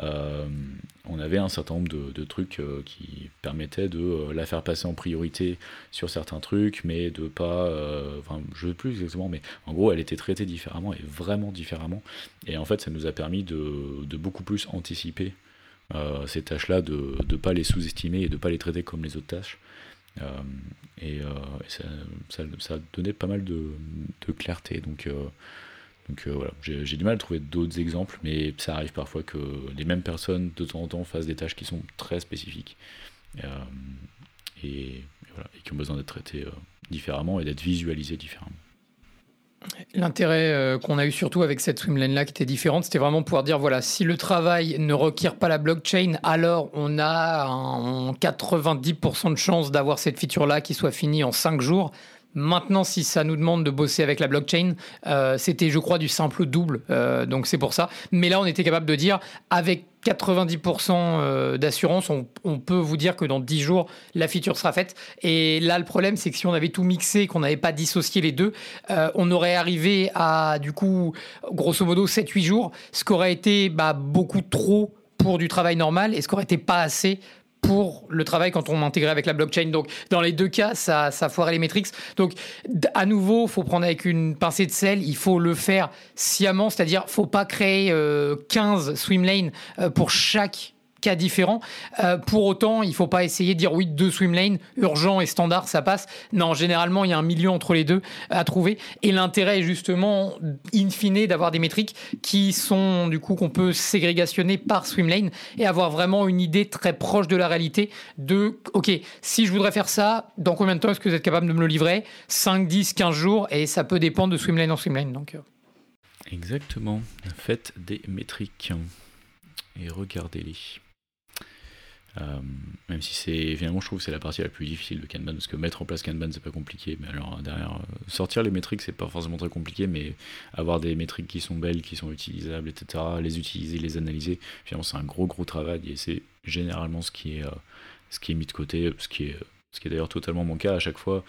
euh, on avait un certain nombre de, trucs euh, qui permettaient de euh, la faire passer en priorité sur certains trucs, mais de pas. Enfin, je ne sais plus exactement, mais en gros, elle était traitée différemment et vraiment différemment. Et en fait, ça nous a permis de, beaucoup plus anticiper ces tâches-là, de ne pas les sous-estimer et de ne pas les traiter comme les autres tâches. et, et ça, ça, ça, donnait pas mal de, de clarté. Donc, donc euh, voilà, j'ai du mal à trouver d'autres exemples, mais ça arrive parfois que les mêmes personnes de temps en temps fassent des tâches qui sont très spécifiques euh, et, qui ont besoin d'être traitées euh, différemment et d'être visualisées différemment. L'intérêt qu'on a eu surtout avec cette swimlane-là qui était différente, c'était vraiment pouvoir dire, voilà, si le travail ne requiert pas la blockchain, alors on a un 90% de chances d'avoir cette feature-là qui soit finie en 5 jours. Maintenant, si ça nous demande de bosser avec la blockchain, euh, c'était, je crois, du simple double. Euh, donc c'est pour ça. Mais là, on était capable de dire, avec 90% euh, d'assurance, on, peut vous dire que dans 10 jours, la feature sera faite. Et là, le problème, c'est que si on avait tout mixé, qu'on n'avait pas dissocié les deux, on aurait arrivé à, du coup, grosso modo, 7-8 jours, ce qui aurait été bah, beaucoup trop pour du travail normal et ce qui aurait été pas assez pour le travail quand on intégrait avec la blockchain. Donc, dans les deux cas, ça, ça foirait les métriques. Donc, à nouveau, faut prendre avec une pincée de sel. Il faut le faire sciemment, c'est-à-dire, faut pas créer euh, 15 swim lanes euh, pour chaque cas différents. Euh, pour autant, il faut pas essayer de dire oui, deux swim lanes, urgent et standard, ça passe. Non, généralement, il y a un milieu entre les deux à trouver. Et l'intérêt est justement, in fine, d'avoir des métriques qui sont, du coup, qu'on peut ségrégationner par swim lane et avoir vraiment une idée très proche de la réalité de, OK, si je voudrais faire ça, dans combien de temps est-ce que vous êtes capable de me le livrer? 5, 10, 15 jours et ça peut dépendre de swim lane en swim lane. Donc, euh. Exactement. Faites des métriques et regardez-les. Euh, même si c'est finalement je trouve que c'est la partie la plus difficile de Kanban parce que mettre en place Kanban c'est pas compliqué mais alors derrière euh, sortir les métriques c'est pas forcément très compliqué mais avoir des métriques qui sont belles qui sont utilisables etc les utiliser les analyser finalement c'est un gros gros travail et c'est généralement ce qui est euh, ce qui est mis de côté ce qui est ce qui est d'ailleurs totalement mon cas. À chaque fois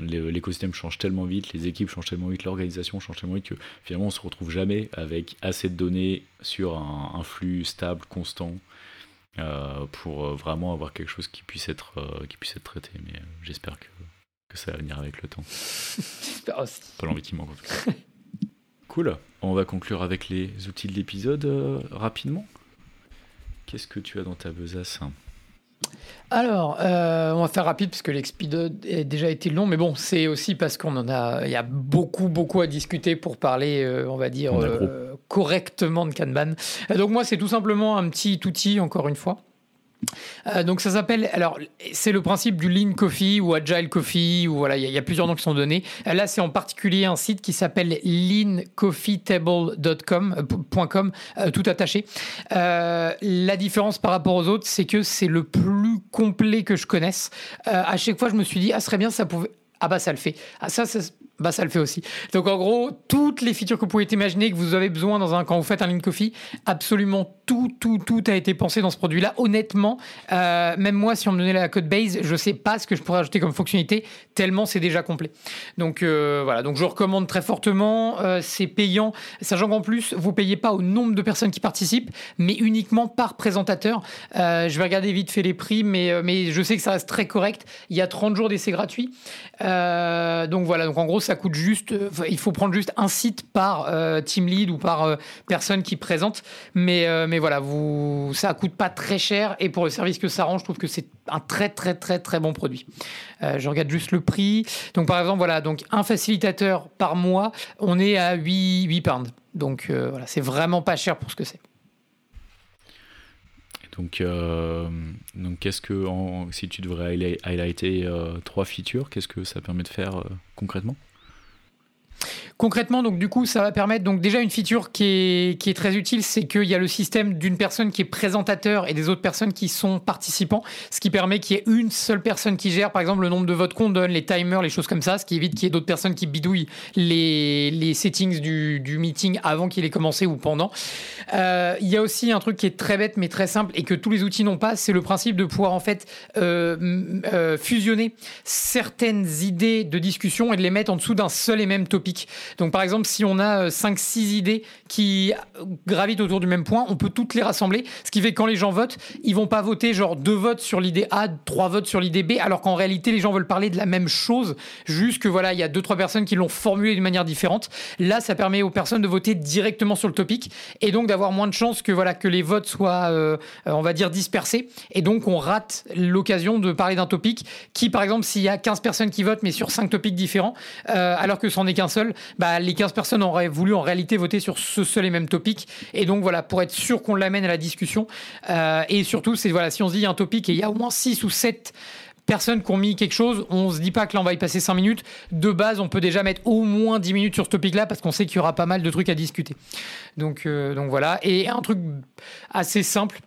l'écosystème change tellement vite, les équipes changent tellement vite, l'organisation change tellement vite que finalement on se retrouve jamais avec assez de données sur un, flux stable, constant, pour euh, vraiment avoir quelque chose qui puisse être, euh, qui puisse être traité. Mais euh, j'espère que, que, ça va venir avec le temps. J'espère aussi. Pas l'envie qui manque en tout cas. cool. On va conclure avec les outils de l'épisode rapidement. Qu'est-ce que tu as dans ta besace? Alors, euh, on va faire rapide parce que a déjà été long, mais bon, c'est aussi parce qu'on en a, il y a beaucoup, beaucoup à discuter pour parler, euh, on va dire, euh, correctement de Kanban. Donc moi, c'est tout simplement un petit outil, encore une fois, euh, donc ça s'appelle, alors c'est le principe du Lean Coffee ou Agile Coffee, ou voilà, il y, a plusieurs noms qui sont donnés. Euh, là, c'est en particulier un site qui s'appelle leancoffeetable.com, euh, euh, tout attaché. La différence par rapport aux autres, c'est que c'est le plus complet que je connaisse. à chaque fois, je me suis dit, ah, ce serait bien, ça pouvait. Ah bah ça le fait. Ah ça, ça bah ça le fait aussi. Donc en gros, toutes les features que vous pouvez imaginer que vous avez besoin dans un quand vous faites un Lean Coffee, absolument tout, tout, tout a été pensé dans ce produit-là. Honnêtement, euh, même moi, si on me donnait la code base, je sais pas ce que je pourrais ajouter comme fonctionnalité, tellement c'est déjà complet. Donc euh, voilà, donc je recommande très fortement. Euh, c'est payant, sachant qu'en plus, vous payez pas au nombre de personnes qui participent, mais uniquement par présentateur. Je vais regarder vite fait les prix, mais, mais je sais que ça reste très correct. Il y a 30 jours d'essai gratuit. donc voilà, donc en gros, ça coûte juste, euh, il faut prendre juste un site par euh, team lead ou par euh, personne qui présente. Mais, mais voilà, vous, ça coûte pas très cher et pour le service que ça rend, je trouve que c'est un très très très très bon produit. Je regarde juste le prix. Donc par exemple, voilà, donc un facilitateur par mois, on est à 8, 8 pounds. Donc voilà, c'est vraiment pas cher pour ce que c'est. Donc, donc qu'est-ce que, si tu devrais highlighter trois features, qu'est-ce que ça permet de faire concrètement? Concrètement, donc du coup, ça va permettre donc déjà une feature qui est, qui est très utile, c'est qu'il y a le système d'une personne qui est présentateur et des autres personnes qui sont participants, ce qui permet qu'il y ait une seule personne qui gère, par exemple, le nombre de votes qu'on donne, les timers, les choses comme ça, ce qui évite qu'il y ait d'autres personnes qui bidouillent les, settings du, du meeting avant qu'il ait commencé ou pendant. Euh, il y a aussi un truc qui est très bête mais très simple et que tous les outils n'ont pas, c'est le principe de pouvoir en fait euh, euh, fusionner certaines idées de discussion et de les mettre en dessous d'un seul et même topic. Donc par exemple, si on a 5-6 euh, idées qui gravitent autour du même point, on peut toutes les rassembler, ce qui fait que quand les gens votent, ils vont pas voter genre deux votes sur l'idée A, trois votes sur l'idée B, alors qu'en réalité les gens veulent parler de la même chose, juste que voilà, il y a deux trois personnes qui l'ont formulé d'une manière différente. Là, ça permet aux personnes de voter directement sur le topic et donc d'avoir moins de chances que voilà que les votes soient, euh, on va dire, dispersés. Et donc on rate l'occasion de parler d'un topic qui, par exemple, s'il y a 15 personnes qui votent mais sur 5 topics différents, euh, alors que c'en est qu'un seul, bah, les 15 personnes auraient voulu en réalité voter sur ce seul et même topic. Et donc voilà, pour être sûr qu'on l'amène à la discussion. Euh, et surtout, c'est voilà, si on se dit un topic et il y a au moins 6 ou 7 personnes qui ont mis quelque chose, on se dit pas que là on va y passer 5 minutes. De base, on peut déjà mettre au moins 10 minutes sur ce topic là parce qu'on sait qu'il y aura pas mal de trucs à discuter. Donc, euh, donc voilà. Et un truc assez simple,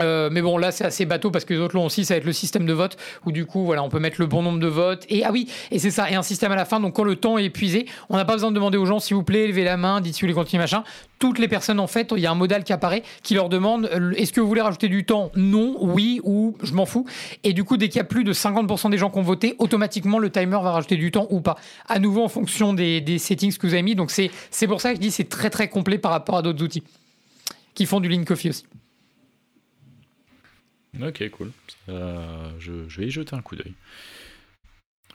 euh, mais bon, là, c'est assez bateau parce que les autres l'ont aussi. Ça va être le système de vote où du coup, voilà, on peut mettre le bon nombre de votes. Et ah oui, et c'est ça, et un système à la fin. Donc quand le temps est épuisé, on n'a pas besoin de demander aux gens, s'il vous plaît, levez la main, dites si vous voulez continuer, machin. Toutes les personnes, en fait, il y a un modal qui apparaît qui leur demande euh, est-ce que vous voulez rajouter du temps? Non, oui ou je m'en fous. Et du coup, dès qu'il y a plus de 50% des gens qui ont voté, automatiquement, le timer va rajouter du temps ou pas. À nouveau, en fonction des, settings que vous avez mis. Donc c'est pour ça que je dis c'est très très complet par rapport à d'autres outils qui font du Link Coffee aussi. Ok, cool. je, vais y jeter un coup d'œil.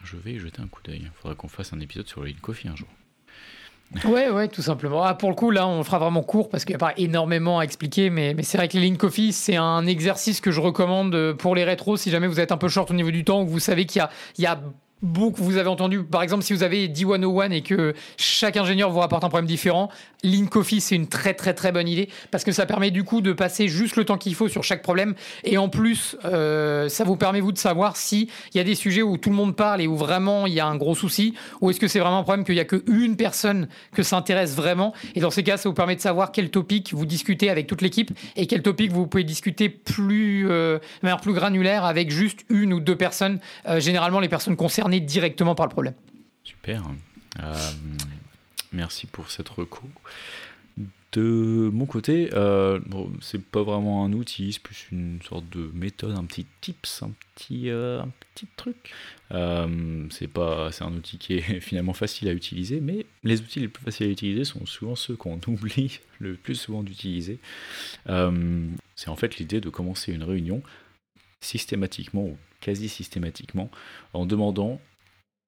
Je vais y jeter un coup d'œil. Il faudra qu'on fasse un épisode sur le Lean Coffee un jour. Ouais, ouais, tout simplement. Ah, pour le coup, là, on fera vraiment court parce qu'il n'y a pas énormément à expliquer, mais, mais c'est vrai que les Lean Coffee, c'est un exercice que je recommande pour les rétros si jamais vous êtes un peu short au niveau du temps ou que vous savez qu'il y a, il y a beaucoup, vous avez entendu, par exemple, si vous avez D101 et que chaque ingénieur vous rapporte un problème différent, Lean Coffee, c'est une très très très bonne idée parce que ça permet du coup de passer juste le temps qu'il faut sur chaque problème et en plus, euh, ça vous permet vous de savoir si il y a des sujets où tout le monde parle et où vraiment il y a un gros souci ou est-ce que c'est vraiment un problème qu'il y a qu'une personne que ça intéresse vraiment et dans ces cas, ça vous permet de savoir quel topic vous discutez avec toute l'équipe et quel topic vous pouvez discuter plus, euh, plus granulaire avec juste une ou deux personnes, euh, généralement les personnes concernées directement par le problème. Super. Euh, merci pour cette recours. De mon côté, euh, bon, c'est pas vraiment un outil, c'est plus une sorte de méthode, un petit tips, un petit, euh, truc. c'est pas, c'est un outil qui est finalement facile à utiliser, mais les outils les plus faciles à utiliser sont souvent ceux qu'on oublie le plus souvent d'utiliser. c'est en fait l'idée de commencer une réunion systématiquement ou quasi systématiquement en demandant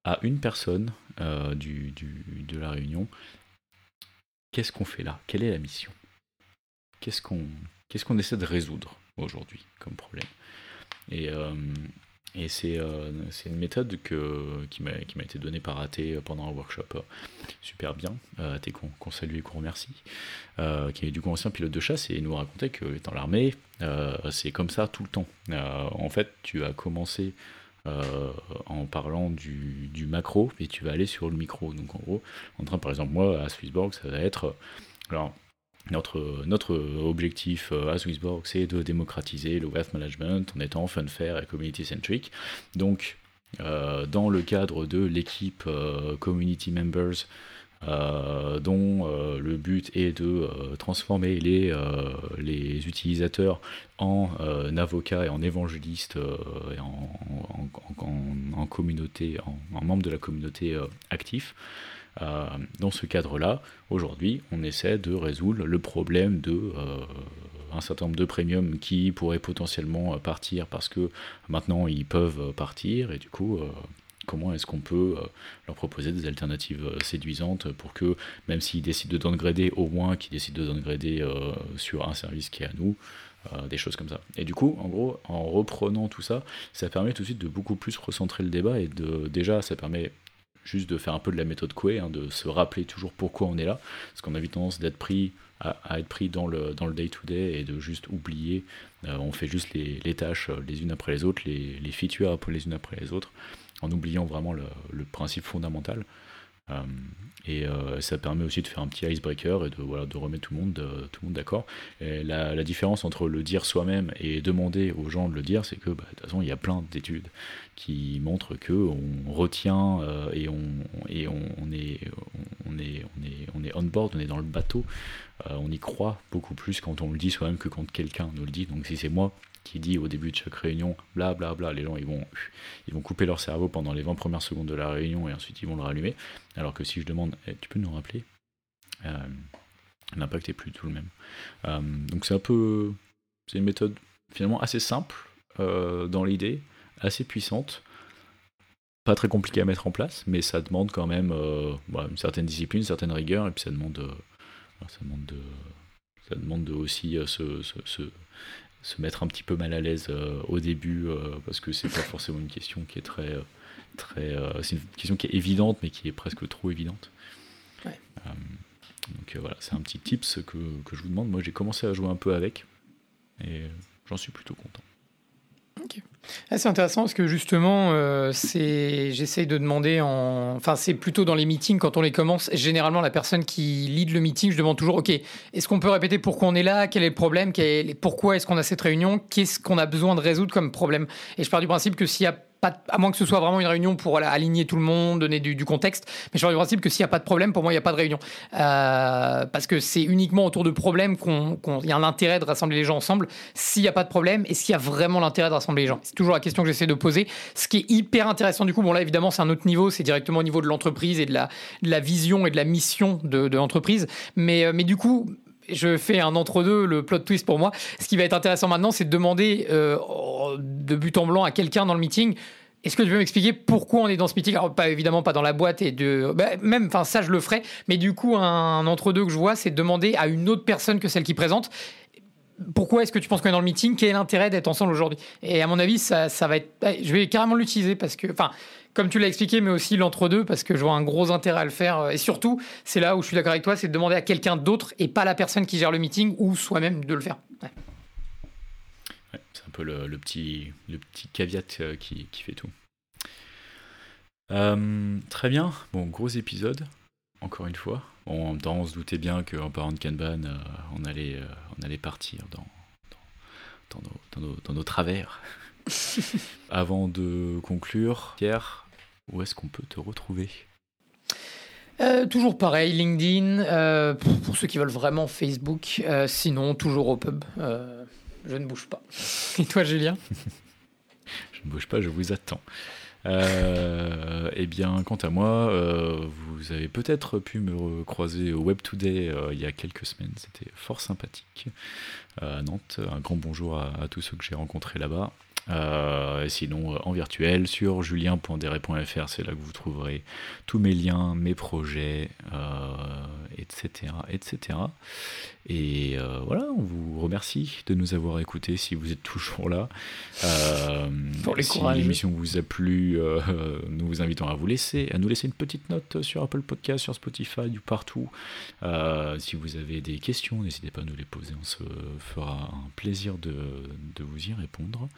à une personne euh, du, de la réunion. Qu'est-ce qu'on fait là? Quelle est la mission? Qu'est-ce qu'on qu'est-ce qu'on essaie de résoudre aujourd'hui comme problème? Et, euh, et euh, c'est une méthode que, qui m'a été donnée par AT pendant un workshop super bien, AT qu'on salue et qu'on remercie, qui est du coup ancien pilote de chasse et nous racontait que dans l'armée, c'est comme ça tout le temps. en fait, tu as commencé euh, en parlant du, macro et tu vas aller sur le micro. Donc en gros, en train par exemple moi à Swissborg, ça va être alors notre, notre objectif euh, à Swissborg, c'est de démocratiser le wealth management en étant fun fair et community centric. Donc euh, dans le cadre de l'équipe community members euh, dont euh, le but est de euh, transformer les, les utilisateurs en avocats et en évangélistes et en, en, communauté, en, membres de la communauté actif. dans ce cadre-là, aujourd'hui, on essaie de résoudre le problème de un certain nombre de premiums qui pourraient potentiellement partir parce que maintenant ils peuvent partir et du coup comment est-ce qu'on peut euh, leur proposer des alternatives euh, séduisantes pour que, même s'ils décident de downgrader, au moins qu'ils décident de downgrader euh, sur un service qui est à nous, des choses comme ça. Et du coup, en gros, en reprenant tout ça, ça permet tout de suite de beaucoup plus recentrer le débat et de déjà, ça permet juste de faire un peu de la méthode Coué, hein, de se rappeler toujours pourquoi on est là, parce qu'on a vite tendance d'être pris à, être pris dans le day to day et de juste oublier. on fait juste les, les, tâches les unes après les autres, les, les features les unes après les autres, en oubliant vraiment le, principe fondamental. Euh, et euh, ça permet aussi de faire un petit icebreaker et de, voilà, de remettre tout le monde, euh, monde d'accord. La, la, différence entre le dire soi-même et demander aux gens de le dire, c'est que bah, de toute façon, il y a plein d'études qui montrent que on retient et, on, et on, on, est, on, est, on, est, on est on board, on est dans le bateau. on y croit beaucoup plus quand on le dit soi-même que quand quelqu'un nous le dit. Donc si c'est moi qui dit au début de chaque réunion, bla bla bla, les gens ils vont, ils vont couper leur cerveau pendant les 20 premières secondes de la réunion et ensuite ils vont le rallumer. Alors que si je demande, eh, tu peux nous rappeler euh, L'impact est plus tout le même. Euh, donc c'est un peu. C'est une méthode finalement assez simple euh, dans l'idée, assez puissante. Pas très compliqué à mettre en place, mais ça demande quand même une certaine discipline, une certaine rigueur, et puis ça demande, ça demande, de, ça demande de aussi se, se mettre un petit peu mal à l'aise euh, au début euh, parce que c'est pas forcément une question qui est très euh, très c'est une question qui est évidente mais qui est presque trop évidente. Donc voilà c'est un petit tips que, que, je vous demande. Moi j'ai commencé à jouer un peu avec et j'en suis plutôt content ah, c'est intéressant parce que justement, euh, c'est, j'essaye de demander en, enfin, c'est plutôt dans les meetings quand on les commence. Généralement, la personne qui lead le meeting, je demande toujours, ok, est-ce qu'on peut répéter pourquoi on est là, quel est le problème, pourquoi est-ce qu'on a cette réunion, qu'est-ce qu'on a besoin de résoudre comme problème? Et je pars du principe que s'il y a à moins que ce soit vraiment une réunion pour aligner tout le monde, donner du, contexte. Mais je pars du principe que s'il n'y a pas de problème, pour moi, il n'y a pas de réunion. Euh, parce que c'est uniquement autour de problèmes qu'il y a un intérêt de rassembler les gens ensemble. S'il n'y a pas de problème, est-ce qu'il y a vraiment l'intérêt de rassembler les gens? C'est toujours la question que j'essaie de poser. Ce qui est hyper intéressant, du coup, bon là, évidemment, c'est un autre niveau. C'est directement au niveau de l'entreprise et de la, la, vision et de la mission de, l'entreprise. Mais, euh, mais du coup, je fais un entre-deux, le plot twist pour moi. Ce qui va être intéressant maintenant, c'est de demander euh, de but en blanc à quelqu'un dans le meeting. Est-ce que tu peux m'expliquer pourquoi on est dans ce meeting? Alors, pas évidemment pas dans la boîte et de. Bah, même, enfin, ça, je le ferai. Mais du coup, un, entre-deux que je vois, c'est de demander à une autre personne que celle qui présente pourquoi est-ce que tu penses qu'on est dans le meeting? Quel est l'intérêt d'être ensemble aujourd'hui? Et à mon avis, ça, ça va être. Je vais carrément l'utiliser parce que. Enfin, comme tu l'as expliqué, mais aussi l'entre-deux, parce que je vois un gros intérêt à le faire. Et surtout, c'est là où je suis d'accord avec toi, c'est de demander à quelqu'un d'autre et pas la personne qui gère le meeting ou soi-même de le faire. c'est un peu le, petit, le petit caveat euh, qui, qui fait tout. Euh, très bien, bon, gros épisode, encore une fois. Bon, en même temps, on se doutait bien qu'en parlant de Kanban, euh, on, allait, on allait partir dans, dans, dans, nos, dans nos, travers. Avant de conclure, Pierre, où est-ce qu'on peut te retrouver? Euh, toujours pareil, LinkedIn, euh, pour ceux qui veulent vraiment Facebook, euh, sinon toujours au pub. je ne bouge pas. Et toi, Julien? Je ne bouge pas, je vous attends. eh bien, quant à moi, vous avez peut-être pu me croiser au Web Today il y a quelques semaines. C'était fort sympathique à Nantes. Un grand bonjour à tous ceux que j'ai rencontrés là-bas. Euh, sinon, euh, en virtuel, sur julien.dere.fr, c'est là que vous trouverez tous mes liens, mes projets, etc., euh, etc. Et voilà, on vous remercie de nous avoir écoutés si vous êtes toujours là. Pour les si l'émission vous a plu, nous vous invitons à vous laisser, à nous laisser une petite note sur Apple Podcast, sur Spotify, du partout. si vous avez des questions, n'hésitez pas à nous les poser, on se fera un plaisir de, de vous y répondre.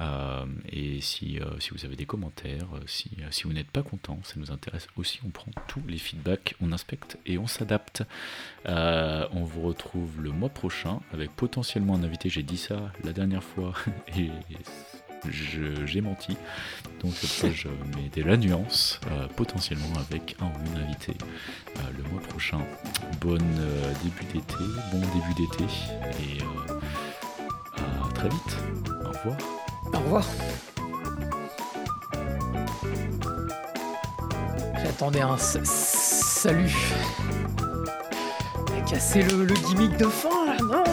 Euh, et si, euh, si, vous avez des commentaires, euh, si, vous n'êtes pas content, ça nous intéresse aussi. On prend tous les feedbacks, on inspecte et on s'adapte. on vous retrouve le mois prochain avec potentiellement un invité. J'ai dit ça la dernière fois et j'ai menti. Donc je mets de la nuance, potentiellement avec un ou une invité le mois prochain. Bon début d'été, bon début d'été et à très vite. Au revoir. Au revoir. J'attendais un salut. Casser le, le gimmick de fin là, non?